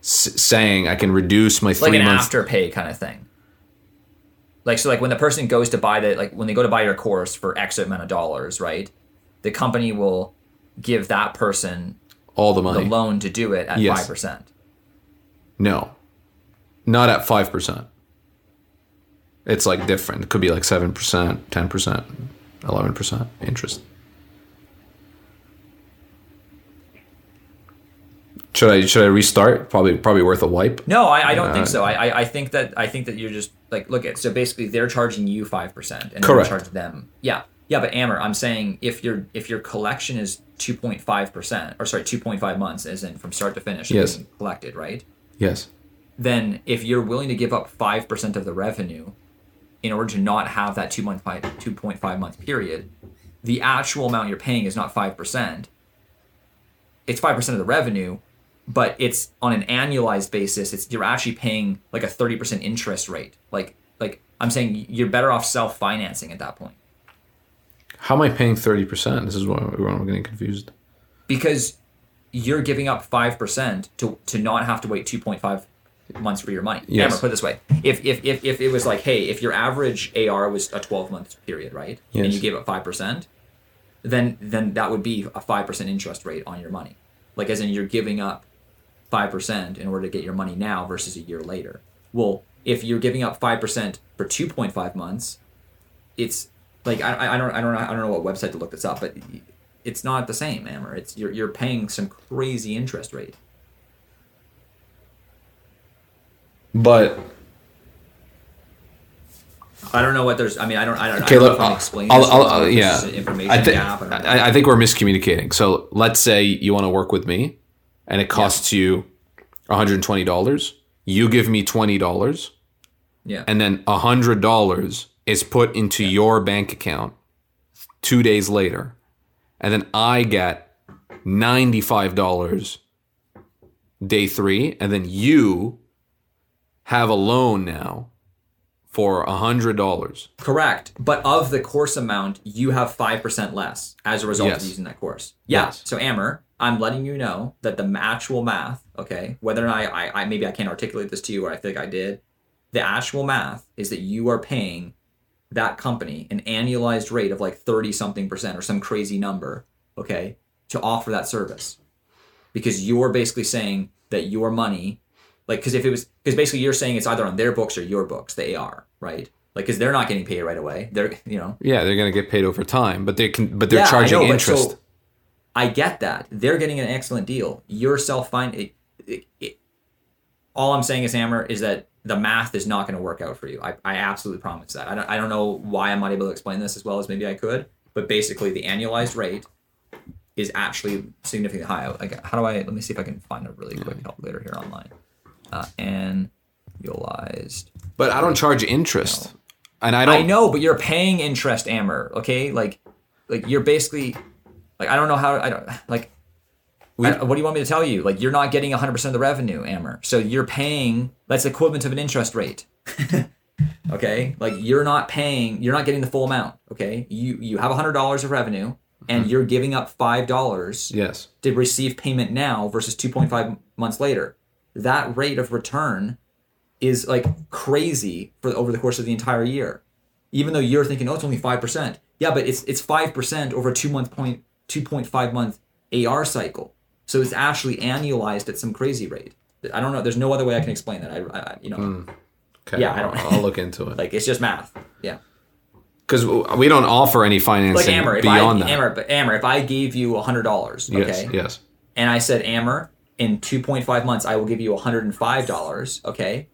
Speaker 7: s- saying I can reduce my three like
Speaker 6: an
Speaker 7: months.
Speaker 6: afterpay kind of thing. Like so, like when the person goes to buy the like when they go to buy your course for X amount of dollars, right? The company will give that person
Speaker 7: all the money, the
Speaker 6: loan to do it at
Speaker 7: Yes.
Speaker 6: five percent.
Speaker 7: No, not at five percent. It's like different. It could be like seven percent, ten percent, eleven percent interest. Should I should I restart? Probably probably worth a wipe.
Speaker 6: No, I, I don't think
Speaker 7: Uh,
Speaker 6: so. I, I think that I think that you're just like look at so basically they're charging you five percent and you charge them. Yeah, yeah, but Amer, I'm saying if your if your collection is two point five percent or sorry two point five months, as in from start to finish,
Speaker 7: Yes.
Speaker 6: collected, right?
Speaker 7: Yes.
Speaker 6: Then if you're willing to give up five percent of the revenue in order to not have that two month five two point five month period, the actual amount you're paying is not five percent. It's five percent of the revenue, but it's on an annualized basis. It's you're actually paying like a thirty percent interest rate. Like like I'm saying, you're better off self financing at that point
Speaker 7: How am I paying thirty percent? This is where where I'm getting confused.
Speaker 6: because you're giving up five percent to to not have to wait two point five months for your money.
Speaker 7: Yes.
Speaker 6: Amer, put it this way: if, if if if it was like, hey, if your average AR was a twelve month period, right, and you gave up five percent, then then that would be a five percent interest rate on your money. Like as in you're giving up five percent in order to get your money now versus a year later. Well, if you're giving up five percent for two point five months, it's like I, I- don't I don't know I don't know what website to look this up, but it's not the same, Amer. It's you're you're paying some crazy interest rate.
Speaker 7: But
Speaker 6: I don't know what there's. I mean, I don't. I don't.
Speaker 7: okay,
Speaker 6: I don't know
Speaker 7: look, I'll,
Speaker 6: explaining
Speaker 7: I'll, I'll- I'll-
Speaker 6: uh,
Speaker 7: yeah.
Speaker 6: information
Speaker 7: I, thi-
Speaker 6: gap. I.
Speaker 7: I, think we're miscommunicating. So let's say you want to work with me, and it costs you one hundred twenty dollars. You give me twenty dollars,
Speaker 6: yeah.
Speaker 7: and then hundred dollars is put into your bank account two days later, and then I get ninety five dollars day three, and then you have a loan now for hundred dollars.
Speaker 6: Correct. But of the course amount, you have 5% less as a result
Speaker 7: Yes.
Speaker 6: of using that course. Yeah.
Speaker 7: Yes.
Speaker 6: So, Amer, I'm letting you know that the actual math, okay, whether or not I, I, I maybe I can't articulate this to you or I think I did, the actual math is that you are paying that company an annualized rate of like 30 something percent or some crazy number, okay, to offer that service. Because you're basically saying that your money like because if it was because basically you're saying it's either on their books or your books the ar right? Like because they're not getting paid right away. They're you know?
Speaker 7: Yeah, they're gonna get paid over time, but they can, but they're
Speaker 6: Yeah, I
Speaker 7: charging
Speaker 6: know, but
Speaker 7: interest.
Speaker 6: so i get that. They're getting an excellent deal. You're self find it, it, it, all i'm saying is Amer is that the math is not going to work out for you I, I absolutely promise that I don't, I don't know why i'm not able to explain this as well as maybe i could but basically the annualized rate is actually significantly high like how do i let me see if i can find a really quick calculator here online uh, annualized
Speaker 7: but I don't charge interest, and I don't.
Speaker 6: I know, but you're paying interest, Amer. Okay, like, like you're basically, like, I don't know how. I don't like. I- what do you want me to tell you? Like, you're not getting 100 percent of the revenue, Amer. So you're paying. That's equivalent of an interest rate. okay, like you're not paying. You're not getting the full amount. Okay, you you have 100 dollars of revenue, and mm-hmm. you're giving up five dollars
Speaker 7: Yes.
Speaker 6: to receive payment now versus 2.5 months later. That rate of return is like crazy for over the course of the entire year. Even though you're thinking, oh, it's only five percent. Yeah, but it's it's five percent over a two month point two point five month AR cycle. So it's actually annualized at some crazy rate. I don't know. There's no other way I can explain that. I, I you know, hmm.
Speaker 7: Okay.
Speaker 6: Yeah, I don't-
Speaker 7: I'll, look into it.
Speaker 6: like it's just math. Yeah.
Speaker 7: because we don't offer any
Speaker 6: Like
Speaker 7: financing
Speaker 6: Amer, if
Speaker 7: beyond
Speaker 6: I,
Speaker 7: that.
Speaker 6: Amer, but Amer, if I gave you hundred dollars,
Speaker 7: yes,
Speaker 6: okay,
Speaker 7: yes.
Speaker 6: and I said, Amer, in 2.5 months, I will give you $105, okay?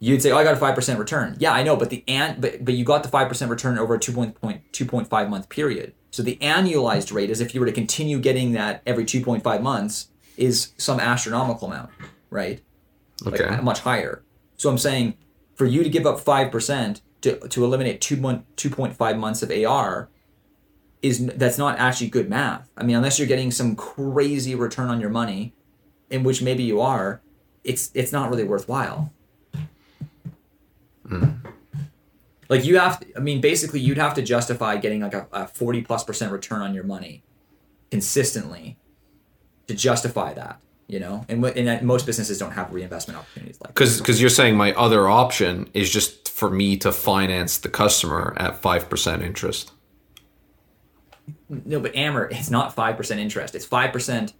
Speaker 6: You'd say, oh, I got a 5% return. Yeah, I know, but the an- but, but you got the 5% return over a 2.5 month period. So the annualized rate is if you were to continue getting that every 2.5 months is some astronomical amount, right? Like
Speaker 7: Okay.
Speaker 6: Uh, much higher. So I'm saying for you to give up 5% to, to eliminate two month, 2.5 months of AR, is that's not actually good math. I mean, unless you're getting some crazy return on your money, in which maybe you are, it's it's not really worthwhile. Hmm. Like you have, to, I mean, basically, you'd have to justify getting like a, a forty plus percent return on your money consistently to justify that. You know, and and that most businesses don't have reinvestment opportunities like. that.
Speaker 7: Because because you're saying my other option is just for me to finance the customer at five percent interest.
Speaker 6: No, but Amer, it's not five percent interest. It's five percent.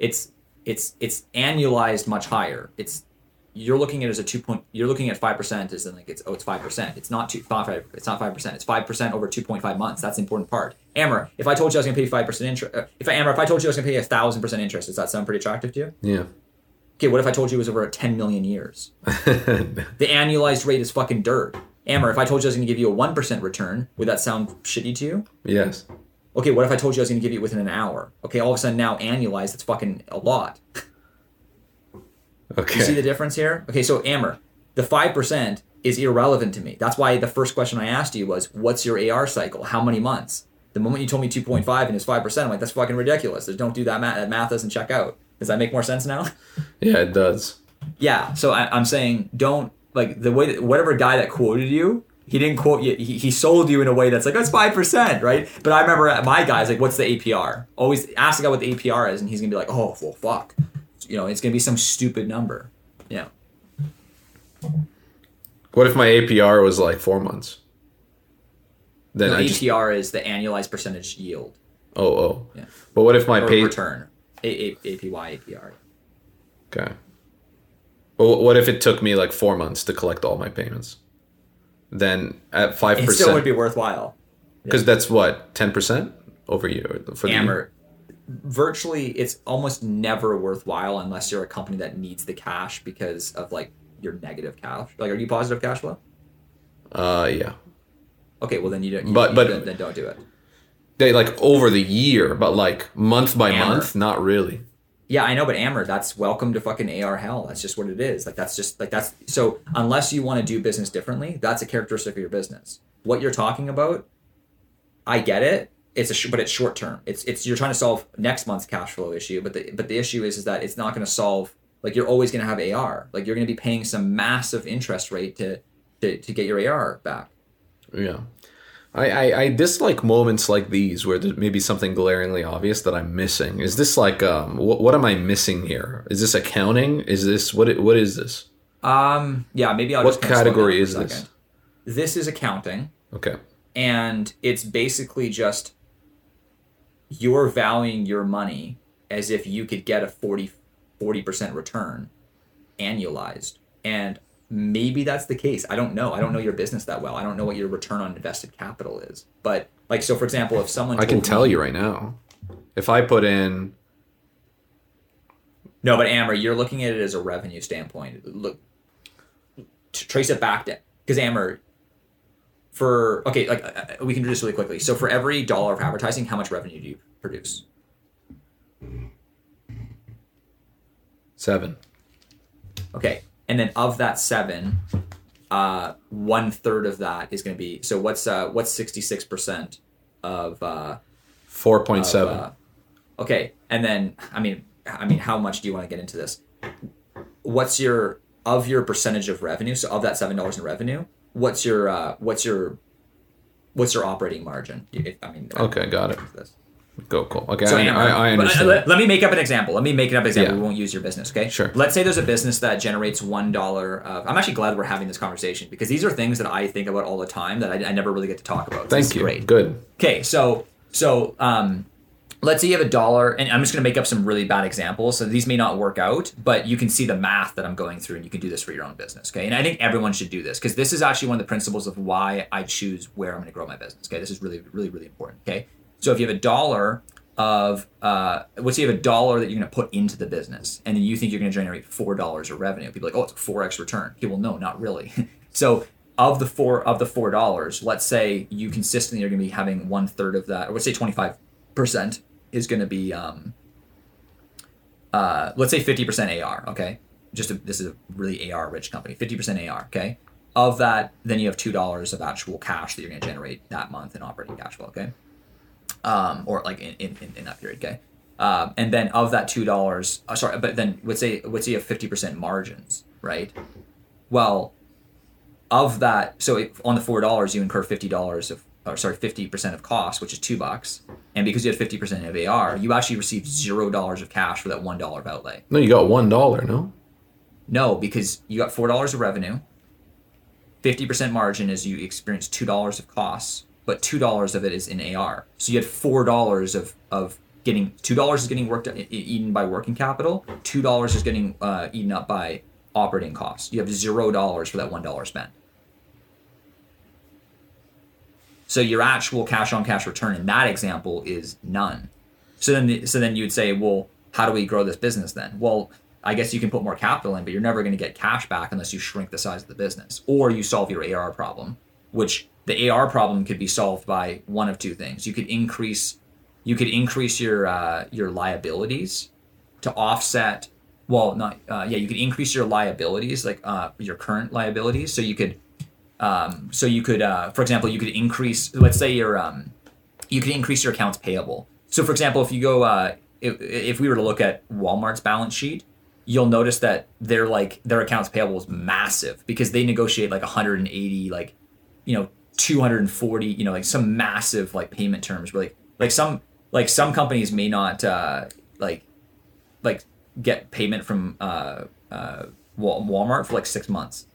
Speaker 6: It's it's it's annualized much higher. It's you're looking at it as a two point. You're looking at five percent as in like it's oh it's five percent. It's not two five. It's not five percent. It's five percent over two point five months. That's the important part. Amer, if I told you I was going to pay five percent interest, uh, if I, Amer, if I told you I was going to pay a thousand percent interest, does that sound pretty attractive to you?
Speaker 7: Yeah.
Speaker 6: Okay, what if I told you it was over 10 million years? the annualized rate is fucking dirt. Amer, if I told you I was going to give you a 1% return, would that sound shitty to you?
Speaker 7: Yes.
Speaker 6: Okay, what if I told you I was going to give you it within an hour? Okay, all of a sudden now annualized, it's fucking a lot.
Speaker 7: Okay.
Speaker 6: You see the difference here? Okay, so Amer, the 5% is irrelevant to me. That's why the first question I asked you was, what's your AR cycle? How many months? The moment you told me 2.5 and it's 5%, I'm like, that's fucking ridiculous. There's, don't do that math. That math doesn't check out. Does that make more sense now?
Speaker 7: yeah, it does.
Speaker 6: Yeah. So I, I'm saying don't like the way that whatever guy that quoted you, he didn't quote you. He, he sold you in a way that's like that's five percent, right? But I remember my guy's like, "What's the APR?" Always ask the guy what the APR is, and he's gonna be like, "Oh, well, fuck." You know, it's gonna be some stupid number. Yeah.
Speaker 7: What if my APR was like four months? Then
Speaker 6: No,
Speaker 7: I just
Speaker 6: APR is the annualized percentage yield
Speaker 7: oh oh.
Speaker 6: Yeah.
Speaker 7: But what if my
Speaker 6: or
Speaker 7: pay
Speaker 6: return. A, A, APY APR.
Speaker 7: Okay. Well, what if it took me like four months to collect all my payments? Then at five percent,
Speaker 6: It still would be worthwhile.
Speaker 7: because that's what ten percent over you for?
Speaker 6: Amer, virtually it's almost never worthwhile unless you're a company that needs the cash because of like your negative cash. Like, are you positive cash flow?
Speaker 7: Uh, yeah.
Speaker 6: Okay, well then you don't. You,
Speaker 7: But-
Speaker 6: you-
Speaker 7: but-
Speaker 6: then, then don't do it.
Speaker 7: They like over the year, but like month by month, not really.
Speaker 6: Yeah, I know, but Amer, that's welcome to fucking AR hell. That's just what it is. Like that's just like that's so unless you want to do business differently, that's a characteristic of your business. What you're talking about, I get it. It's a sh- but it's short term. It's it's you're trying to solve next month's cash flow issue, but the but the issue is is that it's not going to solve like you're always going to have AR. Like you're going to be paying some massive interest rate to to, to get your AR back.
Speaker 7: Yeah. I, I, I dislike moments like these where there's maybe something glaringly obvious that I'm missing. Is this like um what, what am I missing here? Is this accounting? Is this what it, what is this?
Speaker 6: Um, yeah, maybe I'll
Speaker 7: What category is this?
Speaker 6: This is accounting.
Speaker 7: Okay.
Speaker 6: and it's basically just you're valuing your money as if you could get a 40 40% return annualized. And maybe that's the case. I don't know. I don't know your business that well. I don't know what your return on invested capital is. But like so for example if someone
Speaker 7: I can tell
Speaker 6: me-
Speaker 7: you right now. If I put in
Speaker 6: no but Amer you're looking at it as a revenue standpoint. Look to trace it back to because Amer for okay like uh, uh, we can do this really quickly so for every dollar of advertising how much revenue do you produce
Speaker 7: seven.
Speaker 6: Okay. And then of that seven, uh, one third of that is going to be. So what's uh, what's sixty six percent of? Uh,
Speaker 7: Four point seven.
Speaker 6: uh, okay, and then I mean, I mean, how much do you want to get into this? What's your of your percentage of revenue? So of that seven dollars in revenue, what's your uh, what's your what's your operating margin? If, I mean,
Speaker 7: Okay, got it. Go cool. Okay,
Speaker 6: So
Speaker 7: I, I, I
Speaker 6: uh,
Speaker 7: understand.
Speaker 6: Let, let me make up an example. Let me make it up an example.
Speaker 7: Yeah.
Speaker 6: We won't use your business, okay?
Speaker 7: Sure.
Speaker 6: Let's say there's a business that generates one dollar. Of, I'm actually glad we're having this conversation because these are things that I think about all the time that I, I never really get to talk about.
Speaker 7: Thank you.
Speaker 6: Great.
Speaker 7: Good.
Speaker 6: Okay, so so um, let's say you have a dollar, and I'm just going to make up some really bad examples. So these may not work out, but you can see the math that I'm going through, and you can do this for your own business. Okay, and I think everyone should do this because this is actually one of the principles of why I choose where I'm going to grow my business. Okay, this is really, really, really important. Okay, so if you have a dollar of uh, let's say you have a dollar that you're going to put into the business, and then you think you're going to generate four dollars of revenue. People like, oh, it's a four x return. Okay, well, no, not really. so of the four of the four dollars, let's say you consistently are going to be having one third of that, or let's say twenty five percent is going to be um, uh, let's say 50% AR, okay? Just a, this is a really AR rich company, 50% AR, okay? Of that, then you have $2 of actual cash that you're going to generate that month in operating cash flow, okay? Um, or like in, in, in that period, okay? Um, and then of that $2, uh, sorry, but then let's say, let's say you have 50% margins, right? Well, of that, so if, on the $4, you incur $50 of or sorry, 50% of cost, which is two bucks. And because you had 50% of AR, you actually received zero dollars of cash for that one dollar of outlay.
Speaker 7: No, you got one dollar. No.
Speaker 6: No, because you got four dollars of revenue. 50% margin is you experience two dollars of costs, but two dollars of it is in AR. So you had four dollars of of getting two dollars is getting worked eaten by working capital. Two dollars is getting uh, eaten up by operating costs. You have zero dollars for that one dollar spent. So your actual cash on cash return in that example is none. So then, so then you'd say, well, how do we grow this business then? Well, I guess you can put more capital in, but you're never going to get cash back unless you shrink the size of the business or you solve your AR problem, which the AR problem could be solved by one of two things. You could increase, you could increase your uh, your liabilities to offset. Well, not uh, yeah, you could increase your liabilities, like uh, your current liabilities. So you could um, so you could, uh, for example, you could increase. Let's say your um, you could increase your accounts payable. So, for example, if you go, uh, if, if we were to look at Walmart's balance sheet, you'll notice that their like their accounts payable is massive because they negotiate like 180, like you know 240, you know, like some massive like payment terms. Where like like some like some companies may not uh, like like get payment from uh, uh, Walmart for like six months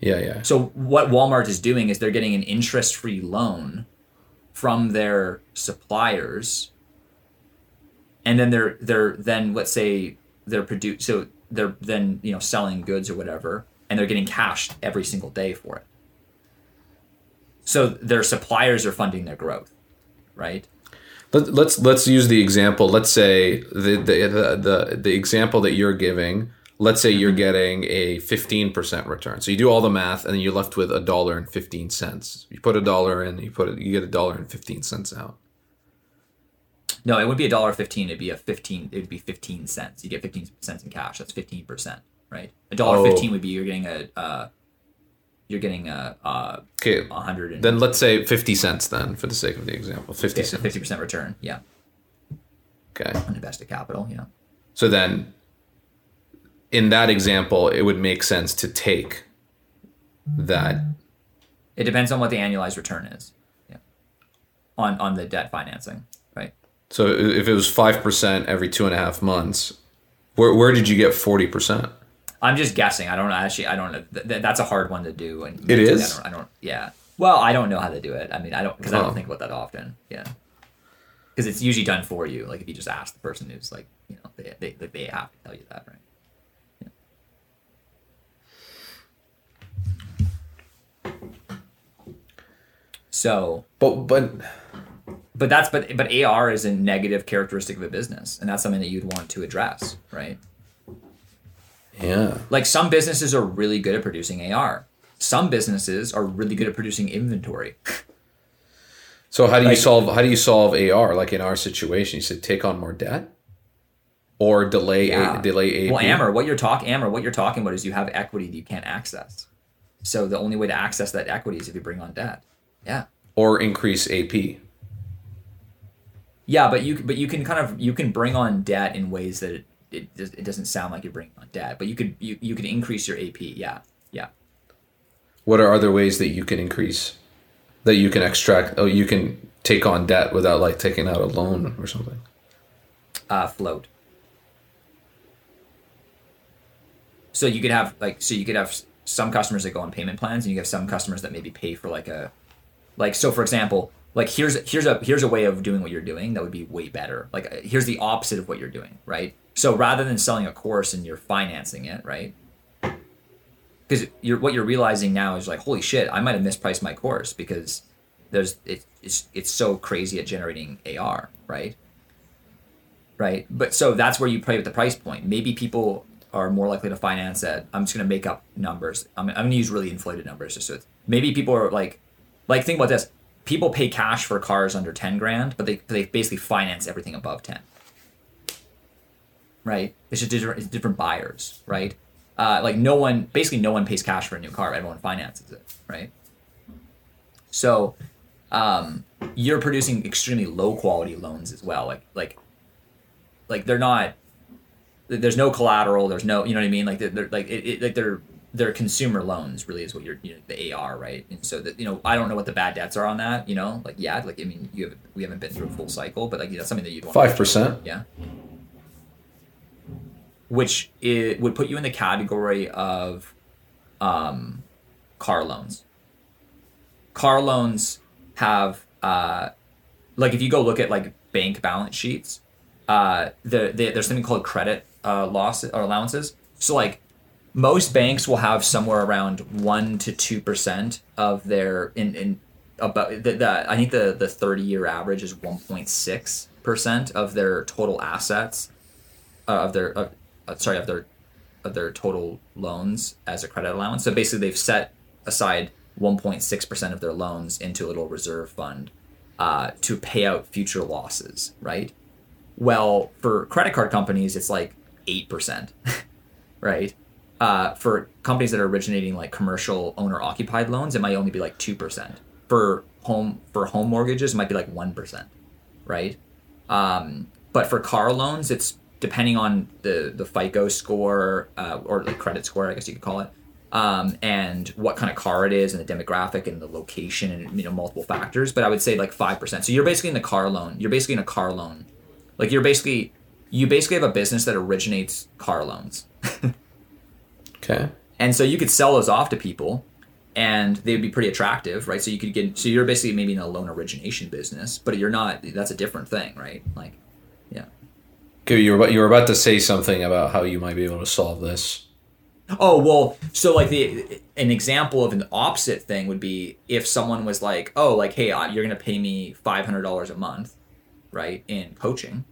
Speaker 7: yeah, yeah.
Speaker 6: So what Walmart is doing is they're getting an interest-free loan from their suppliers, and then they're they're then let's say they're produce so they're then you know selling goods or whatever, and they're getting cash every single day for it. So their suppliers are funding their growth, right?
Speaker 7: Let, let's let's use the example. Let's say the the the the, the example that you're giving let's say you're getting a 15% return. So you do all the math and then you're left with a dollar and 15 cents. You put a dollar in, you put it, you get a dollar and 15 cents out.
Speaker 6: No, it wouldn't be a dollar 15. It'd be a 15, it would be 15 cents. You get 15 cents in cash. That's 15%, right? A dollar oh. 15 would be, you're getting a, uh, you're getting a, uh,
Speaker 7: okay.
Speaker 6: 100.
Speaker 7: Then let's say 50 cents then for the sake of the example, 50 cents.
Speaker 6: 50% return. Yeah.
Speaker 7: Okay.
Speaker 6: On invested capital. Yeah.
Speaker 7: So then in that example, it would make sense to take that.
Speaker 6: It depends on what the annualized return is. Yeah. On on the debt financing, right?
Speaker 7: So if it was five percent every two and a half months, where where did you get forty percent?
Speaker 6: I'm just guessing. I don't know. Actually, I don't know. Th- that's a hard one to do. And
Speaker 7: it is.
Speaker 6: I don't, I don't, Yeah. Well, I don't know how to do it. I mean, I don't because oh. I don't oh. think about that often. Yeah. Because it's usually done for you. Like if you just ask the person who's like, you know, they they, they have to tell you that, right? So,
Speaker 7: but but
Speaker 6: but that's but but AR is a negative characteristic of a business, and that's something that you'd want to address, right?
Speaker 7: Yeah.
Speaker 6: Like some businesses are really good at producing AR. Some businesses are really good at producing inventory.
Speaker 7: so how do you like, solve how do you solve AR? Like in our situation, you said take on more debt or delay yeah. a, delay AP.
Speaker 6: Well, Amer, what you're talking Amer, what you're talking about is you have equity that you can't access. So the only way to access that equity is if you bring on debt. Yeah.
Speaker 7: Or increase AP.
Speaker 6: Yeah, but you but you can kind of you can bring on debt in ways that it, it, it doesn't sound like you're bringing on debt, but you could you, you could increase your AP. Yeah, yeah.
Speaker 7: What are other ways that you can increase that you can extract? Oh, you can take on debt without like taking out a loan or something.
Speaker 6: Uh, float. So you could have like so you could have some customers that go on payment plans, and you have some customers that maybe pay for like a like so for example like here's here's a here's a way of doing what you're doing that would be way better. Like uh, here's the opposite of what you're doing, right? So rather than selling a course and you're financing it, right? Because you're what you're realizing now is like, holy shit, I might have mispriced my course because there's it, it's it's so crazy at generating AR, right? Right. But so that's where you play with the price point. Maybe people are more likely to finance at. I'm just going to make up numbers. I'm, I'm going to use really inflated numbers just so maybe people are like, like think about this. People pay cash for cars under 10 grand, but they, they basically finance everything above 10. Right? It's just different, different buyers, right? Uh, like no one, basically no one pays cash for a new car. Everyone finances it, right? So um, you're producing extremely low quality loans as well. Like like like they're not there's no collateral there's no you know what i mean like they're, they're like it, it, like they're they're consumer loans really is what you're you know the ar right and so that you know i don't know what the bad debts are on that you know like yeah like i mean you have we haven't been through a full cycle but like you know something that you'd want
Speaker 7: Five percent.
Speaker 6: yeah which it would put you in the category of um car loans car loans have uh like if you go look at like bank balance sheets uh, the, the, there's something called credit uh, loss or allowances. So like most banks will have somewhere around one to two percent of their in in about the, the I think the the 30 year average is 1.6 percent of their total assets uh, of their uh, sorry of their of their total loans as a credit allowance. So basically they've set aside 1.6 percent of their loans into a little reserve fund uh, to pay out future losses, right? Well, for credit card companies, it's like 8%, right? Uh, for companies that are originating like commercial owner occupied loans, it might only be like 2%. For home for home mortgages, it might be like 1%, right? Um, but for car loans, it's depending on the, the FICO score uh, or like credit score, I guess you could call it, um, and what kind of car it is and the demographic and the location and you know multiple factors. But I would say like 5%. So you're basically in the car loan. You're basically in a car loan like you're basically you basically have a business that originates car loans.
Speaker 7: Okay.
Speaker 6: And so you could sell those off to people and they'd be pretty attractive, right? So you could get so you're basically maybe in a loan origination business, but you're not that's a different thing, right? Like yeah.
Speaker 7: Okay, you were about, you were about to say something about how you might be able to solve this.
Speaker 6: Oh well, so like the an example of an opposite thing would be if someone was like, "Oh, like hey, you're gonna pay me five hundred dollars a month, right, in coaching,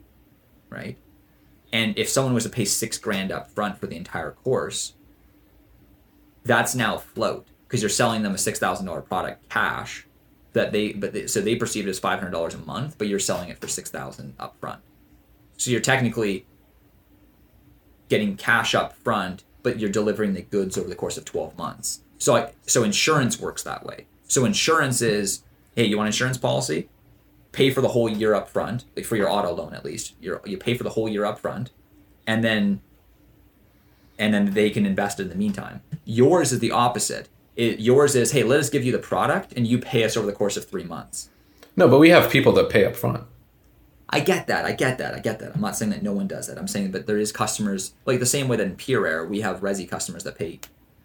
Speaker 6: right?" And if someone was to pay six grand up front for the entire course, that's now float because you're selling them a six thousand dollar product cash that they but they, so they perceive it as five hundred dollars a month, but you're selling it for six thousand up front. So you're technically getting cash up front, but you're delivering the goods over the course of 12 months. So I, so insurance works that way. So insurance is, hey, you want insurance policy? Pay for the whole year up front, like for your auto loan at least. you you pay for the whole year up front, and then and then they can invest in the meantime. Yours is the opposite. It, yours is, hey, let us give you the product and you pay us over the course of three months.
Speaker 7: No, but we have people that pay up front.
Speaker 6: I get that. I get that. I get that. I'm not saying that no one does that. I'm saying that there is customers like the same way that in Pure Air we have Resi customers that pay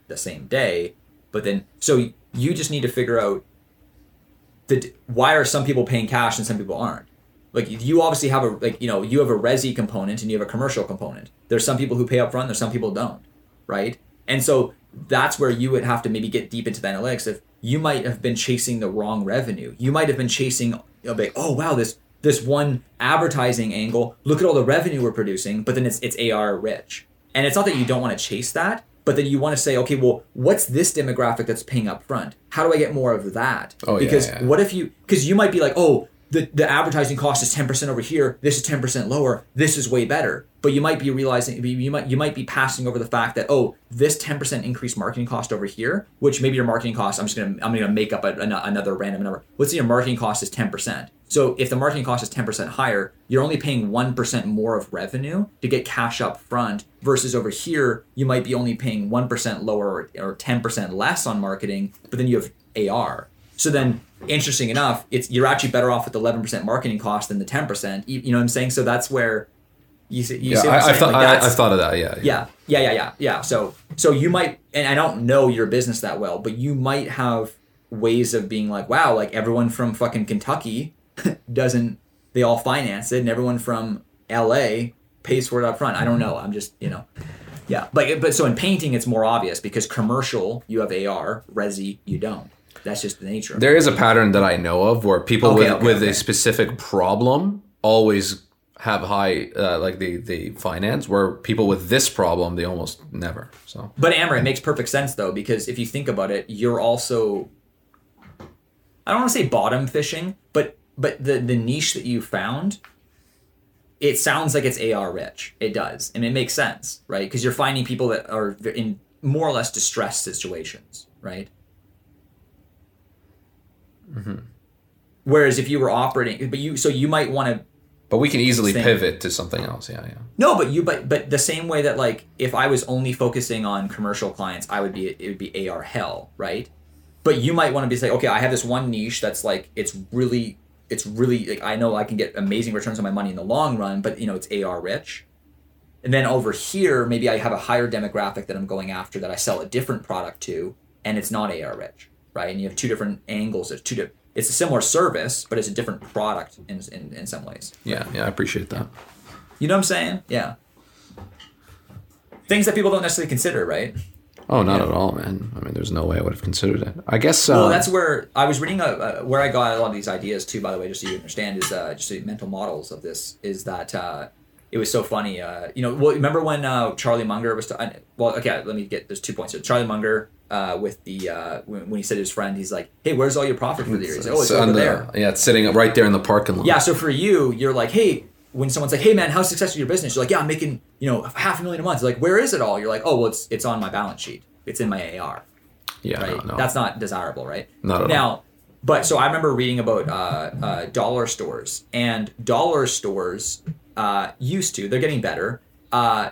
Speaker 6: the same day, but then so you just need to figure out the why are some people paying cash and some people aren't. Like you obviously have a like you know you have a Resi component and you have a commercial component. There's some people who pay up front. There's some people don't, right? And so that's where you would have to maybe get deep into the analytics. If you might have been chasing the wrong revenue, you might have been chasing like, oh wow this this one advertising angle. Look at all the revenue we're producing, but then it's it's AR rich. And it's not that you don't want to chase that, but then you want to say, okay, well, what's this demographic that's paying up front? How do I get more of that?
Speaker 7: Oh, yeah,
Speaker 6: because
Speaker 7: yeah.
Speaker 6: what if you because you might be like, oh, the, the advertising cost is 10% over here, this is 10% lower, this is way better. But you might be realizing you might you might be passing over the fact that, oh, this 10% increased marketing cost over here, which maybe your marketing cost, I'm just gonna I'm gonna make up a, an- another random number. Let's say your marketing cost is 10%. So if the marketing cost is 10% higher, you're only paying 1% more of revenue to get cash up front versus over here, you might be only paying 1% lower or 10% less on marketing, but then you have AR. So then, interesting enough, it's you're actually better off with the 11% marketing cost than the 10%. You, you know what I'm saying? So that's where you see, you
Speaker 7: Yeah,
Speaker 6: see
Speaker 7: I, I've, thought,
Speaker 6: Like,
Speaker 7: I, I've thought of that. Yeah,
Speaker 6: yeah yeah yeah yeah yeah so so you might and i don't know your business that well but you might have ways of being like, wow, like everyone from fucking Kentucky doesn't they all finance it and everyone from LA pays for it up front. I don't know. I'm just, you know. Yeah. But but so in painting it's more obvious because commercial you have AR, resi you don't. That's just the nature of it.
Speaker 7: There is a pattern that I know of where people
Speaker 6: Okay,
Speaker 7: with,
Speaker 6: okay,
Speaker 7: with
Speaker 6: okay.
Speaker 7: a specific problem always have high, uh, like the the finance. Where people with this problem, they almost never. So
Speaker 6: But Amer, it makes perfect sense though, because if you think about it, you're also I don't want to say bottom fishing, but but the the niche that you found, it sounds like it's AR rich. It does. And it makes sense, right? Because you're finding people that are in more or less distressed situations, right? Mm-hmm. Whereas if you were operating, but you so you might want to
Speaker 7: but we can easily pivot to something else. Yeah, yeah.
Speaker 6: No, but you but but the same way that like if I was only focusing on commercial clients, I would be it would be AR hell, right? But you might want to be say, okay, I have this one niche that's like it's really it's really like I know I can get amazing returns on my money in the long run, but you know it's AR rich. And then over here, maybe I have a higher demographic that I'm going after that I sell a different product to, and it's not AR rich, right? And you have two different angles. It's two di- It's a similar service, but it's a different product in in, in some ways.
Speaker 7: Yeah, yeah, I appreciate that.
Speaker 6: You know what I'm saying? Yeah. Things that people don't necessarily consider, right?
Speaker 7: Oh, not at all, man. I mean, there's no way I would have considered it. I guess. Uh,
Speaker 6: Well, that's where I was reading. A, uh, where I got a lot of these ideas too. By the way, just so you understand, is uh, just mental models of this. Is that uh, it was so funny. Uh, you know, well, remember when uh, Charlie Munger was? T- well, okay. Let me get. There's two points here. Charlie Munger. Uh, with the uh, when, when he said to his friend, he's like, "Hey, where's all your profit for the year?" He's like, "Oh, it's over
Speaker 7: the-
Speaker 6: there."
Speaker 7: Yeah, it's sitting right there in the parking lot.
Speaker 6: Yeah, so for you, you're like, hey, when someone's like, hey man, how's successful your business? You're like, yeah, I'm making, you know, half a million a month. Like, where is it all? You're like, oh, well, it's it's on my balance sheet. It's in my AR,
Speaker 7: yeah,
Speaker 6: right?
Speaker 7: no, no.
Speaker 6: That's not desirable, right?
Speaker 7: Not at
Speaker 6: now, but so I remember reading about uh, uh, dollar stores and dollar stores uh, used to. They're getting better. Uh,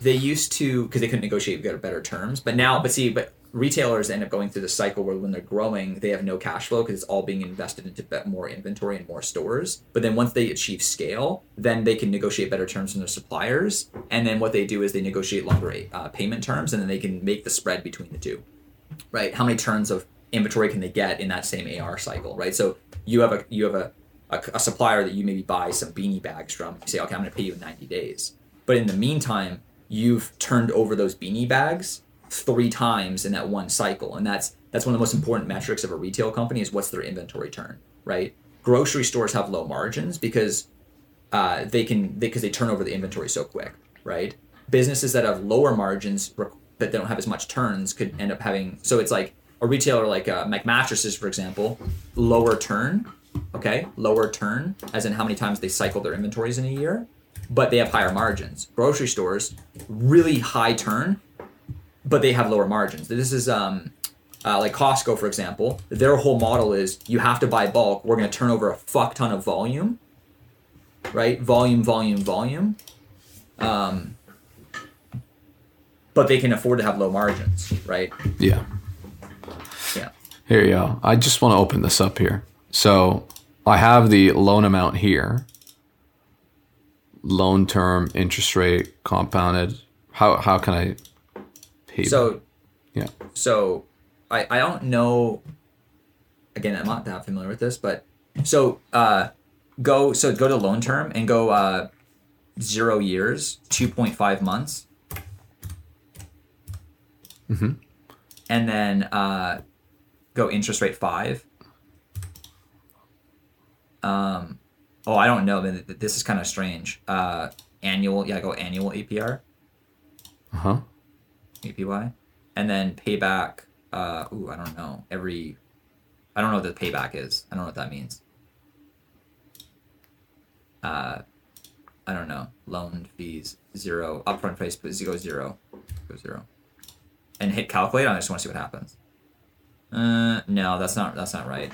Speaker 6: they used to because they couldn't negotiate better, terms, but now, but see, but retailers end up going through the cycle where when they're growing, they have no cash flow because it's all being invested into more inventory and more stores. But then once they achieve scale, then they can negotiate better terms from their suppliers, and then what they do is they negotiate longer uh, payment terms, and then they can make the spread between the two right? How many turns of inventory can they get in that same AR cycle, right? So you have a you have a, a, a supplier that you maybe buy some beanie bags from. You say, okay, I'm going to pay you in 90 days, but in the meantime, you've turned over those beanie bags three times in that one cycle, and that's that's one of the most important metrics of a retail company is what's their inventory turn, right? Grocery stores have low margins because uh, they can because they turn over the inventory so quick, right? Businesses that have lower margins but they don't have as much turns could end up having. So it's like a retailer like uh, Mac Mattresses, for example, lower turn, okay, lower turn, as in how many times they cycle their inventories in a year, but they have higher margins. Grocery stores, really high turn, but they have lower margins. This is um, uh, like Costco, for example. Their whole model is you have to buy bulk. We're going to turn over a fuck ton of volume, right? Volume, volume, volume. Um, but they can afford to have low margins, right?
Speaker 7: yeah.
Speaker 6: Yeah.
Speaker 7: Here you go. I just want to open this up here. So I have the loan amount here. Loan term, interest rate, compounded. How how can I pay?
Speaker 6: So
Speaker 7: yeah.
Speaker 6: so I, I don't know again i'm not that familiar with this but so uh go so go to loan term and go uh zero years 2.5 months
Speaker 7: Mm-hmm.
Speaker 6: and then uh go interest rate five um oh i don't know but this is kind of strange uh annual yeah go annual apr
Speaker 7: Uh huh.
Speaker 6: APY, and then payback. Uh, ooh, I don't know. Every, I don't know what the payback is. I don't know what that means. Uh, I don't know. Loan fees zero. Upfront price but go zero. Go zero. And hit calculate. I just want to see what happens. Uh, no, that's not. That's not right.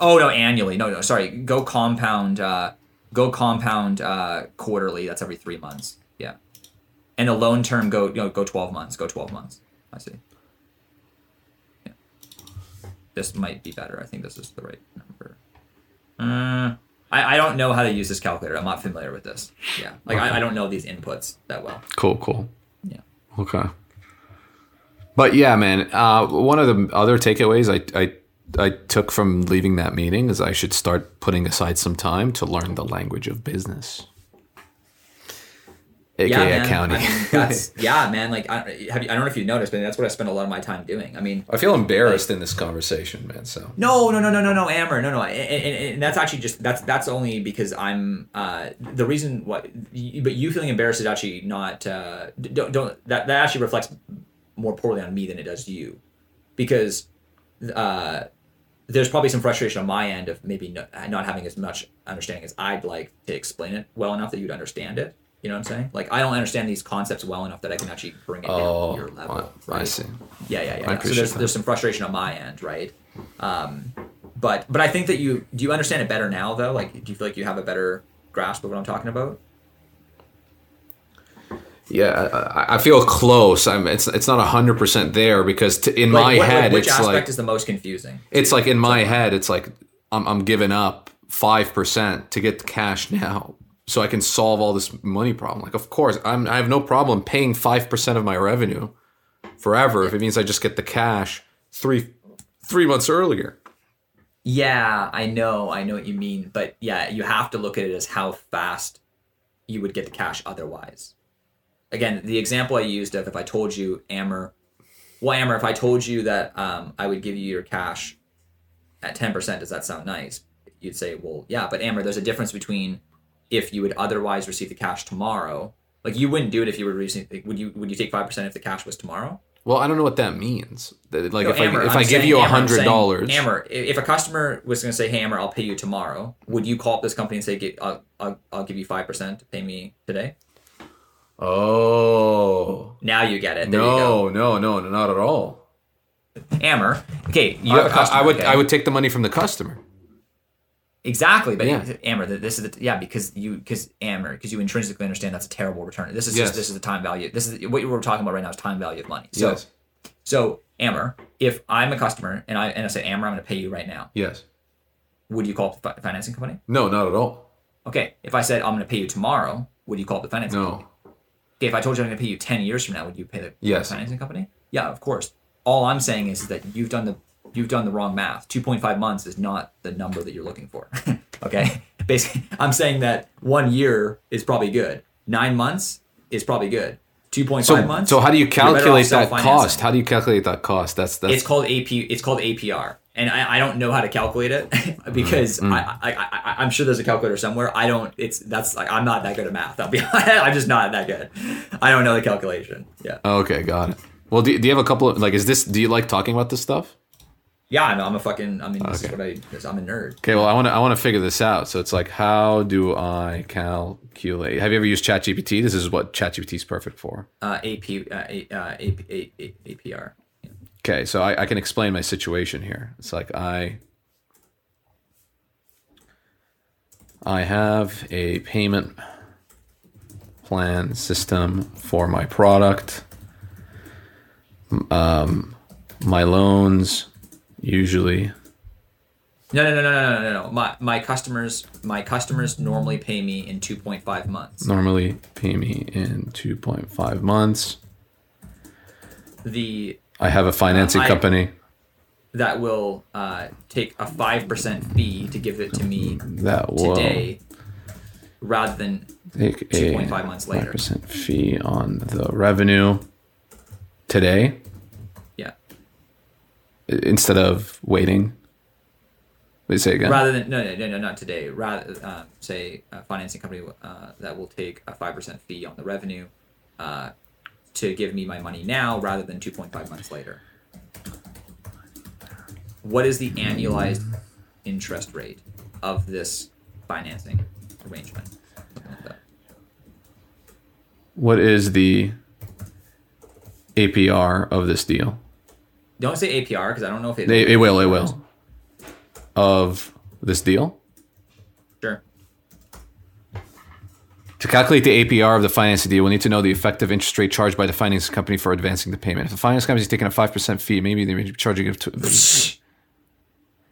Speaker 6: Oh no, annually. No, no, sorry. Go compound. Uh, go compound. Uh, quarterly. That's every three months. Yeah and a loan term go you know go 12 months go 12 months i see yeah. this might be better i think this is the right number uh, I, I don't know how to use this calculator i'm not familiar with this yeah like I, I don't know these inputs that well
Speaker 7: Cool. Cool.
Speaker 6: Yeah.
Speaker 7: Okay. But yeah, man. Uh, one of the other takeaways I, I I took from leaving that meeting is I should start putting aside some time to learn the language of business, aka
Speaker 6: man.
Speaker 7: accounting.
Speaker 6: I mean, that's yeah, man. Like, I, have you, I don't know if you noticed, but that's what I spend a lot of my time doing. I mean,
Speaker 7: I feel embarrassed in this conversation, man. So
Speaker 6: No, no, no, no, no, no, Amer, no, no, and, and, and that's actually just that's that's only because I'm uh, the reason what, y- but you feeling embarrassed is actually not uh, don't don't that that actually reflects more poorly on me than it does you, because uh, there's probably some frustration on my end of maybe not, not having as much understanding as I'd like to explain it well enough that you'd understand it. You know what I'm saying? Like I don't understand these concepts well enough that I can actually bring it down
Speaker 7: Oh,
Speaker 6: to your level.
Speaker 7: I- I see.
Speaker 6: Yeah, yeah, yeah. Yeah. So there's
Speaker 7: that.
Speaker 6: there's some frustration on my end, right? Um, but but I think that you do you understand it better now though. Like, do you feel like you have a better grasp of what I'm talking about?
Speaker 7: Yeah, I, I feel close. I'm. It's it's not hundred percent there because t- in
Speaker 6: Like,
Speaker 7: my
Speaker 6: what-
Speaker 7: head
Speaker 6: which
Speaker 7: it's
Speaker 6: aspect
Speaker 7: like
Speaker 6: is the most confusing?
Speaker 7: it's like in my head it's like I'm I'm giving up five percent to get the cash now. So I can solve all this money problem. Like, of course, I'm. I have no problem paying five percent of my revenue forever if it means I just get the cash three three months earlier.
Speaker 6: Yeah, I know, I know what you mean, but yeah, you have to look at it as how fast you would get the cash otherwise. Again, the example I used of if I told you, Amer, well, Amer, if I told you that um, I would give you your cash at ten percent, does that sound nice? You'd say, well, yeah, but Amer, there's a difference between if you would otherwise receive the cash tomorrow. Like you wouldn't do it if you were receiving. Would you? Would you take five percent if the cash was tomorrow?
Speaker 7: Well, I don't know what that means. Like
Speaker 6: No,
Speaker 7: if
Speaker 6: Amer,
Speaker 7: I if
Speaker 6: I'm
Speaker 7: I give
Speaker 6: saying-
Speaker 7: you a hundred dollars,
Speaker 6: Amer, i- if a customer was going to say, "Hey, Amer, I'll pay you tomorrow," would you call up this company and say, "Get- "I'll, I'll, I'll give you five percent pay me today"?
Speaker 7: Oh
Speaker 6: Now you get it. There you go.
Speaker 7: no, no, no, not at all.
Speaker 6: Amer. Okay, you have a
Speaker 7: I,
Speaker 6: customer.
Speaker 7: I would
Speaker 6: okay?
Speaker 7: I would take the money from the customer.
Speaker 6: exactly, but
Speaker 7: Yeah.
Speaker 6: Amer, this is the, yeah because you because Amer because you intrinsically understand that's a terrible return. This is
Speaker 7: Yes.
Speaker 6: just this is the time value. This is what we're talking about right now is time value of money. So
Speaker 7: yes,
Speaker 6: so Amer, if I'm a customer and I and I say Amer, I'm going to pay you right now,
Speaker 7: yes.
Speaker 6: would you call up the financing company?
Speaker 7: No, not at all.
Speaker 6: Okay, if I said I'm going to pay you tomorrow, would you call up the financing company? Okay, if I told you I'm going to pay you 10 years from now, would you pay the
Speaker 7: Yes.
Speaker 6: financing company? Yeah, of course. All I'm saying is that you've done the you've done the wrong math. 2.5 months is not the number that you're looking for. okay? Basically, I'm saying that 1 year is probably good. 9 months is probably good. 2.5
Speaker 7: So,
Speaker 6: months.
Speaker 7: so how do you
Speaker 6: you're better off
Speaker 7: calculate that cost? How do you calculate that cost? That's that's
Speaker 6: It's called AP. It's called APR, and I, I don't know how to calculate it because
Speaker 7: Mm,
Speaker 6: I, I, I I'm sure there's a calculator somewhere. I don't. It's that's like I'm not that good at math. I'll be. I'm just not that good. I don't know the calculation. Yeah.
Speaker 7: okay. Got it. Well, do, do you have a couple of like? Is this? Do you like talking about this stuff?
Speaker 6: Yeah, I know. I'm a fucking. I mean, this
Speaker 7: Okay.
Speaker 6: is what I. I'm a nerd.
Speaker 7: Okay. Well, I want to I want to figure this out. So it's like, how do I calculate? Have you ever used ChatGPT? This is what ChatGPT is perfect for.
Speaker 6: Uh, AP. Uh, A, uh, AP, A, A, APR.
Speaker 7: Okay, so I, I can explain my situation here. It's like I I have a payment plan system for my product. Um, my loans usually
Speaker 6: No, no, no, no, no, no, no. My my customers, my customers normally pay me in 2.5 months.
Speaker 7: normally pay me in 2.5 months.
Speaker 6: The
Speaker 7: I have a financing
Speaker 6: I-
Speaker 7: company
Speaker 6: that will uh, take a five percent fee to give it to me
Speaker 7: that will
Speaker 6: today, rather than
Speaker 7: take
Speaker 6: 2.5 months later.
Speaker 7: 5% fee on the revenue today. Instead of waiting. Wait, say again.
Speaker 6: Rather than no, no, no, no, not today. Rather, uh, say a financing company uh, that will take a five percent fee on the revenue uh, to give me my money now, rather than two point five months later. What is the annualized interest rate of this financing arrangement? Like
Speaker 7: what is the APR of this deal?
Speaker 6: Don't say APR because I don't know if it.
Speaker 7: It, it will, it will. Of this deal?
Speaker 6: Sure.
Speaker 7: To calculate the APR of the financing deal, we'll need to know the effective interest rate charged by the finance company for advancing the payment. If the finance company is taking a 5% fee, maybe they're charging it to.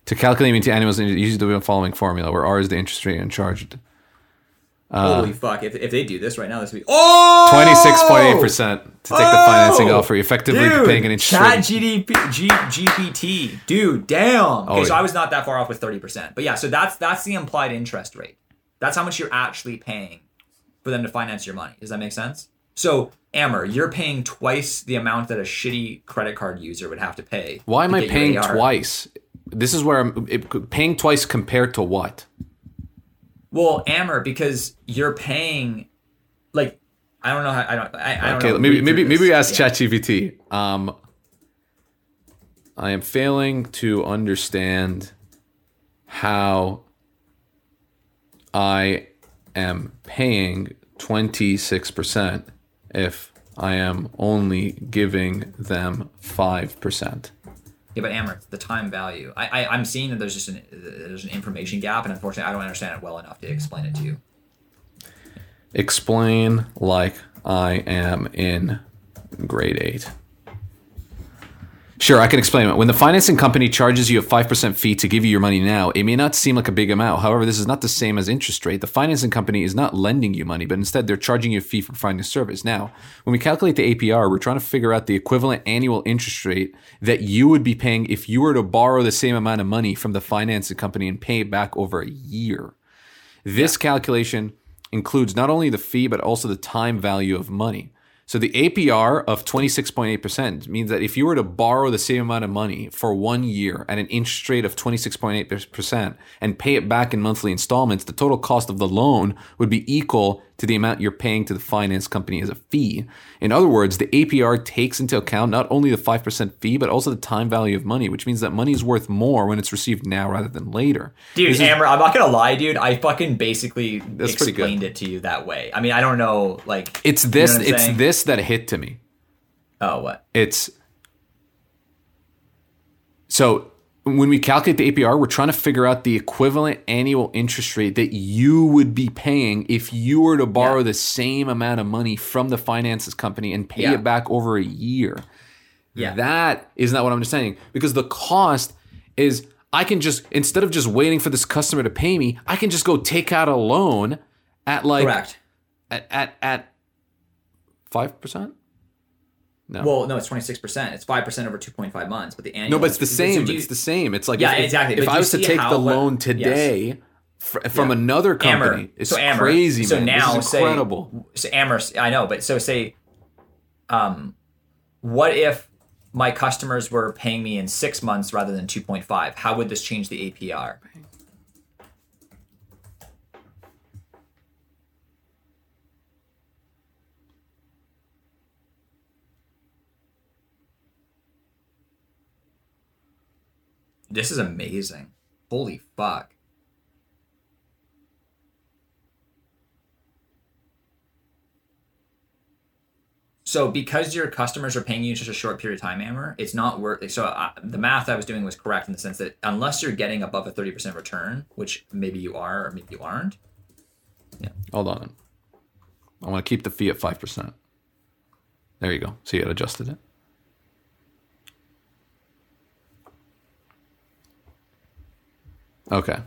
Speaker 7: to calculate the annual, usually the following formula, where R is the interest rate and charged.
Speaker 6: Holy uh, fuck! If, if they do this right now, this would be oh
Speaker 7: Twenty six point eight percent to take the oh! financing
Speaker 6: Oh!
Speaker 7: offer, effectively
Speaker 6: Dude,
Speaker 7: paying an interest
Speaker 6: Chat
Speaker 7: rate.
Speaker 6: GDP, G, GPT, dude, damn. Oh, okay,
Speaker 7: Oh,
Speaker 6: so
Speaker 7: yeah.
Speaker 6: I was not that far off with thirty percent, but yeah, so that's that's the implied interest rate. That's how much you're actually paying for them to finance your money. Does that make sense? So, Amer, you're paying twice the amount that a shitty credit card user would have to pay.
Speaker 7: Why am I paying twice? This is where I'm it, paying twice compared to what?
Speaker 6: Well, Amber, because you're paying, like, I don't know how I don't. I, I don't
Speaker 7: Okay,
Speaker 6: know.
Speaker 7: maybe maybe maybe we ask
Speaker 6: Yeah.
Speaker 7: ChatGPT. Um, I am failing to understand how I am paying twenty six percent if I am only giving them five percent.
Speaker 6: Yeah, but Amer, the time value. I, I I'm seeing that there's just an there's an information gap, and unfortunately, I don't understand it well enough to explain it to you.
Speaker 7: Explain like I am in grade eight. Sure, I can explain it. When the financing company charges you a 5% fee to give you your money now, it may not seem like a big amount. However, this is not the same as interest rate. The financing company is not lending you money, but instead they're charging you a fee for providing a service. Now, when we calculate the APR, we're trying to figure out the equivalent annual interest rate that you would be paying if you were to borrow the same amount of money from the financing company and pay it back over a year. This calculation includes not only the fee, but also the time value of money. So the APR of 26.8% means that if you were to borrow the same amount of money for one year at an interest rate of 26.8% and pay it back in monthly installments, the total cost of the loan would be equal to the amount you're paying to the finance company as a fee. In other words, the APR takes into account not only the 5% fee, but also the time value of money, which means that money is worth more when it's received now rather than later.
Speaker 6: Dude,
Speaker 7: This is-
Speaker 6: Amer, I'm not gonna lie, dude. I fucking basically explained it to you that way. I mean, I don't know, like
Speaker 7: It's
Speaker 6: you know
Speaker 7: this.
Speaker 6: what I'm
Speaker 7: it's
Speaker 6: saying?
Speaker 7: this that hit to me.
Speaker 6: Oh, what?
Speaker 7: It's so when we calculate the APR, we're trying to figure out the equivalent annual interest rate that you would be paying if you were to borrow
Speaker 6: Yeah.
Speaker 7: the same amount of money from the finances company and pay
Speaker 6: Yeah.
Speaker 7: it back over a year.
Speaker 6: Yeah.
Speaker 7: That is not what I'm saying because the cost is I can just instead of just waiting for this customer to pay me, I can just go take out a loan at like
Speaker 6: Correct.
Speaker 7: at at at five percent. No.
Speaker 6: Well, no, it's 26. percent It's five percent over 2.5 months, but the annual.
Speaker 7: No, but it's the same.
Speaker 6: do you-
Speaker 7: it's the same. It's like
Speaker 6: Yeah,
Speaker 7: if,
Speaker 6: exactly.
Speaker 7: If
Speaker 6: But
Speaker 7: I was to take
Speaker 6: how
Speaker 7: the loan
Speaker 6: yes.
Speaker 7: today fr- from
Speaker 6: Yeah.
Speaker 7: another company,
Speaker 6: Amer,
Speaker 7: it's
Speaker 6: so Amer,
Speaker 7: crazy,
Speaker 6: so
Speaker 7: man.
Speaker 6: now
Speaker 7: this is
Speaker 6: say-
Speaker 7: incredible.
Speaker 6: So Amer, I know, but so say, um, what if my customers were paying me in six months rather than 2.5? How would this change the APR? This is amazing. Holy fuck. So because your customers are paying you in such a short period of time, Amer, it's not worth. So uh, the math I was doing was correct in the sense that unless you're getting above a thirty percent return, which maybe you are or maybe you aren't, Yeah.
Speaker 7: Hold on. I want to keep the fee at five percent. There you go. See, it adjusted it. Okay.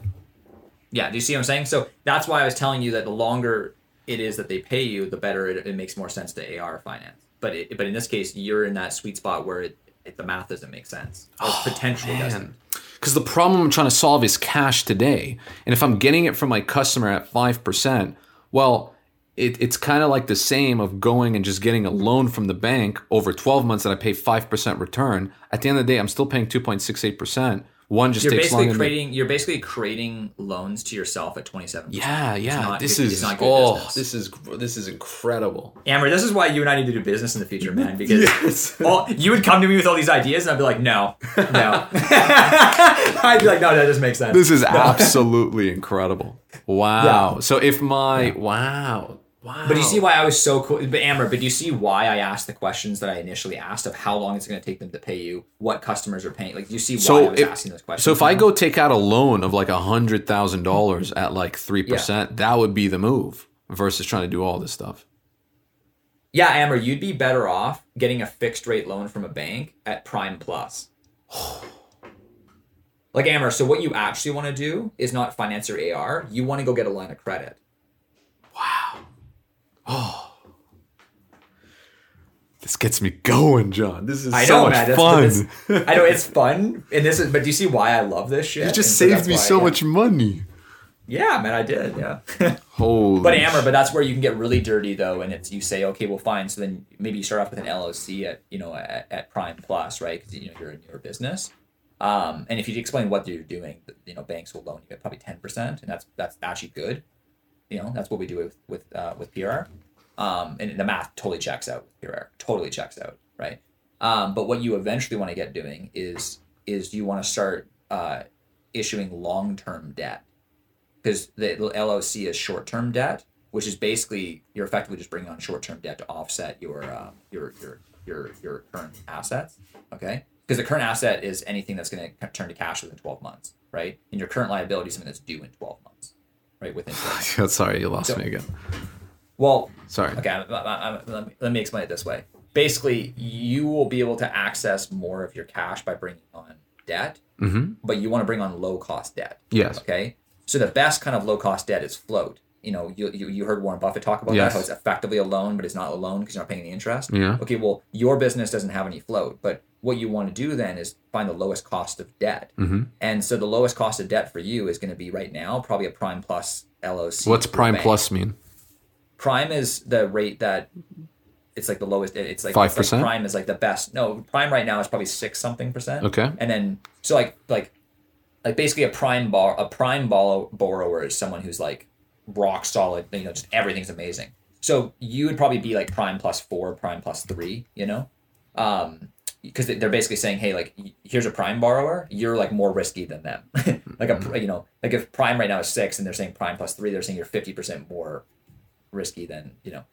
Speaker 6: yeah. Do you see what I'm saying? So that's why I was telling you that the longer it is that they pay you, the better it, it makes more sense to AR finance. But it, but in this case, you're in that sweet spot where it, it the math doesn't make sense or oh, potentially doesn't.
Speaker 7: Because the problem I'm trying to solve is cash today. And if I'm getting it from my customer at 5%, well, it, it's kind of like the same of going and just getting a loan from the bank over 12 months that I pay 5% return. At the end of the day, I'm still paying 2.68%. One just
Speaker 6: You're
Speaker 7: takes
Speaker 6: basically creating you're basically creating loans to yourself at 27.
Speaker 7: yeah, yeah.
Speaker 6: not
Speaker 7: this is
Speaker 6: it's not good
Speaker 7: oh,
Speaker 6: business.
Speaker 7: this is this is incredible.
Speaker 6: Amer, this is why you and I need to do business in the future, man. Because
Speaker 7: Yes.
Speaker 6: well, you would come to me with all these ideas, and I'd be like, no, no. I'd be like, no, that just makes sense.
Speaker 7: This is absolutely incredible. Wow.
Speaker 6: Yeah.
Speaker 7: So if my wow. Wow.
Speaker 6: But you see why I was so cool. But Amer, but do you see why I asked the questions that I initially asked of how long it's going to take them to pay you, what customers are paying? Like, do you see why I was
Speaker 7: if,
Speaker 6: asking those questions?
Speaker 7: so if I
Speaker 6: mm-hmm.
Speaker 7: go take out a loan of like a hundred thousand dollars at like three percent, that would be the move versus trying to do all this stuff.
Speaker 6: yeah, Amer, you'd be better off getting a fixed rate loan from a bank at Prime Plus. Like Amer, so what you actually want to do is not finance your AR. You want to go get a line of credit.
Speaker 7: This gets me going, John. This is
Speaker 6: I
Speaker 7: so
Speaker 6: know,
Speaker 7: much
Speaker 6: man.
Speaker 7: Fun.
Speaker 6: this- I know it's fun, and this is. But do you see why I love this shit?
Speaker 7: you just
Speaker 6: And
Speaker 7: saved
Speaker 6: that's
Speaker 7: me so much money.
Speaker 6: Yeah, man, I did. Yeah.
Speaker 7: Holy.
Speaker 6: But Amer, but that's where you can get really dirty though, and it's you say, okay, well, fine. So then maybe you start off with an LOC at you know at, at Prime Plus, right? Because you know you're a newer business. Um, and if you explain what you're doing, you know banks will loan you at probably ten percent, and that's that's actually good. You know that's what we do with with uh, with PRR, um, and the math totally checks out with PRR, totally checks out, right? Um, but what you eventually want to get doing is is you want to start uh, issuing long term debt because the LOC is short term debt, which is basically you're effectively just bringing on short term debt to offset your uh, your your your your current assets. Okay, because the current asset is anything that's going to turn to cash within 12 months, right? And your current liability is something that's due in 12 months, right? Within 12 months.
Speaker 7: Sorry, you lost
Speaker 6: So-
Speaker 7: me again.
Speaker 6: Well,
Speaker 7: Sorry.
Speaker 6: Okay, I- I- I- let me, let me explain it this way. Basically, you will be able to access more of your cash by bringing on debt,
Speaker 7: Mm-hmm.
Speaker 6: but you want to bring on low cost debt.
Speaker 7: Yes.
Speaker 6: Okay. So the best kind of low cost debt is float. You know, you, you, you heard Warren Buffett talk about
Speaker 7: Yes.
Speaker 6: that, how it's effectively a loan, but it's not a loan because you're not paying the interest.
Speaker 7: Yeah.
Speaker 6: Okay, well, your business doesn't have any float, but what you want to do then is find the lowest cost of debt.
Speaker 7: Mm-hmm.
Speaker 6: And so the lowest cost of debt for you is going to be right now probably a Prime Plus LOC.
Speaker 7: What's Prime. Plus mean?
Speaker 6: Prime is the rate that it's like the lowest. It's like
Speaker 7: 5%?
Speaker 6: Like prime is like the best. No, Prime right now is probably six something percent.
Speaker 7: Okay.
Speaker 6: And then so like like like basically a prime bar a prime borrow, borrower is someone who's like rock solid. You know, just everything's amazing. So you would probably be like prime plus four, prime plus three. You know, um, because they're basically saying, hey, like here's a prime borrower, you're like more risky than them. like a you know like if prime right now is six and they're saying prime plus three, they're saying you're fifty percent more risky than you know.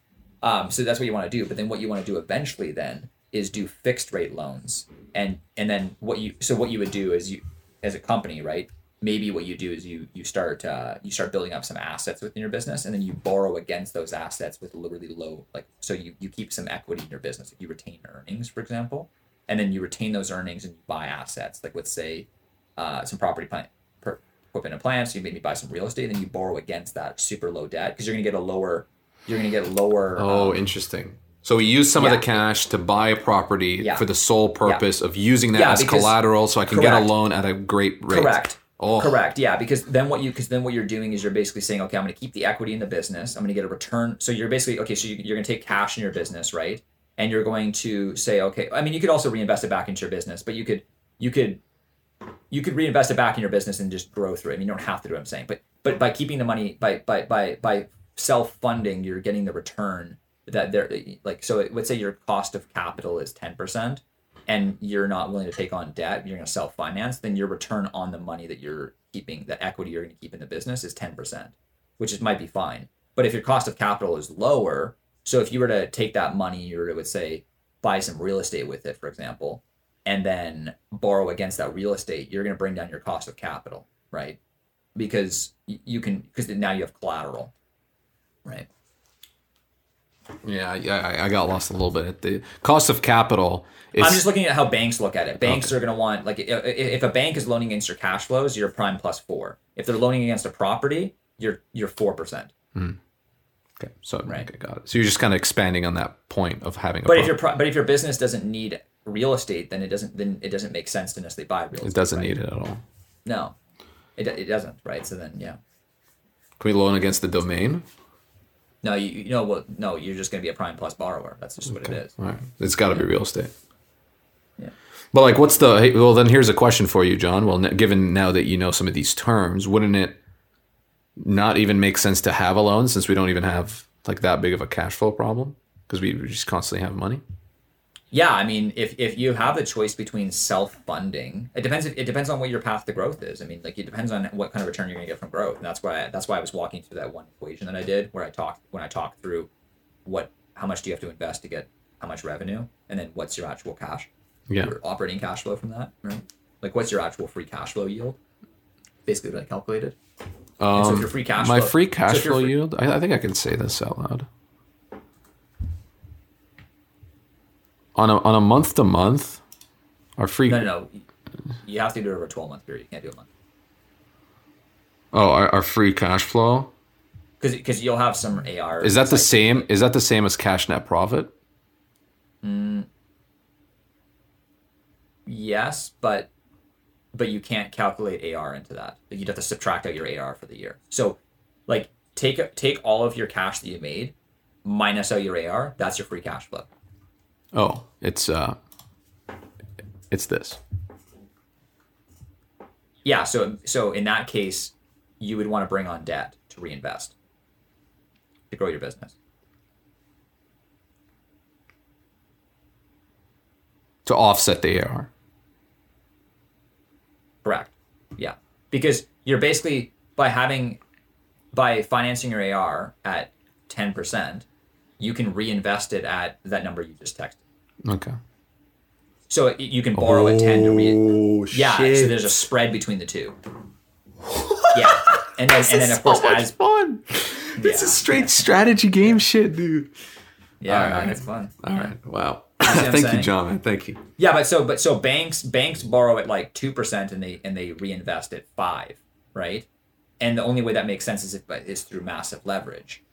Speaker 6: Um, so that's what you want to do. But then what you want to do eventually then is do fixed rate loans, and and then what you so what you would do is you as a company, right? Maybe what you do is you you start uh, you start building up some assets within your business, and then you borrow against those assets with literally low like so you you keep some equity in your business. If you retain earnings, for example, and then you retain those earnings and you buy assets like let's say uh, some property plant equipment and plants. You maybe buy some real estate, and then you borrow against that super low debt because you're going to get a lower. You're going to get a lower.
Speaker 7: Oh,
Speaker 6: um,
Speaker 7: interesting. So we use some of the cash to buy a property
Speaker 6: Yeah.
Speaker 7: for the sole purpose of using that
Speaker 6: Yeah,
Speaker 7: as
Speaker 6: because-
Speaker 7: collateral, so I can get a loan at a great rate.
Speaker 6: Correct.
Speaker 7: Oh,
Speaker 6: Correct. Yeah, because then what you because then what you're doing is you're basically saying, okay, I'm going to keep the equity in the business. I'm going to get a return. So you're basically okay. So you, you're going to take cash in your business, right? And you're going to say, okay. I mean, you could also reinvest it back into your business, but you could you could you could reinvest it back in your business and just grow through it. I mean, you don't have to do what I'm saying, but but by keeping the money by by by by self funding, you're getting the return that they're like. So let's say your cost of capital is ten percent and you're not willing to take on debt, you're going to self finance, then your return on the money that you're keeping, the equity you're going to keep in the business is 10%, which is, might be fine. But if your cost of capital is lower, so if you were to take that money, you were to, would say, buy some real estate with it, for example, and then borrow against that real estate, you're going to bring down your cost of capital, right? Because you can, because now you have collateral, right?
Speaker 7: yeah, yeah. I, I got lost a little bit. at The cost of capital is
Speaker 6: I'm just looking at how banks look at it. Banks are going to want like if a bank is loaning against your cash flows, you're prime plus four. If they're loaning against a property, you're you're four percent. Hmm.
Speaker 7: okay. So
Speaker 6: Right.
Speaker 7: okay, got it. So you're just kind of expanding on that point of having a.
Speaker 6: But if your but if your business doesn't need real estate, then it doesn't then it doesn't make sense to necessarily buy real estate.
Speaker 7: it doesn't
Speaker 6: right?
Speaker 7: need it at all.
Speaker 6: No, it, it doesn't. Right. So then yeah.
Speaker 7: Can we loan against the domain?
Speaker 6: No, you, you know what? No, you're just going to be a prime plus borrower. That's just what it is.
Speaker 7: All right. It's got to be real estate.
Speaker 6: Yeah.
Speaker 7: But like, what's the? Hey, well, then here's a question for you, John. Well, n- given now that you know some of these terms, wouldn't it not even make sense to have a loan since we don't even have like that big of a cash flow problem because we just constantly have money?
Speaker 6: Yeah, I mean, if, if you have the choice between self funding, it depends. It depends on what your path to growth is. I mean, like it depends on what kind of return you're going to get from growth, and that's why that's why I was walking through that one equation that I did, where I talked when I talked through what how much do you have to invest to get how much revenue, and then what's your actual cash,
Speaker 7: Yeah.
Speaker 6: your operating cash flow from that, right? Like what's your actual free cash flow yield? Basically, what I calculated. And so if
Speaker 7: Um,
Speaker 6: your free cash
Speaker 7: my
Speaker 6: flow-
Speaker 7: free cash
Speaker 6: your
Speaker 7: flow
Speaker 6: free-
Speaker 7: yield. I, I think I can say this out loud. On a on a month to month, our free
Speaker 6: No, no, no. You have to do it over a twelve month period. You can't do a month.
Speaker 7: oh our, our free cash flow
Speaker 6: because because you'll have some AR.
Speaker 7: Is that the same? Is that the same as cash net profit? Mm.
Speaker 6: Yes, but but you can't calculate AR into that. You'd have to subtract out your AR for the year. So, like, take take all of your cash that you made, minus out your AR. That's your free cash flow.
Speaker 7: Oh, it's uh, it's this.
Speaker 6: Yeah. So so in that case, you would want to bring on debt to reinvest to grow your business.
Speaker 7: to offset the AR.
Speaker 6: Correct. Yeah. Because you're basically by having by financing your AR at ten percent, you can reinvest it at that number you just texted.
Speaker 7: Okay.
Speaker 6: So it, you can borrow at ten to re.
Speaker 7: Oh
Speaker 6: Yeah. So there's a spread between the two. yeah. And then and then of course as
Speaker 7: fun. This is straight strategy game shit, dude.
Speaker 6: yeah,
Speaker 7: All
Speaker 6: man, it's fun.
Speaker 7: All right. Wow.
Speaker 6: what I'm
Speaker 7: Thank you. John. Man. Thank you.
Speaker 6: Yeah, but so but so banks banks borrow at like two percent and they and they reinvest at five, right? And the only way that makes sense is if is through massive leverage.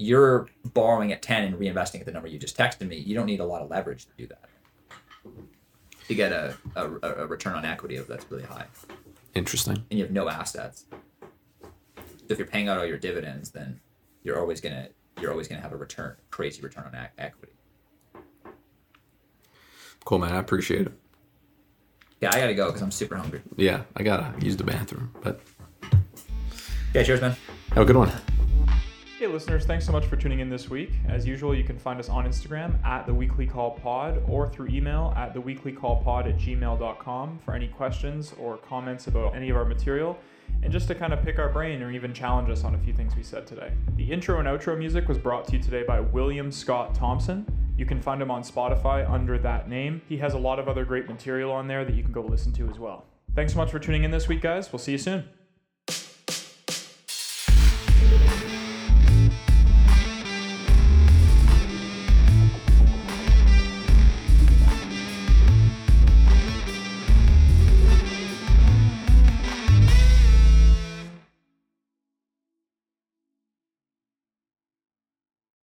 Speaker 6: You're borrowing at ten and reinvesting at the number you just texted me. You don't need a lot of leverage to do that. To get a, a, a return on equity of that's really high,
Speaker 7: Interesting.
Speaker 6: and you have no assets. So if you're paying out all your dividends, then you're always gonna you're always gonna have a return, crazy return on equity.
Speaker 7: Cool, man. I appreciate it.
Speaker 6: Yeah, I gotta go because I'm super hungry.
Speaker 7: Yeah, I gotta use the bathroom, but
Speaker 6: Yeah, cheers, man.
Speaker 7: have a good one.
Speaker 2: Hey, listeners, thanks so much for tuning in this week. As usual, you can find us on Instagram at the Weekly Call Pod or through email at the Weekly Call Pod at gmail.com for any questions or comments about any of our material and just to kind of pick our brain or even challenge us on a few things we said today. The intro and outro music was brought to you today by William Scott Thompson. You can find him on Spotify under that name. He has a lot of other great material on there that you can go listen to as well. Thanks so much for tuning in this week, guys. We'll see you soon.